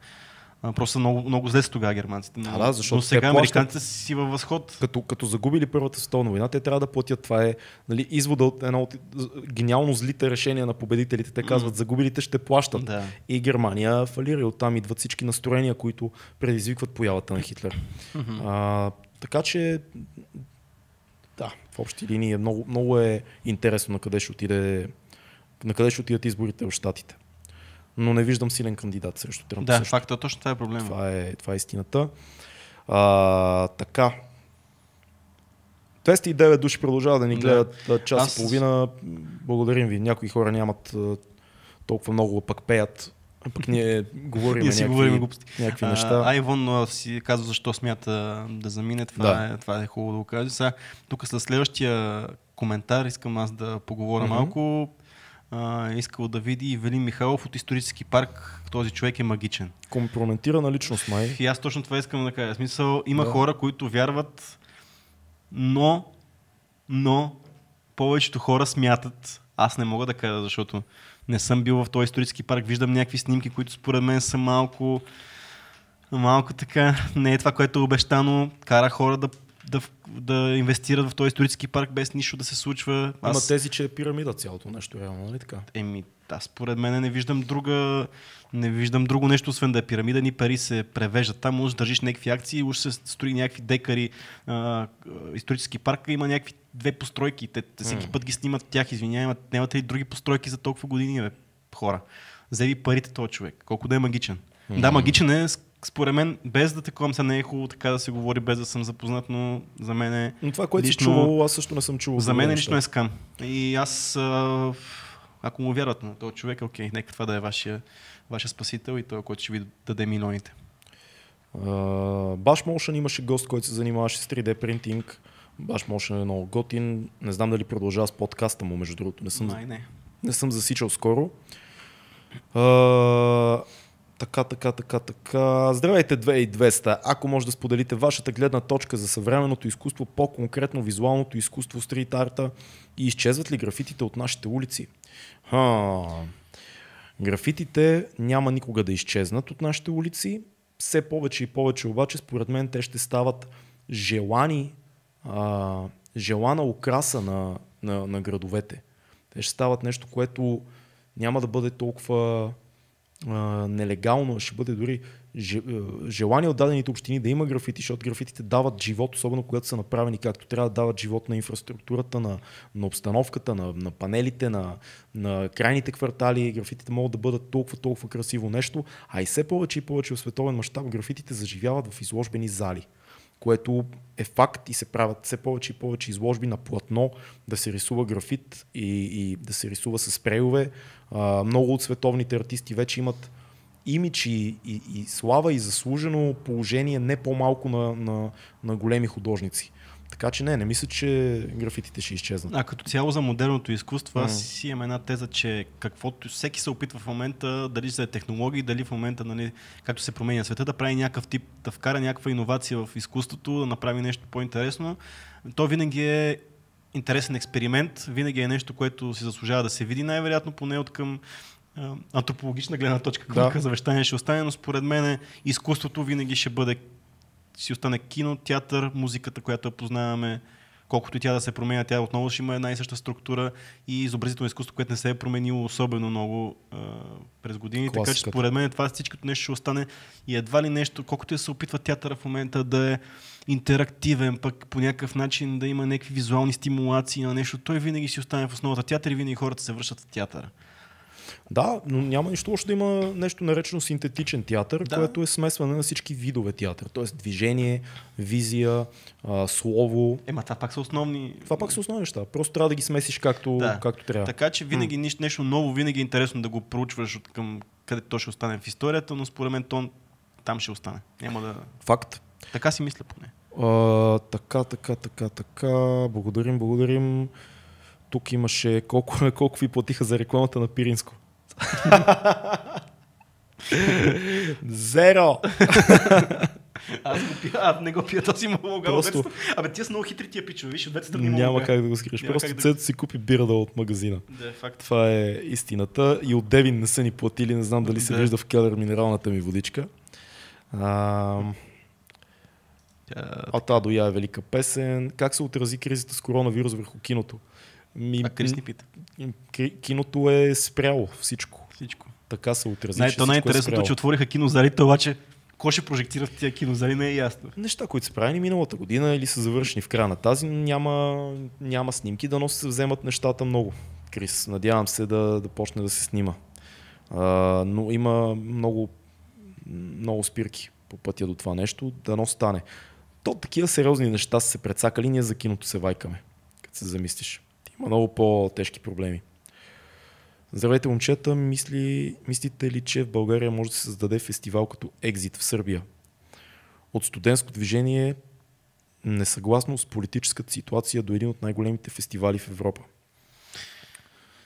Просто много, много зле са тогава германците. Но, Да, да, защото но сега плащат. американците си във възход. Като, като загубили Първата световна война, те трябва да платят. Това е нали, извода от едно от гениално злите решения на победителите. Те казват, загубилите ще плащат. Да. И Германия фалира и оттам идват всички настроения, които предизвикват появата на Хитлер. а, така че, да, в общи линии е много, много е интересно на къде ще отиде на къде ще отидат изборите в Штатите. Но не виждам силен кандидат срещу Тръмп. Да, също. факта, точно това е проблема. Това е, това е истината. А, така. 209 души продължават да ни Да. гледат да. час Аз- и половина. Благодарим ви. Някои хора нямат толкова много, пък пеят. Пък ние *laughs* говорим Ние си някакви, говорим глупости. някакви А, неща. Айвон а, си казва защо смята да замине. Това, Да. Е, това е хубаво да го кажа. Сега, тук с следващия коментар искам аз да поговоря Мгм. малко. А, искал да види Велин Михайлов от исторически парк. Този човек е магичен. Компрометирана личност, май. И аз точно това искам да кажа. В смисъл, има Да. хора, които вярват, но, но повечето хора смятат, аз не мога да кажа, защото не съм бил в този исторически парк, виждам някакви снимки, които според мен са малко, малко така, не е това, което е обещано, кара хора да, да, да инвестират в този исторически парк без нищо да се случва. Има тези, че е пирамида цялото нещо, реално, нали така? Еми, аз според мен не виждам друга, не виждам друго нещо, освен да е пирамида, ни пари се превеждат. Там може да държиш някакви акции, уж се строи някакви декари, а, исторически парк, има някакви две постройки. Те, те всеки път ги снимат тях, извинявай, нямате ли други постройки за толкова години, бе, хора? Взеви парите този човек, колко да е магичен. Да, магичен е, според мен, без да таковам се не е хубаво така да се говори, без да съм запознат, но за мен е Но това, което си Лично- чувал, аз също не съм чувал. за мен неща. лично е скам. И аз, а, ако му вярват на този човек, окей, нека това да е вашия, вашия спасител и той, който ще ви даде милионите. Баш Motion имаше гост, който се занимаваше с 3D принтинг. Баш Motion е много готин. Не знам дали продължава с подкаста му, между другото. Не съм, Май не. не съм засичал скоро. А, така, така, така, така. Здравейте, 2200. Ако може да споделите вашата гледна точка за съвременното изкуство, по-конкретно визуалното изкуство, стрит арта и изчезват ли графитите от нашите улици? Ха. Графитите няма никога да изчезнат от нашите улици. Все повече и повече обаче, според мен, те ще стават желани, а, желана украса на, на, на градовете. Те ще стават нещо, което няма да бъде толкова нелегално, ще бъде дори желание от дадените общини да има графити, защото графитите дават живот, особено когато са направени както трябва да дават живот на инфраструктурата, на, на обстановката, на, на панелите, на, на крайните квартали. Графитите могат да бъдат толкова, толкова красиво нещо, а и все повече и повече в световен мащаб графитите заживяват в изложбени зали което е факт и се правят все повече и повече изложби на платно, да се рисува графит и, и да се рисува с спрейове. А, много от световните артисти вече имат имидж и, и, и слава и заслужено положение не по-малко на, на, на големи художници. Така че не, не мисля, че графитите ще изчезнат. А като цяло за модерното изкуство, аз си имам една теза, че каквото всеки се опитва в момента, дали за технологии, дали в момента, нали, както се променя света, да прави някакъв тип, да вкара някаква иновация в изкуството, да направи нещо по-интересно, то винаги е интересен експеримент, винаги е нещо, което си заслужава да се види, най-вероятно поне от към антропологична гледна точка, Да. да. завещание ще остане, но според мен изкуството винаги ще бъде си остане кино, театър, музиката, която я познаваме, колкото и тя да се променя, тя отново ще има една и съща структура и изобразително изкуство, което не се е променило особено много а, през години. Така че според мен това всичкото нещо ще остане и едва ли нещо, колкото и се опитва театъра в момента да е интерактивен, пък по някакъв начин да има някакви визуални стимулации на нещо, той винаги си остане в основата театър и винаги хората се връщат в театъра. Да, но няма нищо лошо да има нещо наречено синтетичен театър, Да. което е смесване на всички видове театър. Тоест движение, визия, а, слово. Ема това пак са основни. Това пак са основни неща. Просто трябва да ги смесиш както, Да. както трябва. Така че винаги нищо, нещо ново, винаги е интересно да го проучваш от към къде то ще остане в историята, но според мен то там ще остане. Няма да... Факт. Така си мисля поне. А, така, така, така, така. Благодарим, благодарим. Тук имаше колко, *laughs* колко ви платиха за рекламата на Пиринско. Зеро! Аз го пия, аз не го пия този му Просто- Абе, тия са много хитри тия пичове, виж, от двете страни Няма как да го скриеш. Няма Просто как да- Цето си купи бирада от магазина. Да, е факт. Това е истината. И от Девин не са ни платили. Не знам дали се Да. вижда в келер минералната ми водичка. А, Тя... а та до я е велика песен. Как се отрази кризата с коронавирус върху киното? Ми, А Крис ни пита. киното е спряло всичко. Всичко. Така се отрази. Че то е най-интересното, спряло. че отвориха кинозалите, обаче кой ще прожектира в тия кинозали не е ясно. Неща, които са правени миналата година или са завършени в края на тази, няма, няма снимки, да се вземат нещата много. Крис, надявам се да, да почне да се снима. А, но има много, много спирки по пътя до това нещо, да стане. То такива сериозни неща са се прецакали, ние за киното се вайкаме, като се замислиш. Има много по-тежки проблеми. Здравейте, момчета. Мисли, мислите ли, че в България може да се създаде фестивал като Екзит в Сърбия? От студентско движение несъгласно с политическата ситуация до един от най-големите фестивали в Европа.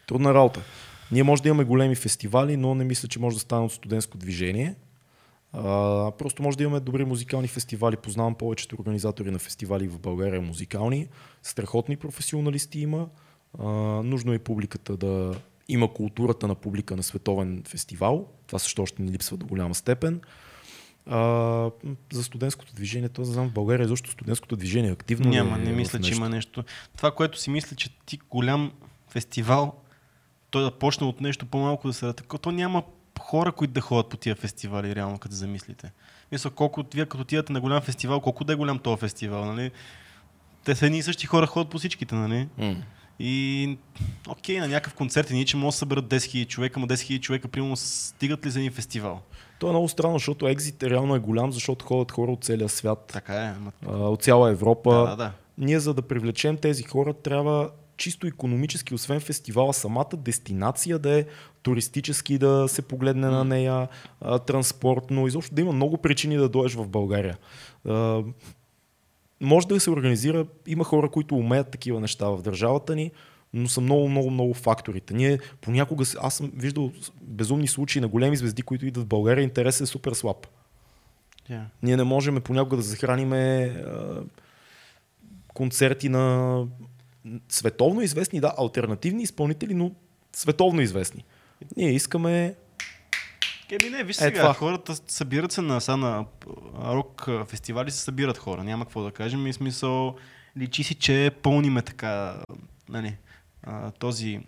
Трудна работа. Ние може да имаме големи фестивали, но не мисля, че може да стане от студентско движение. А, просто може да имаме добри музикални фестивали. Познавам повечето организатори на фестивали в България музикални. Страхотни професионалисти има. А, нужно е публиката да има културата на публика на световен фестивал. Това също още ни липсва до голяма степен. А, за студентското движение, то знам в България, защо студентското движение е активно. Няма, не в мисля, че има нещо. Това, което си мисля, че ти голям фестивал, той да почне от нещо по-малко да се ратака, то няма хора, които да ходят по тия фестивали, реално, като замислите. Мисля, колко вие като отидете на голям фестивал, колко да е голям този фестивал, нали? Те са едни и същи хора ходят по всичките, нали? М. И окей, на някакъв концерт и ние, че може да съберат 10 000 човека, но 10 000 човека, примерно, стигат ли за един фестивал? То е много странно, защото Екзит реално е голям, защото ходят хора от целия свят, Така е. Ама... а, от цяла Европа. Да, да, да. Ние за да привлечем тези хора трябва чисто економически, освен фестивала, самата дестинация да е туристически да се погледне на нея, а, транспортно, изобщо да има много причини да дойдеш в България. А, може да се организира, има хора, които умеят такива неща в държавата ни, но са много, много, много факторите. Ние понякога, аз съм виждал безумни случаи на големи звезди, които идват в България, интересът е супер слаб. Yeah. Ние не можем понякога да захраниме а, концерти на световно известни, да, альтернативни изпълнители, но световно известни. Ние искаме... Еми не, виж Е, сега, това. хората събират се на, са на рок фестивали, се събират хора, няма какво да кажем. И смисъл, личи си, че пълниме така, нали, а, този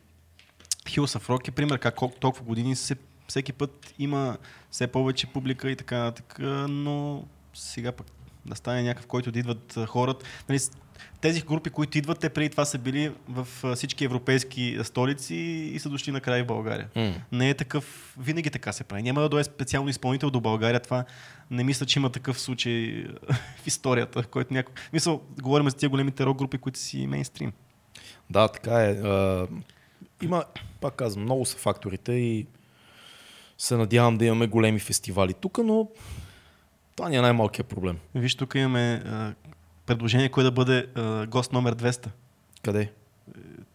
Hills of Rock е пример как толкова години се, всеки път има все повече публика и така, така но сега пък да стане някакъв, който да идват хората. Нали, тези групи, които идват, те преди това са били в всички европейски столици и са дошли накрая в България не е такъв, винаги така се прави. Няма да дойде специално изпълнител до България. Това не мисля, че има такъв случай *laughs* в историята, който някой... Мисъл, говорим за тия големите рок групи, които си мейнстрим. Да, така е. Има, пак казвам, много са факторите и се надявам да имаме големи фестивали тук, но това ни е най-малкият проблем. Виж, тук имаме а, предложение, кой да бъде а, гост номер 200. Къде?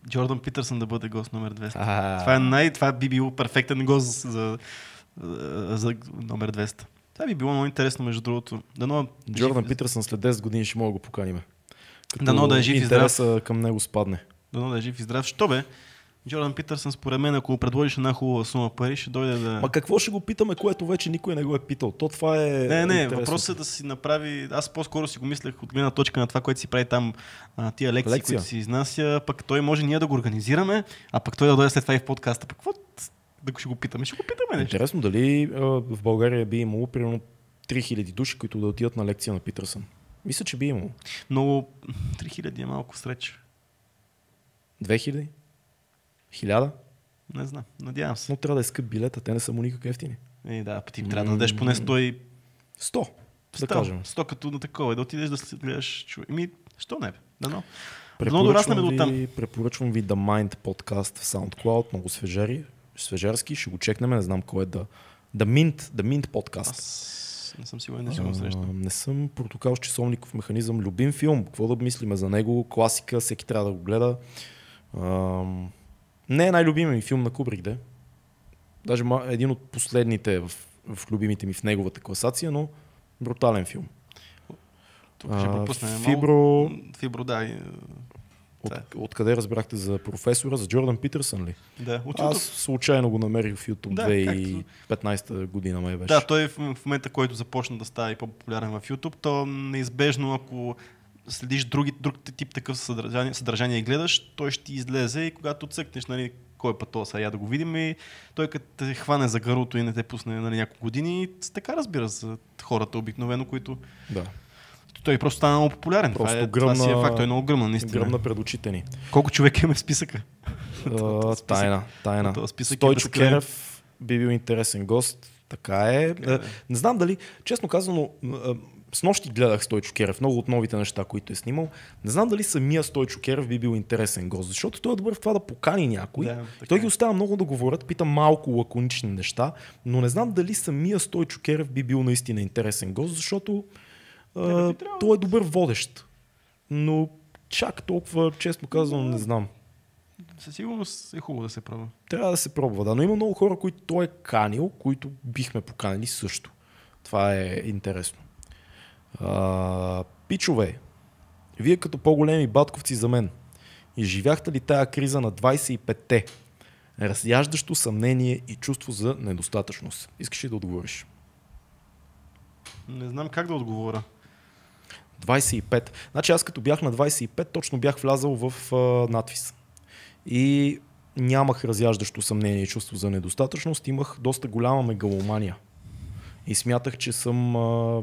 Джордан Питърсън да бъде гост номер 200. А, Това, е най, това би било перфектен гост за, за, за номер 200. Това би било много интересно, между другото. Дано, Джордан жив- Питърсън след 10 години ще мога да го поканим. Дано да е жив и здрав. към него спадне. Дано да е жив и здрав. Що бе? Джордан Питърсън, според мен, ако му предложиш една хубава сума пари, ще дойде да... Ма какво ще го питаме, което вече никой не го е питал? То това е. Не, не, интересно. въпросът е да си направи. Аз по-скоро си го мислех от гледна точка на това, което си прави там, а, тия лекции, Лекция. които си изнася. Пък той може ние да го организираме, а пък той да дойде след това и в подкаста. Пък какво да го ще го питаме? Ще го питаме нещо. Интересно дали а, в България би имало примерно 3000 души, които да отидат на лекция на Питърсън. Мисля, че би имало. Но 3000 е малко среч. 2000? 1000? Не знам, надявам се. Но трябва да е скъп билета, те не са му никак ефтини. И да, ти трябва да дадеш поне 100 100, да 100, кажем. 100 като на такова да отидеш да си гледаш човек. Ми, що не бе? Дано. Препоръчвам дораснем до там. ви, препоръчвам ви The Mind подкаст в SoundCloud, много свежари, свежарски, ще го чекнем, не знам кой е да... The Mint, The Mint подкаст. Аз не съм сигурен, не съм го срещал. Не съм протокал с часовников механизъм. Любим филм. Какво да мислиме за него? Класика, всеки трябва да го гледа. Ам, не е най-любимият ми филм на Кубрик, де. Даже един от последните в, в любимите ми в неговата класация, но брутален филм. Тук ще пропуснем. Фибро, Фибро, да. и, От, Да. откъде разбрахте за професора, за Джордан Питърсън ли? Да, от Аз случайно го намерих в YouTube Да, 2015 година май беше. Да, той в момента, който започна да става и по-популярен в YouTube, то неизбежно, ако следиш други, друг тип такъв съдържание, съдържание и гледаш, той ще ти излезе и когато цъкнеш, нали, кой е път това сега да го видим и той като те хване за гърлото и не те пусне нали, няколко години, така разбира се хората обикновено, които да. той просто стана много популярен. Просто това, е, това си е гръмна- факт, той е много гръмна, наистина. Гръмна пред очите ни. Колко човека има в списъка? *laughs* Списък- тайна, тайна. е Стойчо. Керев би бил интересен гост. Така е. Така е. Не знам дали, честно казано, с нощи гледах Стойчо Керев, много от новите неща, които е снимал. Не знам дали самия Стойчо Керев би бил интересен гост, защото той е добър в това да покани някой. Да, така той е. ги оставя много да говорят, пита малко лаконични неща, но не знам дали самия Стойчо Керев би бил наистина интересен гост, защото а, трябвало. той е добър водещ. Но чак толкова, честно казвам, не знам. Със сигурност е хубаво да се пробва. Трябва да се пробва, да. Но има много хора, които той е канил, които бихме поканили също. Това е интересно. А, пичове, вие като по-големи батковци за мен, изживяхте ли тая криза на 25-те? Разяждащо съмнение и чувство за недостатъчност. Искаш ли да отговориш? Не знам как да отговоря. 25. Значи аз като бях на 25, точно бях влязал в а, надвис. И нямах разяждащо съмнение и чувство за недостатъчност, имах доста голяма мегаломания. И смятах, че съм... А,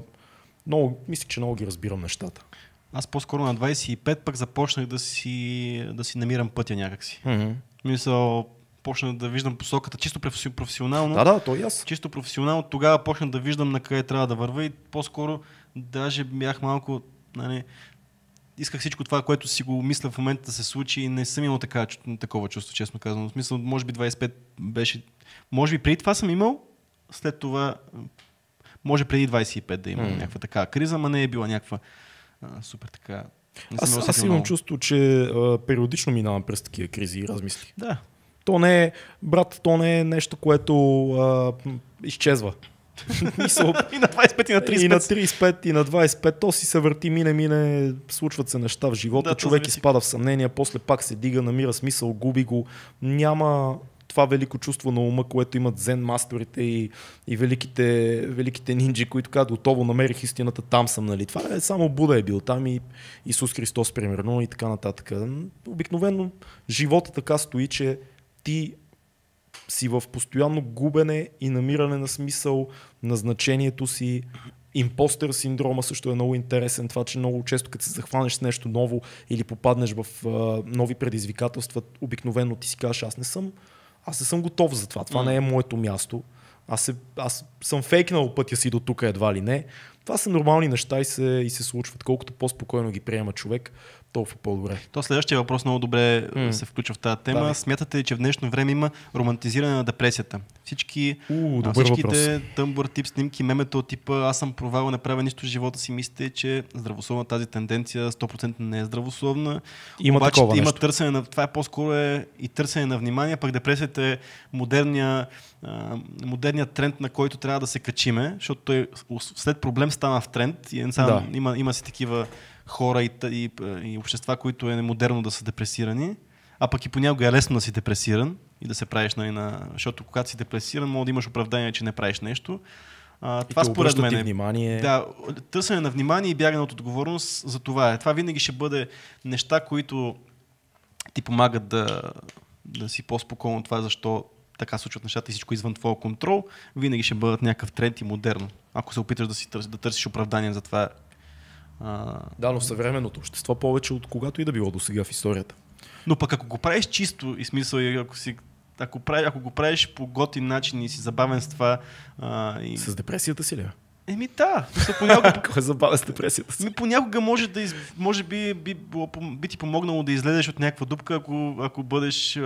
много, мислих, че много ги разбирам нещата. Аз по-скоро на 25 пък започнах да си, да си намирам пътя някакси. Mm-hmm. Мисъл, почнах да виждам посоката чисто професи- професионално. Да, да, то и аз. Чисто професионално тогава почнах да виждам на къде трябва да вървя и по-скоро даже бях малко, нали, исках всичко това, което си го мисля в момента да се случи и не съм имал така, такова чувство, честно казано. В смисъл, може би 25 беше, може би преди това съм имал, след това, може преди 25 да имам М. някаква така криза, ма не е била някаква а, супер така. Аз, аз имам много. чувство, че а, периодично минавам през такива кризи и размисли. Да, То не е, брат, то не е нещо, което а, изчезва. *laughs* Мисъл, *laughs* и на 25 и на 35. И на 35, и на 25, то си се върти, мине, мине, случват се неща в живота, Да, човек изпада в съмнение, после пак се дига, намира смисъл, губи го. Няма това велико чувство на ума, което имат зен мастерите и, и великите, великите нинджи, които казват, готово намерих истината, там съм, нали. Това е само Буда е бил там и Исус Христос, примерно, и така нататък. Обикновено живота така стои, че ти си в постоянно губене и намиране на смисъл на значението си. Импостер синдрома също е много интересен. Това, че много често, като се захванеш с нещо ново или попаднеш в а, нови предизвикателства, обикновено ти си кажеш, аз не съм, аз не съм готов за това. Това М. не е моето място. Аз, се, аз съм фейкнал пътя си до тук едва ли не. Това са нормални неща и се, и се случват. Колкото по-спокойно ги приема човек, толкова по-добре. То следващия въпрос много добре м. се включва в тази тема. Давай. Смятате ли, че в днешно време има романтизиране на депресията? Всички, У, а, всичките тъмбър тип снимки, мемето типа аз съм провал, не правя нищо в живота си, мислите, че здравословна тази тенденция 100% не е здравословна. Има Обаче такова има нещо. търсене на, това е по-скоро е и търсене на внимание, пък депресията е модерния, модерният тренд, на който трябва да се качиме, защото той след проблем стана в тренд и сам, Да. има, има си такива хора и, и, и общества, които е модерно да са депресирани, а пък и понякога е лесно да си депресиран и да се правиш, нали, на... защото когато си депресиран, може да имаш оправдание, че не правиш нещо. А, И това те според мен е внимание. да, търсене на внимание и бягане от отговорност за това е. Това винаги ще бъде неща, които ти помагат да, да си по-спокойно от това, защо така случват нещата и всичко извън твоя контрол, винаги ще бъдат някакъв тренд и модерно. Ако се опиташ да, си да търсиш оправдание за това. А, Да, но съвременното общество повече от когато и да било до сега в историята. но пък ако го правиш чисто и смисъл, и ако, си, ако, прави, ако го правиш по готин начин и си забавен с това, а, и... С депресията си ли? еми да, понякога *laughs* Кой е забавя с депресията си? Ми понякога може да из... може би, би, пом- би ти помогнало да излезеш от някаква дупка, ако, ако бъдеш,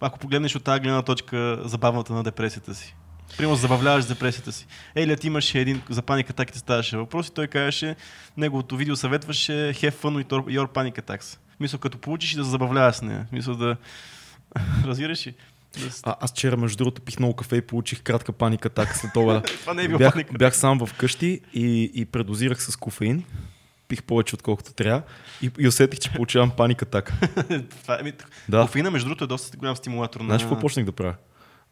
ако погледнеш от тази гледна точка забавната на депресията си. Примерно забавляваш с депресията си. Елият имаше един за паника атаките ставаше въпрос и той казваше, неговото видео съветваше have fun with your- panic attacks. Мисля, като получиш и да забавляваш с нея. Мисля да... *laughs* Разбираш ли? А, аз вчера, между другото, пих много кафе и получих кратка паника така след обеда. Това не е било бях, паника. бях сам в къщи и, и предозирах с кофеин. пих повече отколкото трябва и, и усетих, че получавам паника така. *laughs* Това е, ми, Да. Кофеина, между другото, е доста голям стимулатор на... Знаеш какво почнах да правя?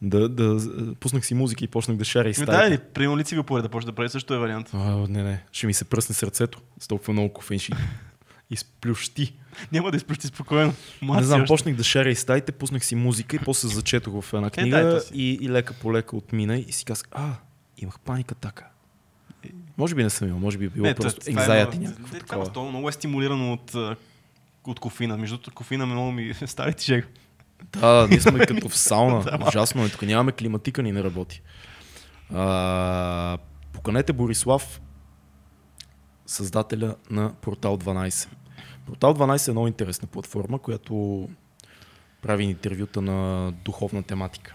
Да, да, пуснах си музика и почнах да шаря и Ми, стаята. да, или примерно ли го поред да почне да прави, също е вариант. А, не, не, ще ми се пръсне сърцето с толкова много кофеин ще *laughs* изплющи. Няма да изплющи спокойно. Млад Не знам, още. почнах да шаря и стаите, пуснах си музика и после зачетох в една Е, книга то си. и, и лека по лека отмина и си казах, а, имах паника така. Може би не съм имал, може би е било Не, просто това е anxiety много- някакво. Това много е стимулирано от, от кофина. Между другото, кофина много ми *laughs* стари ти шега. Да, ние сме *laughs* като в сауна. Да, Ужасно е. Тук нямаме климатика, ни не работи. А, поканете Борислав, създателя на Портал 12. Портал 12 е много интересна платформа, която прави интервюта на духовна тематика.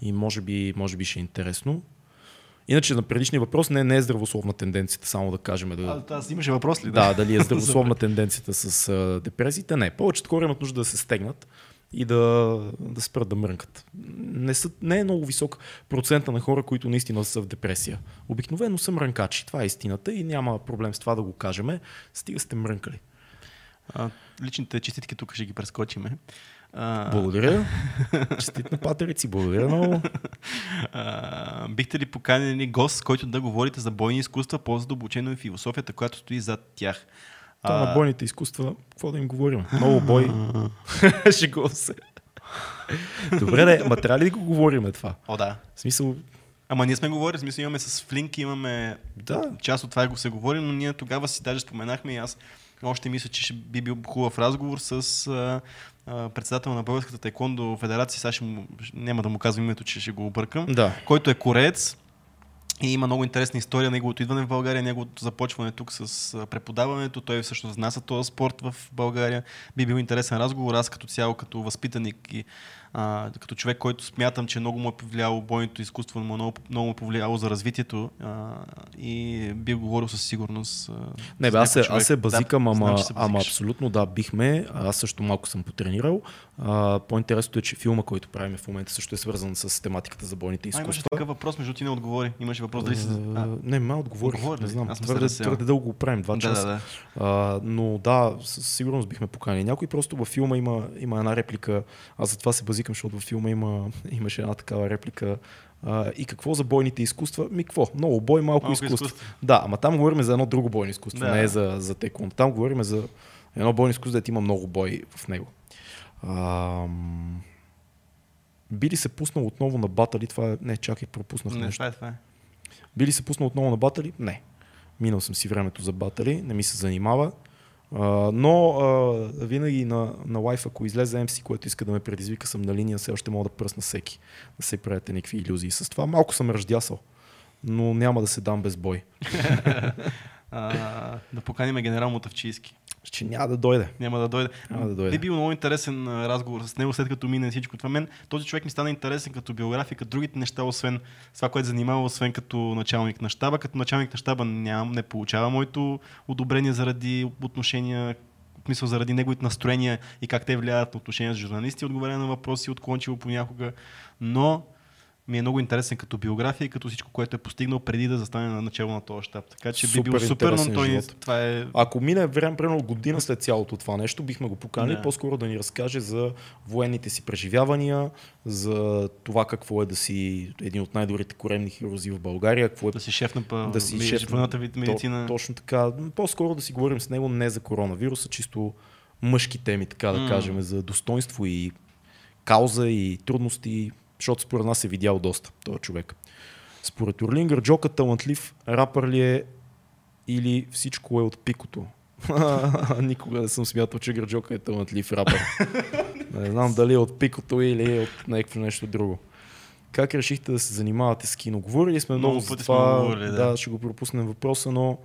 И може би, може би ще е интересно. Иначе на предишния въпрос не, не е здравословна тенденцията, само да кажем. Да, А, аз имаше въпрос ли? да, дали е *laughs* здравословна тенденцията с а, депресиите. Не. Повечето хора имат нужда да се стегнат и да, да спрат да мрънкат. Не, са, не е много висок процента на хора, които наистина са в депресия. Обикновено са мрънкачи. Това е истината и няма проблем с това да го кажем. Стига сте мрънкали. А, личните честитки тук ще ги прескочиме. А, Благодаря. *laughs* Честит на патерици. Благодаря много. а, бихте ли поканили гост, с който да говорите за бойни изкуства, по-задълбочено и философията, която стои зад тях? Това на бойните изкуства, какво да им говорим? Много бой. *laughs* Шегувам се. Добре, де, ма трябва ли да го говорим това? О, да. В смисъл, Ама ние сме говорили, в смисъл имаме с Флинк, имаме да, част от това го се говори, но ние тогава си даже споменахме и аз още мисля, че ще би бил хубав разговор с а, а, председател на Българската тайкондо федерация, сега ще му, няма да му казвам името, че ще го объркам, да. който е кореец и има много интересна история, неговото идване в България, неговото започване тук с преподаването, той всъщност внася този спорт в България. Би бил интересен разговор, аз като цяло, като възпитаник и а, като човек, който смятам, че много му е повлияло бойното изкуство, му много, много му е повлияло за развитието а, и би говорил със сигурност. А, Не, бе, аз се, аз се базикам, да, ама, знам, се ама абсолютно да, бихме. Аз също малко съм потренирал. А, по-интересното е, че филма, който правим в момента, също е свързан с тематиката за бойните А, имаше изкуства. такъв въпрос, между ти не отговори. Имаше въпрос дали си... А, А, не, ма отговорих. Отговори Не знам. Твърде, твърде дълго го правим, два да, часа. да, да. А, но да, със сигурност бихме поканили някой. Просто във филма има, има една реплика. Аз затова се базикам, защото във филма има, *laughs* имаше една такава реплика. А, и какво за бойните изкуства? Ми какво? Много бой, малко, Малко изкуство. изкуство. Да, ама там говорим за едно друго бойно изкуство, Да. не е за, за текунд. Там говорим за едно бойно изкуство, дето има много бой в него. Ам... Би ли се пуснал отново на батали? Това е... Не, чакай, пропуснах Не, нещо. това е, това е. Би ли се пуснал отново на батали? Не. Минал съм си времето за батали, не ми се занимава. А, но а, винаги на, на лайф, ако излезе MC, което иска да ме предизвика, съм на линия, все още мога да пръсна всеки. Да се правите някакви иллюзии с това. Малко съм раздясал, но няма да се дам без бой. *laughs* А, да поканим генерал Мотавчийски. Че няма да дойде. Няма да дойде. Няма да дойде. Би бил много интересен разговор с него, след като мине всичко това. Мен този човек ми стана интересен като биография, като другите неща, освен това, което занимава, освен като началник на щаба. Като началник на щаба нямам, не получава моето одобрение заради отношения в смисъл заради неговите настроения и как те влияят на отношения с журналисти, отговаря на въпроси, отклончиво понякога, но ми е много интересен като биография и като всичко, което е постигнал преди да застане на начало на този щаб. Така че би Супер бил супер, но той живот. това е Ако мине време, примерно година след цялото това нещо, бихме го поканили Да. по-скоро да ни разкаже за военните си преживявания, за това какво е да си един от най-добрите коремни хирози в България, какво е да си шеф на па- да си шеф вид медицина. То, точно така. По-скоро да си говорим с него не за коронавируса, чисто мъжки теми, така да М. кажем, за достоинство и кауза и трудности, защото според нас е видял доста този човек. Според Орлингър, Джока талантлив рапър ли е или всичко е от пикото? *laughs* Никога не съм смятал, че Гърджока е талантлив рапър. *laughs* не знам дали е от пикото или е от някакво нещо друго. Как решихте да се занимавате с кино? Говорили сме много, Много за пъти сме това. говорили, да. да, ще го пропуснем въпроса, но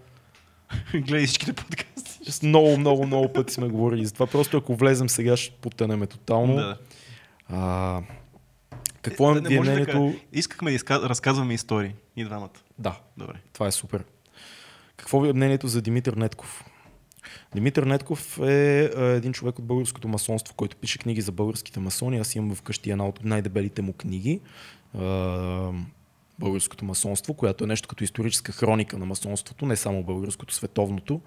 *laughs* Гледай всичките подкасти. с много, много, много пъти сме говорили за това. Просто ако влезем сега, ще потънеме тотално. Да. А, какво е Да, не е мнението? кажа. Искахме да изка... разказваме истории. И двамата. Да, Добре. това е супер. Какво ви е мнението за Димитър Нетков? Димитър Нетков е а, един човек от българското масонство, който пише книги за българските масони. Аз имам вкъщи една от най-дебелите му книги. А, българското масонство, която е нещо като историческа хроника на масонството, не само българското, световното.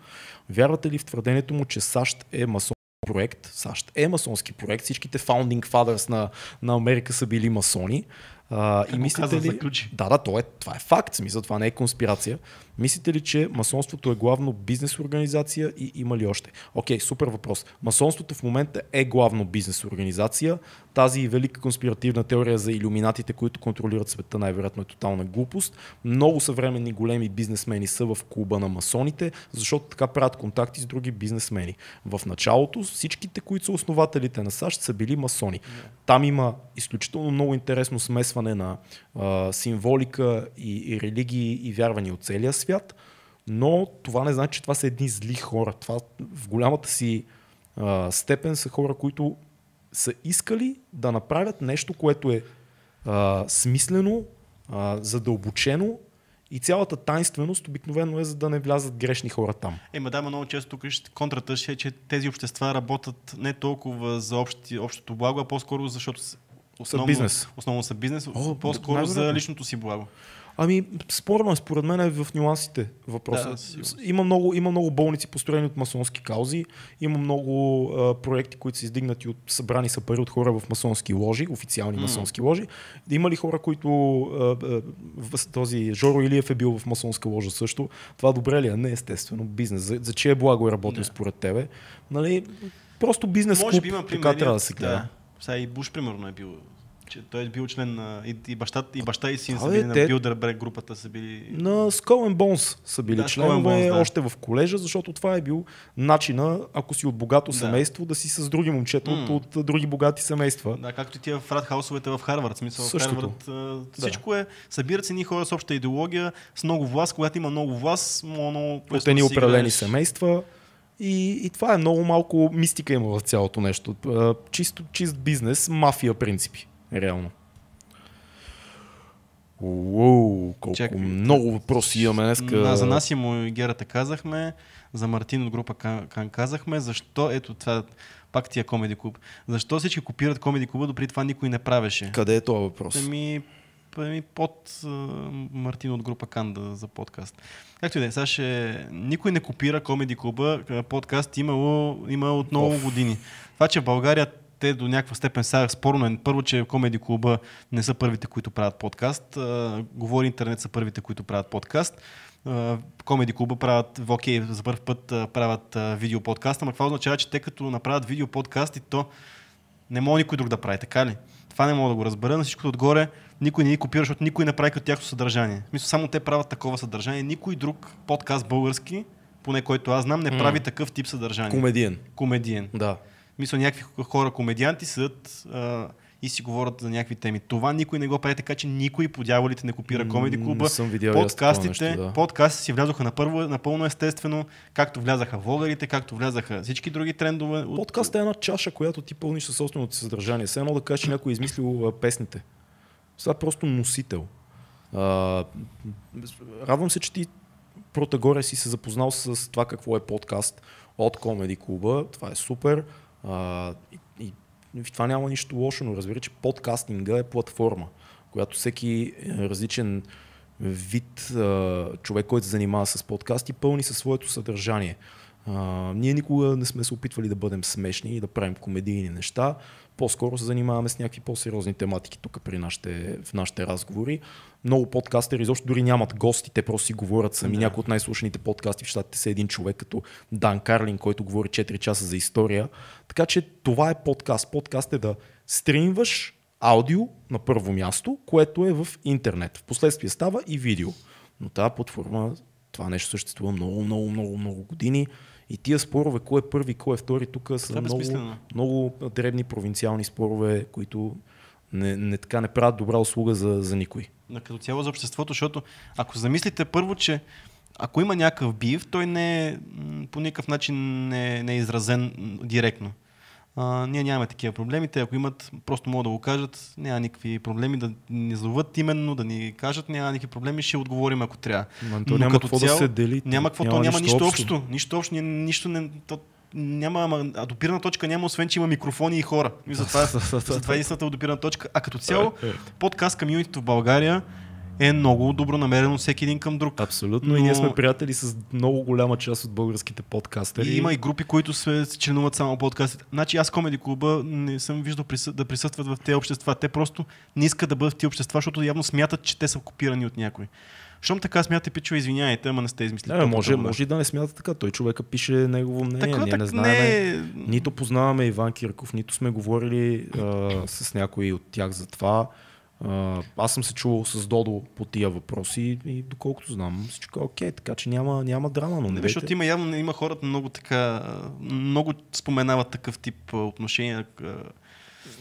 Вярвате ли в твърдението му, че САЩ е масонски проект? САЩ е масонски проект. Всичките founding fathers на, на Америка са били масони. А, и мислите ли... Да, да, то е, това е факт, смисъл, това не е конспирация. Мислите ли, че масонството е главно бизнес организация и има ли още? Окей, супер въпрос. Масонството в момента е главно бизнес организация. Тази велика конспиративна теория за иллюминатите, които контролират света, най-вероятно е тотална глупост. Много съвременни големи бизнесмени са в клуба на масоните, защото така правят контакти с други бизнесмени. В началото всичките, които са основателите на САЩ, са били масони. Там има изключително много интересно смесване на а, символика и, и религии и вярвания от целия свят, но това не значи, че това са едни зли хора. Това в голямата си а, степен са хора, които са искали да направят нещо, което е а, смислено, а, задълбочено и цялата тайнственост обикновено е за да не влязат грешни хора там. Ема да, много често тук контрата ще е, че тези общества работят не толкова за общи, общото благо, а по-скоро защото основно, са бизнес. Основно са бизнес, О, по-скоро за личното си благо. Ами, спорно според мен е в нюансите въпроса. Да, има, много, има много болници, построени от масонски каузи, има много а, проекти, които са издигнати от събрани са пари от хора в масонски ложи, официални mm. масонски ложи. Има ли хора, които а, а, този Жоро Илиев е бил в масонска ложа също? Това добре ли е? Не, естествено, бизнес. За, за чие благо е работил yeah. според тебе? Нали, просто бизнес Може клуб, би има така трябва да се гледа. Да. Сега и Буш, примерно, е бил че той е бил член на... И, и, баща, и баща и син са били те... на Билдербрек групата са били... На Skull and Bones са били да, членове Bones, да. още в колежа, защото това е бил начина, ако си от богато да. семейство, да си с други момчета mm. от, от, други богати семейства. Да, както и тия фрат хаусовете в Харвард. Смисъл, Същото. в Харвард, всичко да. е, събират се ни хора с обща идеология, с много власт, когато има много власт, моно... От едни определени семейства. И, и това е много малко мистика има в цялото нещо. Чисто, чист бизнес, мафия принципи. Реално. Уоу, колко Чакай, много въпроси имаме днеска. За нас и му Герата казахме, за Мартин от група Кан казахме, защо, ето това, пак тия Комеди Клуб, защо всички копират Комеди Клуба, допреди това никой не правеше? Къде е този въпрос? Ами, ами под uh, Мартин от група Канда за подкаст. Както и да е, сега ще... Никой не копира Комеди Клуба, подкаст имало, има от много Оф. години. Това, че в България те до някаква степен сега спорно е. Първо, че Комеди клуба не са първите, които правят подкаст. Говори интернет са първите, които правят подкаст. Комеди клуба правят, в окей, за първ път правят видео подкаст, ама какво означава, че те като направят видео подкаст и то не може никой друг да прави, така ли? Това не мога да го разбера. На всичкото отгоре никой не ни копира, защото никой не прави като тяхното съдържание. Мисля, само те правят такова съдържание. Никой друг подкаст български, поне който аз знам, не прави mm. такъв тип съдържание. Комедиен. Комедиен. Да. Мисля, някакви хора, комедианти, седат а, и си говорят за някакви теми. Това никой не го прави, така че никой по дяволите не копира Комеди клуба. Подкастите, нещо, да. подкастите си влязоха напърво, напълно естествено, както влязаха влогарите, както влязаха всички други трендове. Подкаст е една чаша, която ти пълниш със собственото съдържание. Все едно да кажеш, че някой е измислил песните. Е просто носител. А, радвам се, че ти протагоре си се запознал с това какво е подкаст от Комеди клуба. Това е супер. А, и, и в това няма нищо лошо, но разбира, че подкастинга е платформа, която всеки е, различен вид а, човек, който се занимава с подкасти, пълни със своето съдържание. А, ние никога не сме се опитвали да бъдем смешни и да правим комедийни неща по-скоро се занимаваме с някакви по-сериозни тематики тук при нашите, в нашите разговори. Много подкастери изобщо дори нямат гости, те просто си говорят сами. Да. Някои от най-слушаните подкасти в щатите са един човек като Дан Карлин, който говори 4 часа за история. Така че това е подкаст. Подкаст е да стримваш аудио на първо място, което е в интернет. Впоследствие става и видео. Но тази платформа, това нещо съществува много, много, много, много години. И тия спорове, кой е първи, кой е втори, тук са много, много дребни провинциални спорове, които не, не, така не правят добра услуга за, за никой. На като цяло за обществото, защото ако замислите първо, че ако има някакъв бив, той не е, по никакъв начин не, не е изразен директно. А, ние нямаме такива проблеми. Те, ако имат, просто могат да го кажат. Няма никакви проблеми да ни зоват именно, да ни кажат. Няма никакви проблеми. Ще отговорим, ако трябва. Но, Но няма какво цяло, да се дели. Няма какво, няма, няма нищо, общо. общо. Нищо общо. Нищо не, то, няма, а допирана точка няма, освен че има микрофони и хора. И затова, *laughs* затова е истината допирана точка. А като цяло, е, е. подкаст комьюнитито в България е много добронамерено всеки един към друг. Абсолютно. Но- И ние сме приятели с много голяма част от българските подкастери. И има и групи, които се се членуват само подкастите. Значи аз Комеди клуба не съм виждал присъ... да присъстват в тези общества. Те просто не искат да бъдат в тези общества, защото явно смятат, че те са копирани от някой. Щом така смятате, пичове, извиняйте, ама не сте измислили. Топлата може, може и да не смята така. Той човека пише негово мнение. Така, ние так, не знаем. не... Нито познаваме Иван Кирков, нито сме говорили а, с някои от тях за това. А, аз съм се чувал с Додо по тия въпроси и доколкото знам, всичко е окей, така че няма, няма драма, но не защото дейте. има явно има хората много така, много споменават такъв тип отношения.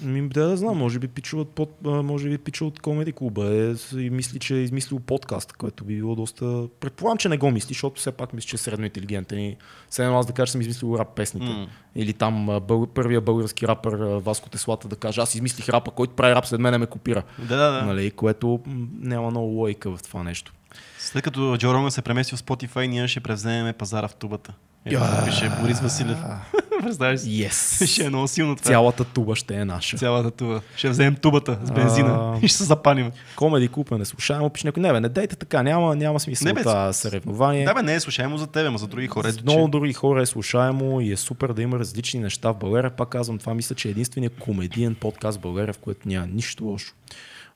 Ми, да, да знам, може би пича от, под, може би пича от комеди клуба е, и мисли, че е измислил подкаст, което би било доста... Предполагам, че не го мисли, защото все пак мисля, че е средно интелигентен и все едно аз да кажа, че съм измислил рап песните. М. Или там бъл... първия български рапър Васко Теслата да каже, аз измислих рапа, който прави рап след мене ме копира. Да, да, да. Нали, което няма много логика в това нещо. След като Джо Роган се премести в Spotify, ние ще превземем пазара в тубата. Ето, Я. пише Борис Василев. *laughs* Представяш си? Yes. *laughs* Ще е много силно това. Цялата туба ще е наша. Цялата туба. Ще вземем тубата с бензина А. *laughs* и ще се запалим. Комеди клуб е не слушаемо, пише някой. Не, бе, не дейте така, няма, няма смисъл Не, бе, това съревнование. Да, бе, не е слушаемо за тебе, но за други хора. За много че... други хора е слушаемо и е супер да има различни неща в България. Пак казвам, това мисля, че е единствения комедиен подкаст в България, в който няма нищо лошо.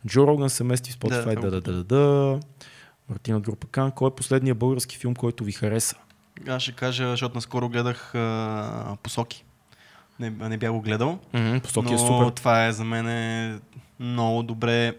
Джо Роган се мести в Spotify, Да, да, да, да, да, да. Мартина Друпакан, кой е последният български филм, който ви хареса? Аз ще кажа, защото наскоро гледах а, посоки. Не, не бях го гледал. Mm-hmm, посоки но е супер. това е за мен е много добре.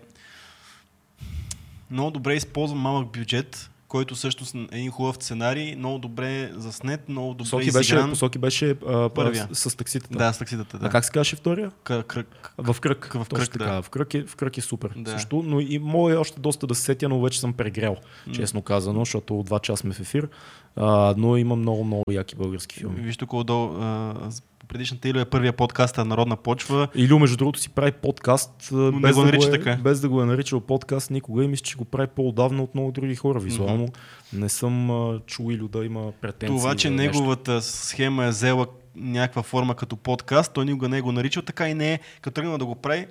Много добре използвам малък бюджет, който също е един хубав сценарий, много добре заснет, много добре Посоки беше, изигран. посоки беше а, Първия. с, с такситата. Да, с такситата, да. А как се казваше втория? К- кръг. В кръг. В кръг, така. да. В, кръг е, в кръг е супер. Да. Също, но и мога е още доста да се сетя, но вече съм прегрял, честно казано, защото от два часа сме в ефир. А, но има много, много яки български филми. Виж тук отдолу, а, с- предишната или е първия подкаст на Народна почва. Илю, между другото, си прави подкаст, не без, го да нарича е, така. без да го е наричал подкаст никога и мисля, че го прави по-отдавна от много други хора визуално. Не съм а, чул Илю да има претенции. Това, че нещо. неговата схема е взела някаква форма като подкаст, той никога не е го наричал, така и не е, като тръгна да го прави,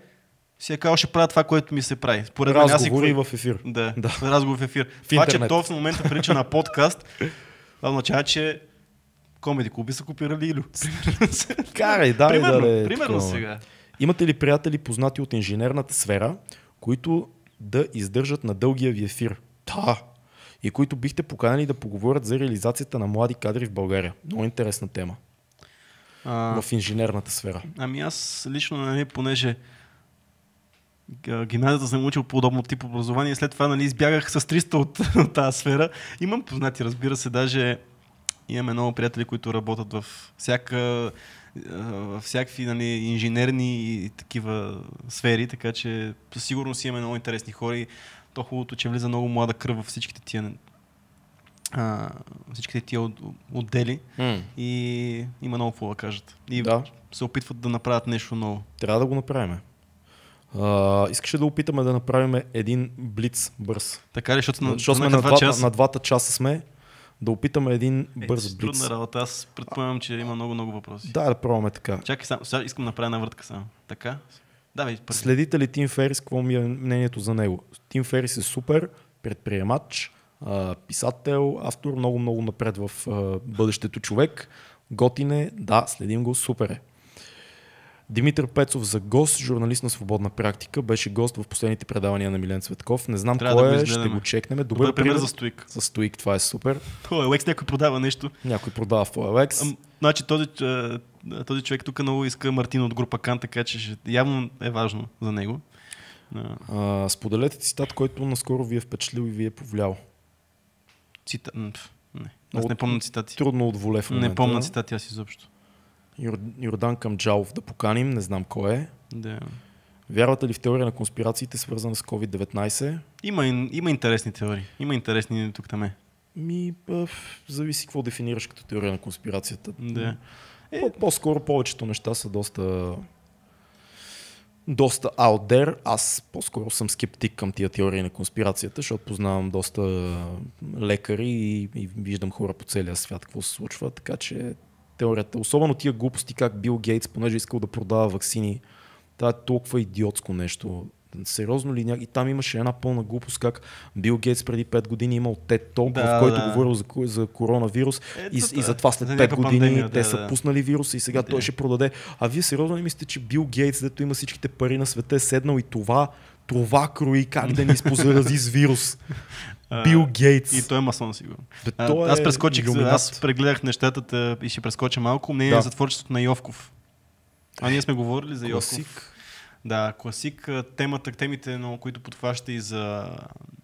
си е казал, ще правя това, което ми се прави. Според мен аз и Разговори кой- в ефир. Да, Да. разговор в ефир. В това, че то в момента прилича на подкаст, това означава, че комеди клуби са копирали Илю. *laughs* Карай, да, примерно, да, примерно такова. сега. Имате ли приятели познати от инженерната сфера, които да издържат на дългия ви ефир? Да. И които бихте поканали да поговорят за реализацията на млади кадри в България. Много интересна тема. А, В инженерната сфера. ами аз лично, нали, понеже гимназията съм учил подобно тип образование, след това нали, избягах с 300 от, *laughs* от тази сфера. Имам познати, разбира се, даже имаме много приятели, които работят в всяка а, във всякакви нали, инженерни и такива сфери, така че със сигурност имаме много интересни хора и то хубавото, че влиза много млада кръв във всичките тия а, всичките тия от- отдели и има много какво да кажат. И Да. се опитват да направят нещо ново. Трябва да го направим. А, искаше да опитаме да направим един блиц бърз. Така ли, защото, на, Защото сме тръгнаха на, два часа. на двата часа сме. Да опитаме един Е, бърз е блиц. Трудна работа. Аз предполагам, че има много, много въпроси. Да, да пробваме така. Чакай, сам, сега искам да направя една въртка само. Така? Давай, първи. Следите ли Тим Ферис? Какво ми е мнението за него? Тим Ферис е супер, предприемач, писател, автор, много, много напред в бъдещето човек. Готин е, да, следим го, супер е. Димитър Пецов за гост, журналист на свободна практика, беше гост в последните предавания на Милен Цветков. Не знам Трябва да кой го е, ще го чекнем. Добър, Добър пример за стоик. за Стоик, това е супер. О, Лекс някой продава нещо. Някой продава в. Ам, значи този, този човек тук много иска Мартин от група Кан, така че ще, явно е важно за него. А, А, споделете цитат, който наскоро ви е впечатлил и ви е повлиял. цита... м, пф, Не. Аз не помня цитати. Трудно от воле в момента. Не помня цитати аз изобщо. Йор- Йордан Камджалов да поканим, не знам кой е. Да. Вярвате ли в теория на конспирациите, свързана с COVID-19? Има, има интересни теории. Има интересни тук там. Ми, пъв, зависи какво дефинираш като теория на конспирацията. Да. Е, По- по-скоро повечето неща са доста доста out there. Аз по-скоро съм скептик към тия теории на конспирацията, защото познавам доста лекари и, и виждам хора по целия свят какво се случва, така че теорията, особено тия глупости как Бил Гейтс, понеже искал да продава вакцини, това е толкова идиотско нещо. Сериозно ли? И там имаше една пълна глупост, как Бил Гейтс преди 5 години имал TED Talk, Да, в който да. говорил за, за коронавирус Ето и, това и е. затова след За 5 някаква години пандемия, те да, са да. пуснали вируса и сега Да. той ще продаде. А вие сериозно ли мислите, че Бил Гейтс, дето има всичките пари на света, е седнал и това, това крои как да ни спозарази с вирус? *laughs* Бил Гейтс. И той е масон, сигурно. Бе, той аз е прескочих, илюминат. аз прегледах нещата та, и ще прескоча малко. Мнение Да. за творчеството на Йовков. А ние сме говорили за Йовков. Класик. Да, класик. Темата, темите, но, които подхваща и за,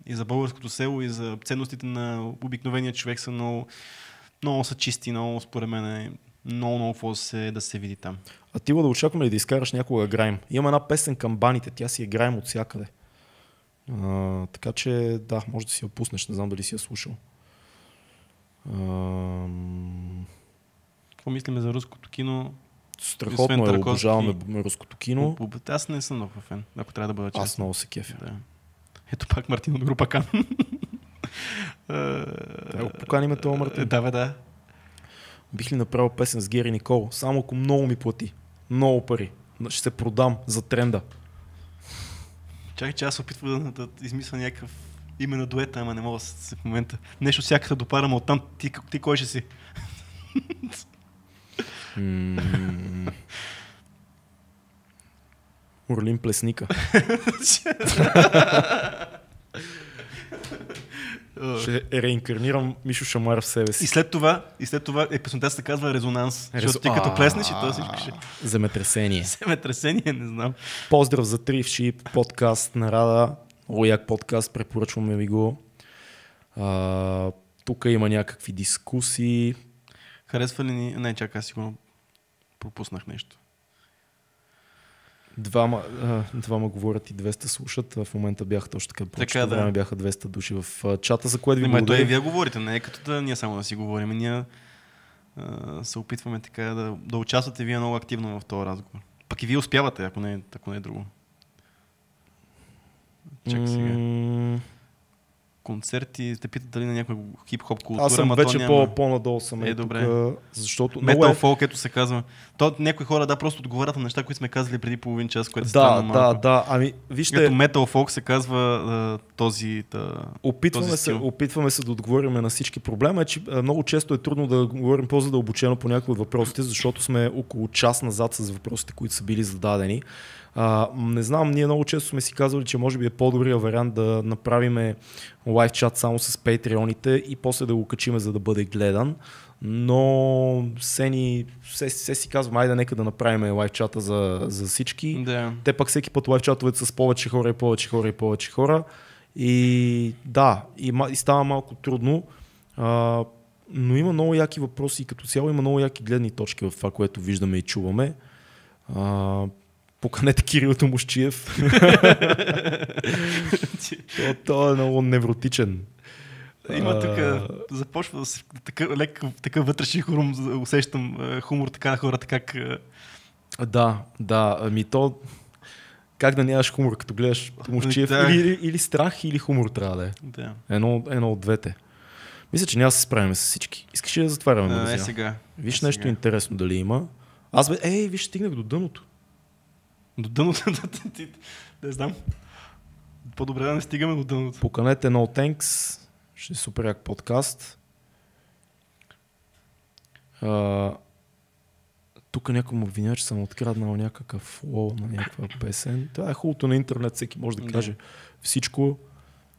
и за българското село, и за ценностите на обикновения човек са много, много са чисти, много според мен е много, много какво се, да се види там. А ти го да очакваме ли да изкараш някога грайм? Има една песен към баните, тя си е грайм от всякъде. А, така че, да, може да си я пуснеш, не знам дали си я слушал. Ам, Какво мислиме за руското кино? страхотно е, обожаваме руското кино. Аз не съм много фен, ако трябва да бъда честен. Аз много се кефя. Да. Ето пак Мартин от група Кан. *laughs* Трябва да поканим това, Мартин. Да, бе, да. Бих ли направил песен с Гери Никол, само ако много ми плати. Много пари. Ще се продам за тренда. Чакай, че аз опитвам да, да измисля някакъв име на дуета, ама не мога да се в момента. Нещо сякаш да допарам оттам. Ти, ти кой ще си? М, Орлин Плесника. *laughs* Ще реинкарнирам Мишо Шамар в себе И си. след това, и след това е, песента се казва Резонанс. Резо- Защото ти като плеснеш и то всичко ще Земетресение. *laughs* земетресение, не знам. Поздрав за Тривши, подкаст на Рада. Много як подкаст, препоръчваме ви го. А, тук има някакви дискусии. Харесва ли ни... Не, чакай, аз сигурно пропуснах нещо. Двама, двама говорят и 200 слушат. В момента бяха точно така. По Така, да. време бяха 200 души в чата, за което ви Не, ма, той и благодаря. вие говорите, не е като да ние само да си говорим. Ние а, се опитваме така да, да участвате вие много активно в този разговор. Пък и вие успявате, ако не, ако не е друго. Чакай сега. Концерти, те питат дали на някой хип-хоп култура, Аз съм вече няма. по, по-надолу съм. Е, Е, добре. Тук, защото Метал е... фолк, ето се казва. То някои хора да просто отговарят на неща, които сме казали преди половин час, което е Да, странно да, малко. да. Ами, вижте, Като метал фолк се казва а, този... Та, Опитваме този се, стил. опитваме се да отговорим на всички. Проблема е, че а, много често е трудно да говорим по-задълбочено по някои от въпросите, защото сме около час назад с въпросите, които са били зададени. А, не знам, ние много често сме си казвали, че може би е по-добрия вариант да направиме лайв чат само с патреоните и после да го качиме, за да бъде гледан. Но все, ни, все, все си казвам, айде нека да направим лайв чата за, за всички. да. Те пък всеки път лайв чатовете с повече хора и повече хора и повече хора. И да, и, и става малко трудно. А, но има много яки въпроси и като цяло има много яки гледни точки в това, което виждаме и чуваме. А, поканете Кирил Томощиев. *laughs* той, той е много невротичен. Има тук, започва да се, такъв, лек, такъв вътрешен хумор, усещам хумор така на хората, как... Да, да. Ами то... Как да нямаш хумор, като гледаш Томощиев? Да. Или, или, или страх, или хумор трябва да е. Да. Едно, едно от двете. Мисля, че няма да се справим с всички. Искаш ли да затваряме магазина? сега. Виж е нещо сега. интересно дали има. Аз бе, ей, виж, стигнах до дъното. До дъното, не знам. По-добре да не стигаме до дъното. Поканете No Thanks. Ще е супер як подкаст. А, тук някой му обвинява, че съм откраднал някакъв флоу на някаква песен. Това е хубавото на интернет, всеки може да каже всичко.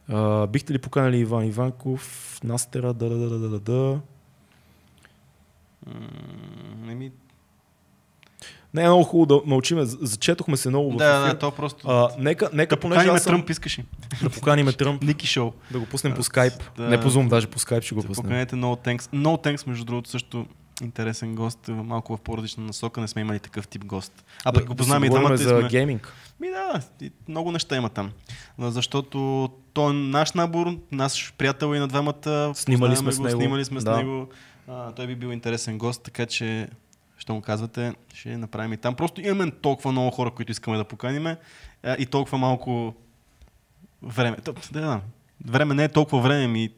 А, бихте ли поканали Иван Иванков, Настера, да, да, да, да, да, да. Еми, Не е много хубаво да научиме. з- Зачетохме се много да, ефир. да, то просто... А, нека, нека да понеже аз съм, Тръмп, искаш ли? да поканим Тръмп, Ники Шоу. да го пуснем по скайп. да. Не по Zoom, даже по скайп ще го Да пуснем. поканете No Thanks. No Thanks, между другото, също интересен гост, малко в по-различна насока, не сме имали такъв тип гост. А пък Да- го да познаваме си и двамата за сме... гейминг. Ми да, много неща има там. Защото той е наш набор, наш приятел и на двамата. Снимали сме с го, него. Снимали сме Да. с него. А, той би бил интересен гост, така че ще му казвате, ще направим и там. Просто имаме толкова много хора, които искаме да поканиме и толкова малко време. Да, да. Време не е толкова време, ми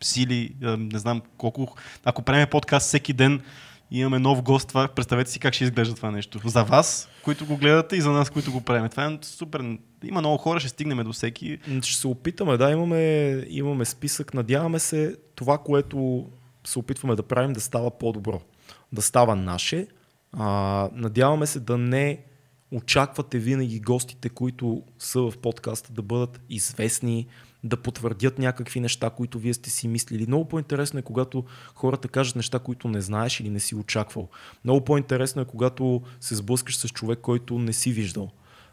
сили, а, не знам колко. Ако правим подкаст всеки ден имаме нов гост. Това, представете си как ще изглежда това нещо. За вас, които го гледате и за нас, които го правим. Това е супер. Има много хора, ще стигнем до всеки. Ще се опитаме, да, имаме, имаме списък. Надяваме се това, което се опитваме да правим, да става по-добро. Да става наше. А, надяваме се да не очаквате винаги гостите, които са в подкаста, да бъдат известни, да потвърдят някакви неща, които вие сте си мислили. Много по-интересно е, когато хората кажат неща, които не знаеш или не си очаквал. Много по-интересно е, когато се сблъскаш с човек, който не си виждал.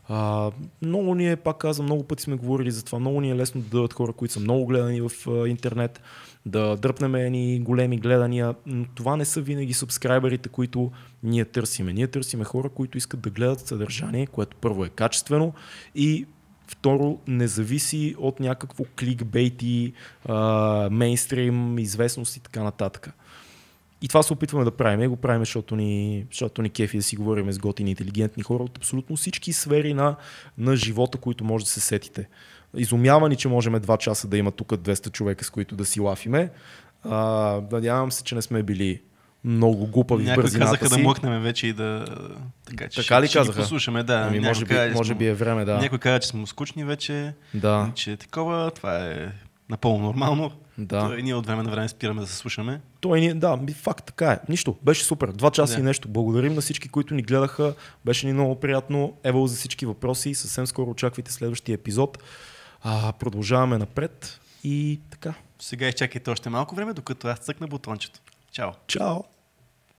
А, много ни е, пак казвам, много пъти сме говорили за това, много ни е лесно да дадат хора, които са много гледани в а, интернет, да дръпнем едни големи гледания, но това не са винаги субскрайберите, които ние търсиме. Ние търсиме хора, които искат да гледат съдържание, което първо е качествено и Второ, не зависи от някакво кликбейти, мейнстрим, известност и така нататък. И това се опитваме да правим. И го правим, защото ни, защото ни кефи да си говорим с готини, интелигентни хора от абсолютно всички сфери на, на живота, които може да се сетите. Изумява ни, че можем два часа да има тук 200 човека, с които да си лафиме. А, надявам се, че не сме били много глупави Някои в бързината казаха си. да мъкнем вече и да... Така, че Така ще, ли ще казаха? послушаме, да. Ами, може, би, Някой каза, може би е време, да. Някой каза, че сме скучни вече, Да, че е такова, това е напълно нормално. да. То и ние от време на време спираме да се слушаме. Той ни, да, факт така е. Нищо, беше супер. Два часа Да. и нещо. Благодарим на всички, които ни гледаха. Беше ни много приятно. Ево за всички въпроси. Съвсем скоро очаквайте следващия епизод. А, продължаваме напред и така. Сега изчакайте още малко време, докато аз цъкна бутончето. Чао! Чао!